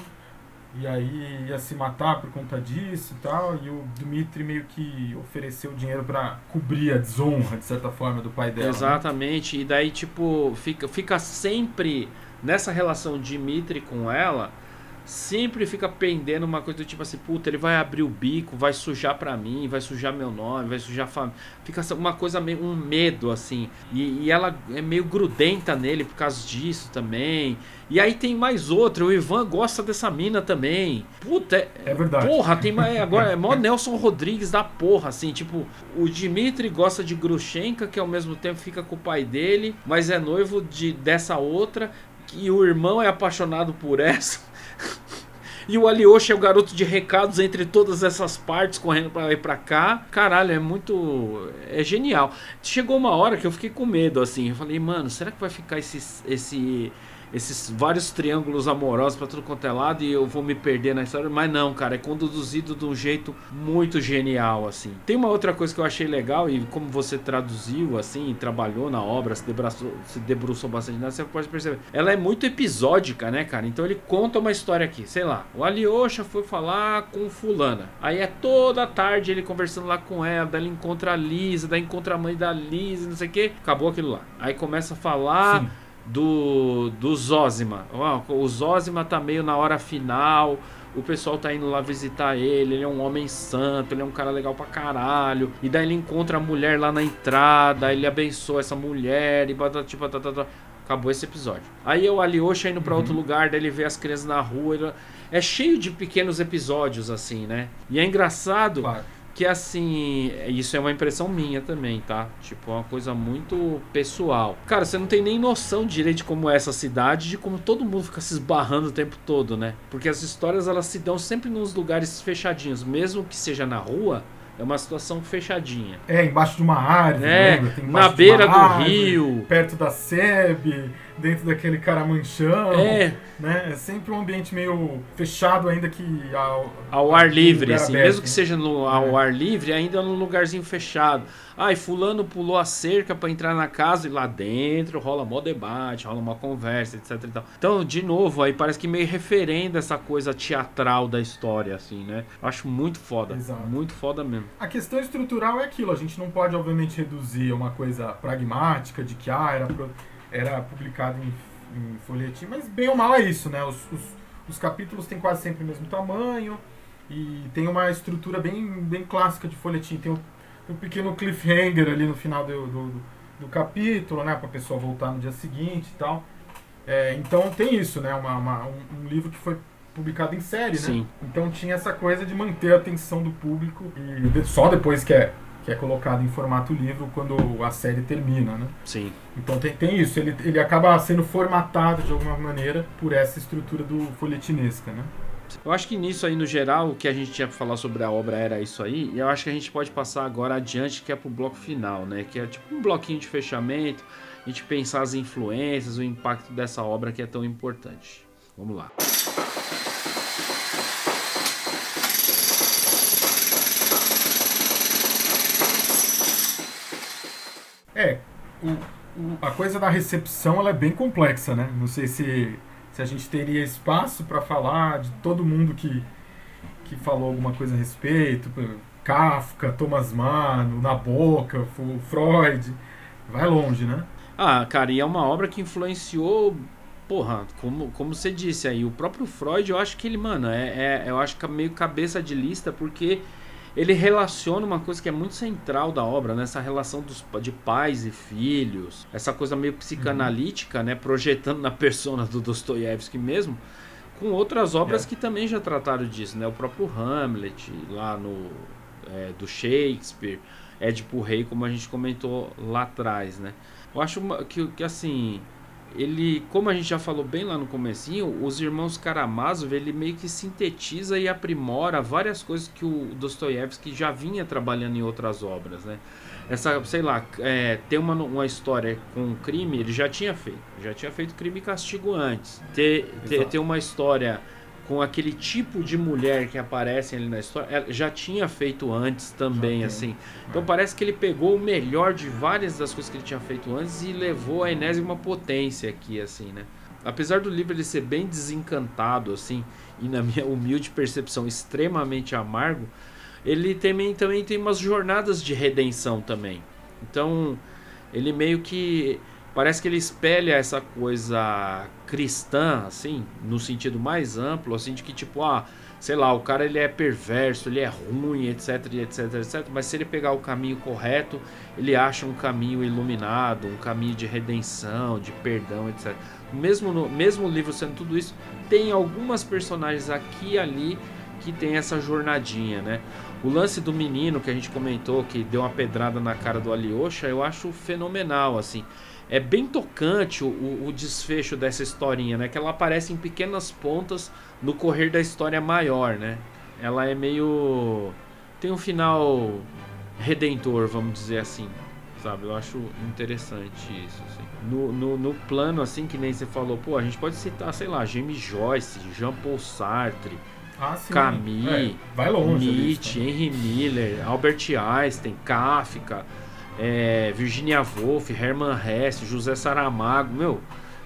E aí ia se matar por conta disso e tal. E o Dmitry meio que ofereceu dinheiro para cobrir a desonra, de certa forma, do pai dela. Né? Exatamente. Né? E daí, tipo, fica, fica sempre nessa relação Dmitry com ela sempre fica pendendo uma coisa do tipo assim, puta, ele vai abrir o bico, vai sujar pra mim, vai sujar meu nome, vai sujar fam... Fica uma coisa meio um medo, assim. E, e, ela é meio grudenta nele por causa disso também. E aí tem mais outra, o Ivan gosta dessa mina também. Puta, é, é verdade. Porra, tem mais. Agora é mó Nelson Rodrigues da porra, assim, tipo, o Dimitri gosta de Grushenka, que ao mesmo tempo fica com o pai dele, mas é noivo de dessa outra. E o irmão é apaixonado por essa. E o Alyosha é o garoto de recados entre todas essas partes, correndo para lá e pra cá. Caralho, é muito. É genial. Chegou uma hora que eu fiquei com medo, assim. Eu falei, mano, será que vai ficar esse, esse esses vários triângulos amorosos para tudo quanto é lado e eu vou me perder na história. Mas não, cara, é conduzido de um jeito muito genial, assim. Tem uma outra coisa que eu achei legal e como você traduziu, assim, trabalhou na obra, se debruçou, se debruçou bastante nela, você pode perceber. Ela é muito episódica, né, cara? Então ele conta uma história aqui, sei lá, o Alyosha foi falar com fulana. Aí é toda tarde ele conversando lá com ela, daí ele encontra a Lisa, daí encontra a mãe da Lisa, não sei o que. Acabou aquilo lá. Aí começa a falar... Sim do, do Zózima. O Zózima tá meio na hora final. O pessoal tá indo lá visitar ele. Ele é um homem santo, ele é um cara legal pra caralho. E daí ele encontra a mulher lá na entrada. Ele abençoa essa mulher e batata, batata, Acabou esse episódio. Aí o Alyosha indo pra uhum. outro lugar, daí ele vê as crianças na rua. Ele... É cheio de pequenos episódios, assim, né? E é engraçado. Claro que assim, isso é uma impressão minha também, tá? Tipo, é uma coisa muito pessoal. Cara, você não tem nem noção direito de como é essa cidade, de como todo mundo fica se esbarrando o tempo todo, né? Porque as histórias elas se dão sempre nos lugares fechadinhos, mesmo que seja na rua, é uma situação fechadinha. É, embaixo de uma árvore, É, na beira do árvore, rio. Perto da sebe, dentro daquele caramanchão. É, Né? É sempre um ambiente meio fechado, ainda que ao, ao ar livre, assim, aberto, mesmo que né? seja no, ao ar livre, ainda num lugarzinho fechado. Ai, fulano pulou a cerca pra entrar na casa e lá dentro rola mó debate, rola uma conversa, etc. Então, de novo, aí parece que meio referenda essa coisa teatral da história, assim, né? Acho muito foda, Exato. muito foda mesmo. A questão estrutural é aquilo, a gente não pode, obviamente, reduzir a uma coisa pragmática de que ah, era, pro- era publicado em, em folhetim, mas bem ou mal é isso, né? Os, os, os capítulos têm quase sempre o mesmo tamanho e tem uma estrutura bem, bem clássica de folhetim. Tem um, um pequeno cliffhanger ali no final do, do, do capítulo, né? Pra pessoa voltar no dia seguinte e tal. É, então tem isso, né? Uma, uma- um, um livro que foi publicado em série, né? Sim. Então tinha essa coisa de manter a atenção do público e só depois que é, que é colocado em formato livro quando a série termina, né? Sim. Então tem, tem isso, ele, ele acaba sendo formatado de alguma maneira por essa estrutura do folhetinesca, né? Eu acho que nisso aí, no geral, o que a gente tinha pra falar sobre a obra era isso aí. E eu acho que a gente pode passar agora adiante, que é pro bloco final, né? Que é tipo um bloquinho de fechamento. A gente pensar as influências, o impacto dessa obra que é tão importante. Vamos lá. É, o, o- a coisa da recepção ela é bem complexa, né? Não sei se, se a gente teria espaço para falar de todo mundo que, que falou alguma coisa a respeito. Kafka, Thomas Mann, Naboca, Fu- Freud. Vai longe, né? Ah, cara, e é uma obra que influenciou. Porra, como, como você disse aí, o próprio Freud, eu acho que ele, mano, é, é- eu acho que é meio cabeça de lista, porque ele relaciona uma coisa que é muito central da obra, né? Essa relação dos, de pais e filhos, essa coisa meio psicanalítica, né? Projetando na persona do Dostoiévski mesmo, com outras obras É. que também já trataram disso, né? O próprio Hamlet, lá no. é, do Shakespeare, Édipo Rei, como a gente comentou lá atrás, né? Eu acho que, que assim, ele, como a gente já falou bem lá no comecinho, os irmãos Karamazov, ele meio que sintetiza e aprimora várias coisas que o Dostoiévski já vinha trabalhando em outras obras, né? Essa, sei lá, é, ter uma, uma história com crime, ele já tinha feito. Já tinha feito crime e castigo antes. Ter, ter, ter uma história com aquele tipo de mulher que aparece ali na história, já tinha feito antes também, assim. Então parece que ele pegou o melhor de várias das coisas que ele tinha feito antes e levou a enésima potência aqui, assim, né? Apesar do livro ele ser bem desencantado, assim, e na minha humilde percepção extremamente amargo, ele também, também tem umas jornadas de redenção também. Então, ele meio que parece que ele espelha essa coisa cristã, assim, no sentido mais amplo, assim, de que tipo, ah, sei lá, o cara ele é perverso, ele é ruim, etc, etc, etc, mas se ele pegar o caminho correto, ele acha um caminho iluminado, um caminho de redenção, de perdão, etc. Mesmo no mesmo livro sendo tudo isso, tem algumas personagens aqui e ali que tem essa jornadinha, né? O lance do menino que a gente comentou, que deu uma pedrada na cara do Alyosha, eu acho fenomenal, assim. É bem tocante o, o- desfecho dessa historinha, né? Que ela aparece em pequenas pontas no correr da história maior, né? Ela é meio... Tem um final redentor, vamos dizer assim, sabe? Eu acho interessante isso, assim. No, no, no plano, assim, que nem você falou, pô, a gente pode citar, sei lá, James Joyce, Jean-Paul Sartre, Ah, sim. Camus, É, Nietzsche, lista. Henry Miller, Albert Einstein, Kafka, é, Virginia Woolf, Hermann Hesse, José Saramago, meu,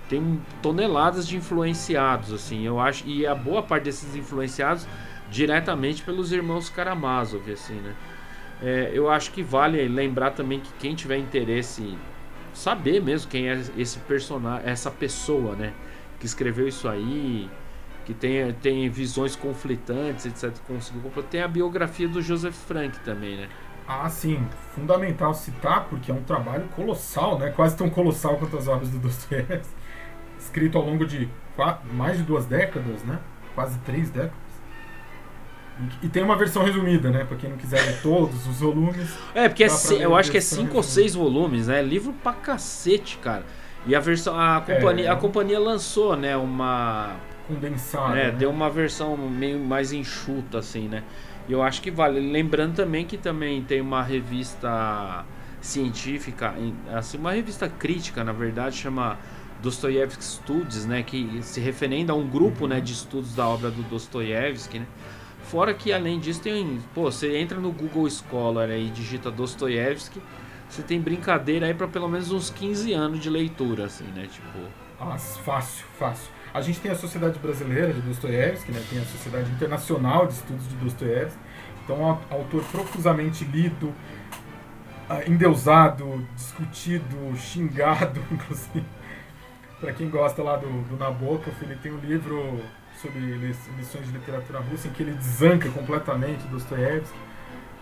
tem toneladas de influenciados, assim, eu acho, e a boa parte desses influenciados diretamente pelos irmãos Karamazov, assim, né? É, eu acho que vale lembrar também que quem tiver interesse saber mesmo quem é esse personagem, essa pessoa, né, que escreveu isso aí, que tem, tem visões conflitantes, etc. Conseguiu. Tem a biografia do Joseph Frank também, né? Ah, sim. Fundamental citar, porque é um trabalho colossal, né? Quase tão colossal quanto as obras do Dostoiévski. Escrito ao longo de quatro, mais de duas décadas, né? Quase três décadas. E, tem uma versão resumida, né? Pra quem não quiser ler todos os volumes. É, porque é eu acho que é cinco ou seis volumes, né? Livro pra cacete, cara. E a versão. A companhia, É. a companhia lançou, né? Uma. condensada. É, né? deu uma versão meio mais enxuta, assim, né? E eu acho que vale. Lembrando também que também tem uma revista científica, assim, uma revista crítica, na verdade, chama Dostoiévski Studies, né? Que se referenda a um grupo né, de estudos da obra do Dostoiévski, né? Fora que além disso tem. Pô, você entra no Google Scholar e digita Dostoiévski, você tem brincadeira aí para pelo menos uns 15 anos de leitura, assim, né? Tipo. Ah, fácil, fácil. A gente tem a Sociedade Brasileira de Dostoiévski, né? tem a Sociedade Internacional de Estudos de Dostoiévski. Então, é um autor profusamente lido, ah, endeusado, discutido, xingado, inclusive. Para quem gosta lá do, do Nabokov, ele tem um livro sobre lições de literatura russa em que ele desanca completamente Dostoiévski.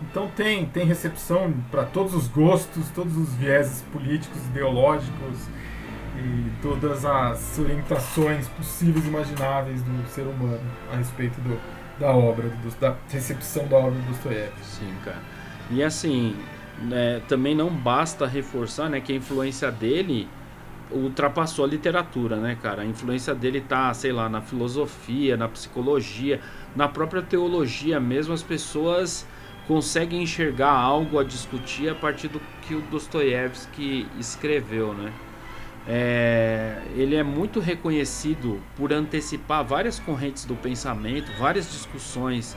Então tem, tem recepção para todos os gostos, todos os vieses políticos, ideológicos e todas as orientações possíveis e imagináveis do ser humano a respeito do, da obra, do, da recepção da obra do Dostoiévski. Sim, cara. E assim, né, também não basta reforçar né, que a influência dele ultrapassou a literatura, né, cara? A influência dele tá, sei lá, na filosofia, na psicologia, na própria teologia mesmo. As pessoas conseguem enxergar algo a discutir a partir do que o Dostoiévski escreveu, né? É, ele é muito reconhecido por antecipar várias correntes do pensamento, várias discussões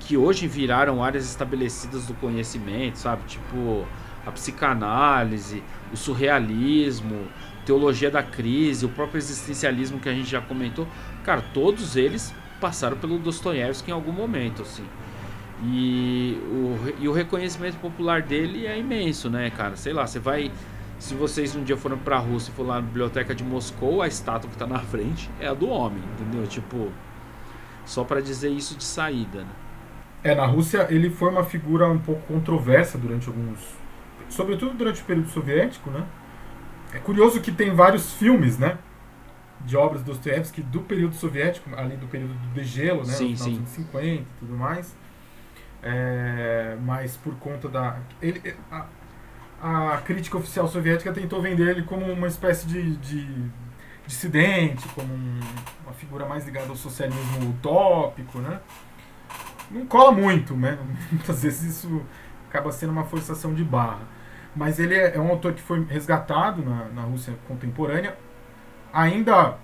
que hoje viraram áreas estabelecidas do conhecimento, sabe? Tipo a psicanálise, o surrealismo, teologia da crise, o próprio existencialismo que a gente já comentou. Cara, todos eles passaram pelo Dostoiévski em algum momento, assim. E o, e o reconhecimento popular dele é imenso, né, cara? Sei lá, você vai. Se vocês um dia foram pra Rússia e for lá na biblioteca de Moscou, a estátua que tá na frente é a do homem, entendeu? Tipo, só para dizer isso de saída, né? É, na Rússia ele foi uma figura um pouco controversa durante alguns. Sobretudo durante o período soviético, né? É curioso que tem vários filmes, né? De obras do Dostoiévski do período soviético, ali do período do degelo, né? Sim, sim. dos anos 50 e tudo mais. É, mas por conta da. Ele, a, a crítica oficial soviética tentou vender ele como uma espécie de, de dissidente, como um, uma figura mais ligada ao socialismo utópico, né? Não cola muito, né? Muitas vezes isso acaba sendo uma forçação de barra. Mas ele é, é um autor que foi resgatado na, na Rússia contemporânea. Ainda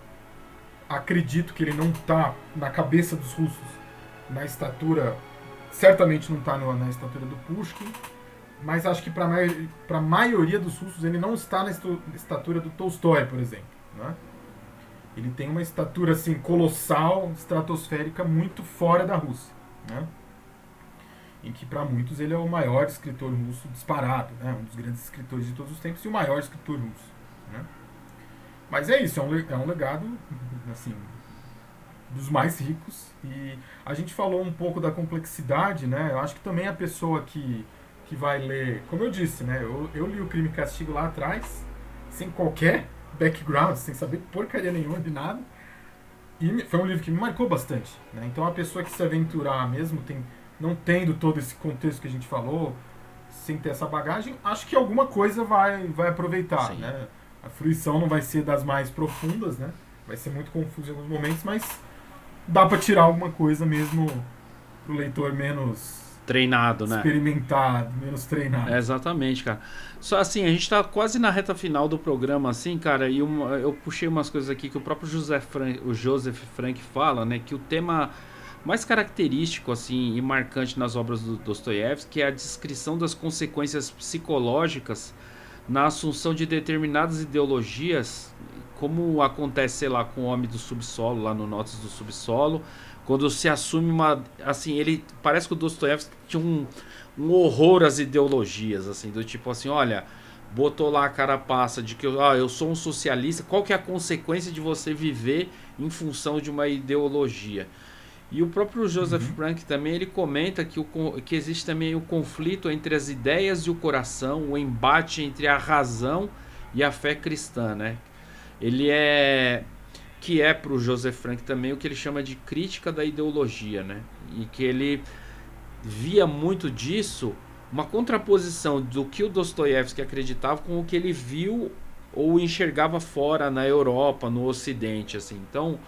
acredito que ele não está na cabeça dos russos na estatura certamente não está na estatura do Pushkin, mas acho que para a maioria dos russos ele não está na estatura do Tolstói, por exemplo. Né? Ele tem uma estatura assim colossal, estratosférica, muito fora da Rússia. Né? Em que para muitos ele é o maior escritor russo disparado, né? um dos grandes escritores de todos os tempos e o maior escritor russo. Né? Mas é isso, é um, é um legado assim, dos mais ricos. E a gente falou um pouco da complexidade, né? Eu acho que também a pessoa que, que vai ler, como eu disse, né? Eu, eu li o Crime e Castigo lá atrás, sem qualquer background, sem saber porcaria nenhuma de nada. E foi um livro que me marcou bastante. Né? Então a pessoa que se aventurar mesmo, tem, não tendo todo esse contexto que a gente falou, sem ter essa bagagem, acho que alguma coisa vai, vai aproveitar. Né? A fruição não vai ser das mais profundas, né? vai ser muito confuso em alguns momentos, mas dá para tirar alguma coisa mesmo pro leitor menos treinado, né? Experimentado, menos treinado. É, exatamente, cara. Só assim, a gente tá quase na reta final do programa, assim, cara, e uma, eu puxei umas coisas aqui que o próprio José Frank, o Joseph Frank fala, né, que o tema mais característico assim e marcante nas obras do Dostoiévski é a descrição das consequências psicológicas na assunção de determinadas ideologias, como acontece, sei lá, com o Homem do Subsolo, lá no Notas do Subsolo, quando se assume uma. Assim, ele. Parece que o Dostoiévski tinha um, um horror às ideologias, assim, do tipo assim, olha. Botou lá a carapaça de que ah, eu sou um socialista. Qual que é a consequência de você viver em função de uma ideologia? E o próprio Joseph uhum. Frank também ele comenta que, o, que existe também o conflito entre as ideias e o coração, o embate entre a razão e a fé cristã, né? Ele é que é para o Joseph Frank também o que ele chama de crítica da ideologia, né? E que ele via muito disso uma contraposição do que o Dostoiévski acreditava com o que ele viu ou enxergava fora na Europa, no Ocidente, assim. Então,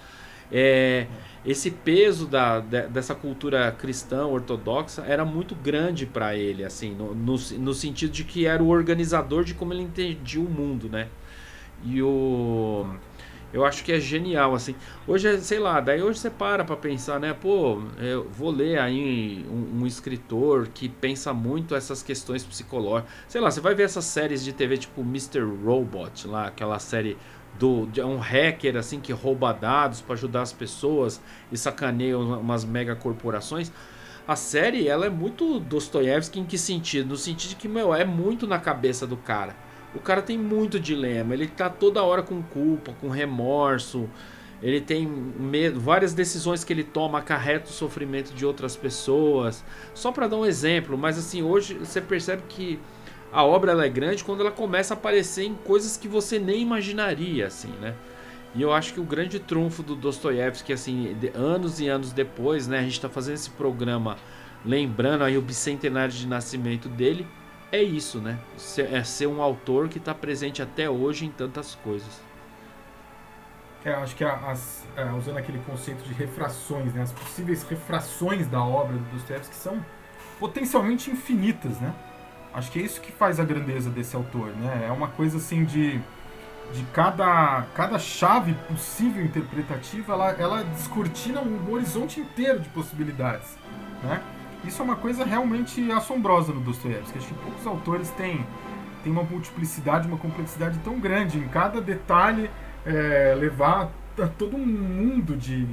é, esse peso da, dessa cultura cristã ortodoxa era muito grande para ele, assim, no, no, no, sentido de que era o organizador de como ele entendia o mundo, né? E o eu acho que é genial, assim. Hoje, sei lá, daí hoje você para pra pensar, né? Pô, eu vou ler aí um, um, escritor que pensa muito essas questões psicológicas. Sei lá, você vai ver essas séries de TV tipo Mr. Robot, lá, aquela série do de um hacker assim que rouba dados para ajudar as pessoas e sacaneia umas mega corporações. A série ela é muito Dostoiévski em que sentido? No sentido de que meu é muito na cabeça do cara. O cara tem muito dilema, ele tá toda hora com culpa, com remorso. Ele tem medo, várias decisões que ele toma acarretam o sofrimento de outras pessoas. Só para dar um exemplo, mas assim, hoje você percebe que a obra ela é grande quando ela começa a aparecer em coisas que você nem imaginaria, assim, né? E eu acho que o grande trunfo do Dostoiévski, assim, anos e anos depois, né? A gente está fazendo esse programa lembrando aí o bicentenário de nascimento dele, é isso, né? É ser um autor que está presente até hoje em tantas coisas. É, acho que as, é, usando aquele conceito de refrações, né? As possíveis refrações da obra do Dostoiévski são potencialmente infinitas, né? Acho que é isso que faz a grandeza desse autor, né? É uma coisa assim de de cada, cada chave possível interpretativa, ela, ela descortina um horizonte inteiro de possibilidades, né? Isso é uma coisa realmente assombrosa no Dostoiévski. Acho que poucos autores têm, têm uma multiplicidade, uma complexidade tão grande em cada detalhe é, levar a todo um mundo de,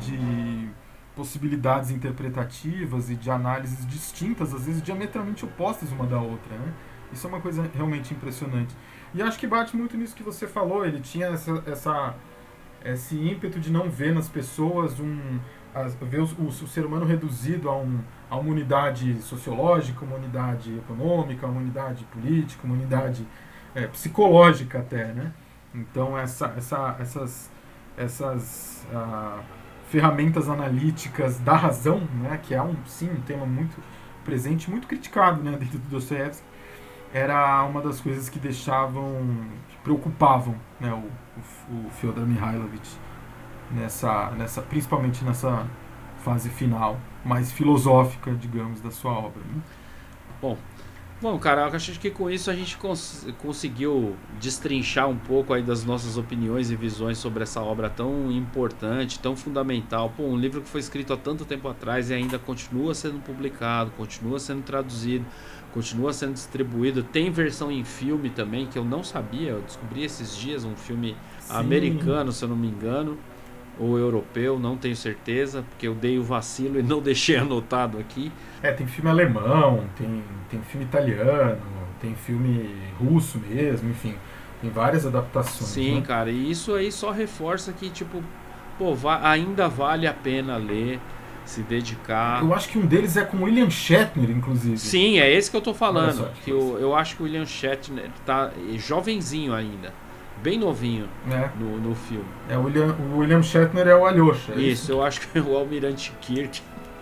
de possibilidades interpretativas e de análises distintas, às vezes diametralmente opostas uma da outra. Né? Isso é uma coisa realmente impressionante. E acho que bate muito nisso que você falou. Ele tinha essa, essa esse ímpeto de não ver nas pessoas um ver o, o, o, ser humano reduzido a, um, a uma unidade sociológica, uma unidade econômica, uma unidade política, uma unidade é, psicológica até, né? Então essa, essa, essas, essas ah, ferramentas analíticas da razão, né, que é um sim um tema muito presente, muito criticado, né, dentro do Dostoiévski, era uma das coisas que deixavam, que preocupavam, né, o, o, o Fyodor Mikhailovich nessa, nessa, principalmente nessa fase final, mais filosófica, digamos, da sua obra. Né? Bom, Bom, cara, eu acho que com isso a gente cons conseguiu destrinchar um pouco aí das nossas opiniões e visões sobre essa obra tão importante, tão fundamental. Pô, um livro que foi escrito há tanto tempo atrás e ainda continua sendo publicado, continua sendo traduzido, continua sendo distribuído. Tem versão em filme também, que eu não sabia, eu descobri esses dias, um filme Sim. americano, se eu não me engano ou europeu, não tenho certeza, porque eu dei o vacilo e não deixei anotado aqui. É, tem filme alemão, tem, tem filme italiano, tem filme russo mesmo, enfim, tem várias adaptações. Sim, né? cara, e isso aí só reforça que, tipo, pô, ainda vale a pena ler, se dedicar. Eu acho que um deles é com William Shatner, inclusive. Sim, é esse que eu tô falando. que eu, eu acho que o William Shatner tá jovenzinho ainda bem novinho é. no, no filme. É, o William, o William Shatner é o Alyosha. É isso, isso, eu acho que o Almirante Kirk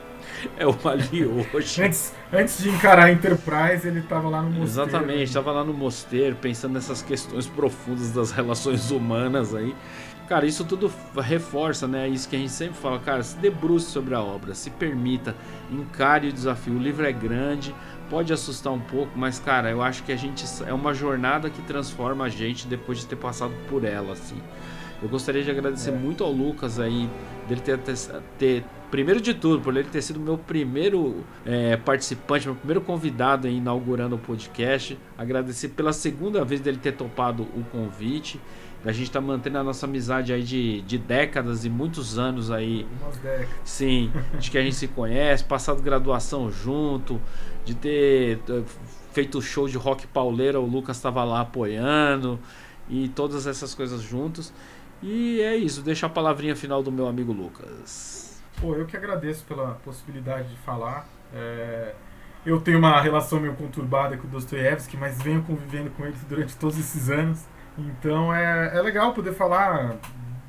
é o Alyosha. antes, antes de encarar a Enterprise, ele estava lá no mosteiro. Exatamente, estava lá no mosteiro, pensando nessas questões profundas das relações humanas aí. Cara, isso tudo reforça, né? Isso que a gente sempre fala, cara, se debruce sobre a obra, se permita, encare o desafio. O livro é grande, pode assustar um pouco, mas cara, eu acho que a gente é uma jornada que transforma a gente depois de ter passado por ela, assim. Eu gostaria de agradecer é. muito ao Lucas aí, dele ter, ter, primeiro de tudo, por ele ter sido meu primeiro é, participante, meu primeiro convidado aí, inaugurando o podcast. Agradecer pela segunda vez dele ter topado o convite. A gente tá mantendo a nossa amizade aí de, de décadas e muitos anos aí. Umas décadas. Sim, de que a gente se conhece, passado graduação junto, de ter eh, feito show de rock pauleira, o Lucas estava lá apoiando e todas essas coisas juntos. E é isso, deixa a palavrinha final do meu amigo Lucas. Pô, eu que agradeço pela possibilidade de falar. É... Eu tenho uma relação meio conturbada com o Dostoiévski, mas venho convivendo com ele durante todos esses anos. Então é, é legal poder falar,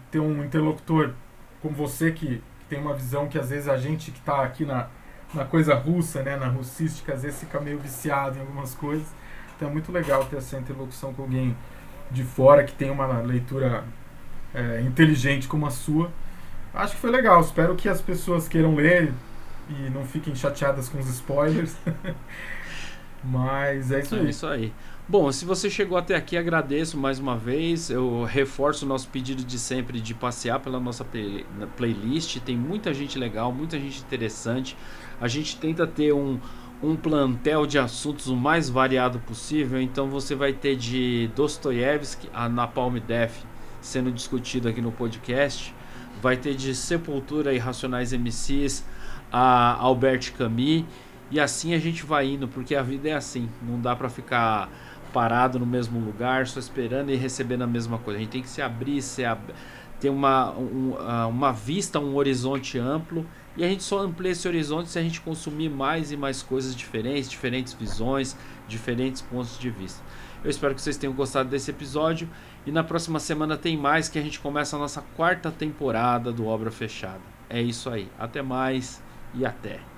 ter um interlocutor como você que, que tem uma visão que às vezes a gente que está aqui na, na coisa russa, né, na russística, às vezes fica meio viciado em algumas coisas. Então é muito legal ter essa interlocução com alguém de fora que tem uma leitura é, inteligente como a sua. Acho que foi legal. Espero que as pessoas queiram ler e não fiquem chateadas com os spoilers. Mas é isso aí. É isso aí. Bom, se você chegou até aqui, agradeço mais uma vez. Eu reforço o nosso pedido de sempre de passear pela nossa play playlist. Tem muita gente legal, muita gente interessante. A gente tenta ter um, um plantel de assuntos o mais variado possível. Então você vai ter de Dostoiévski a Napalm Death sendo discutido aqui no podcast. Vai ter de Sepultura e Racionais MCs a Albert Camus. E assim a gente vai indo, porque a vida é assim. Não dá para ficar parado no mesmo lugar, só esperando e recebendo a mesma coisa. A gente tem que se abrir, se ab... ter uma, um, uma vista, um horizonte amplo. E a gente só amplia esse horizonte se a gente consumir mais e mais coisas diferentes, diferentes visões, diferentes pontos de vista. Eu espero que vocês tenham gostado desse episódio. E na próxima semana tem mais que a gente começa a nossa quarta temporada do Obra Fechada. É isso aí. Até mais e até.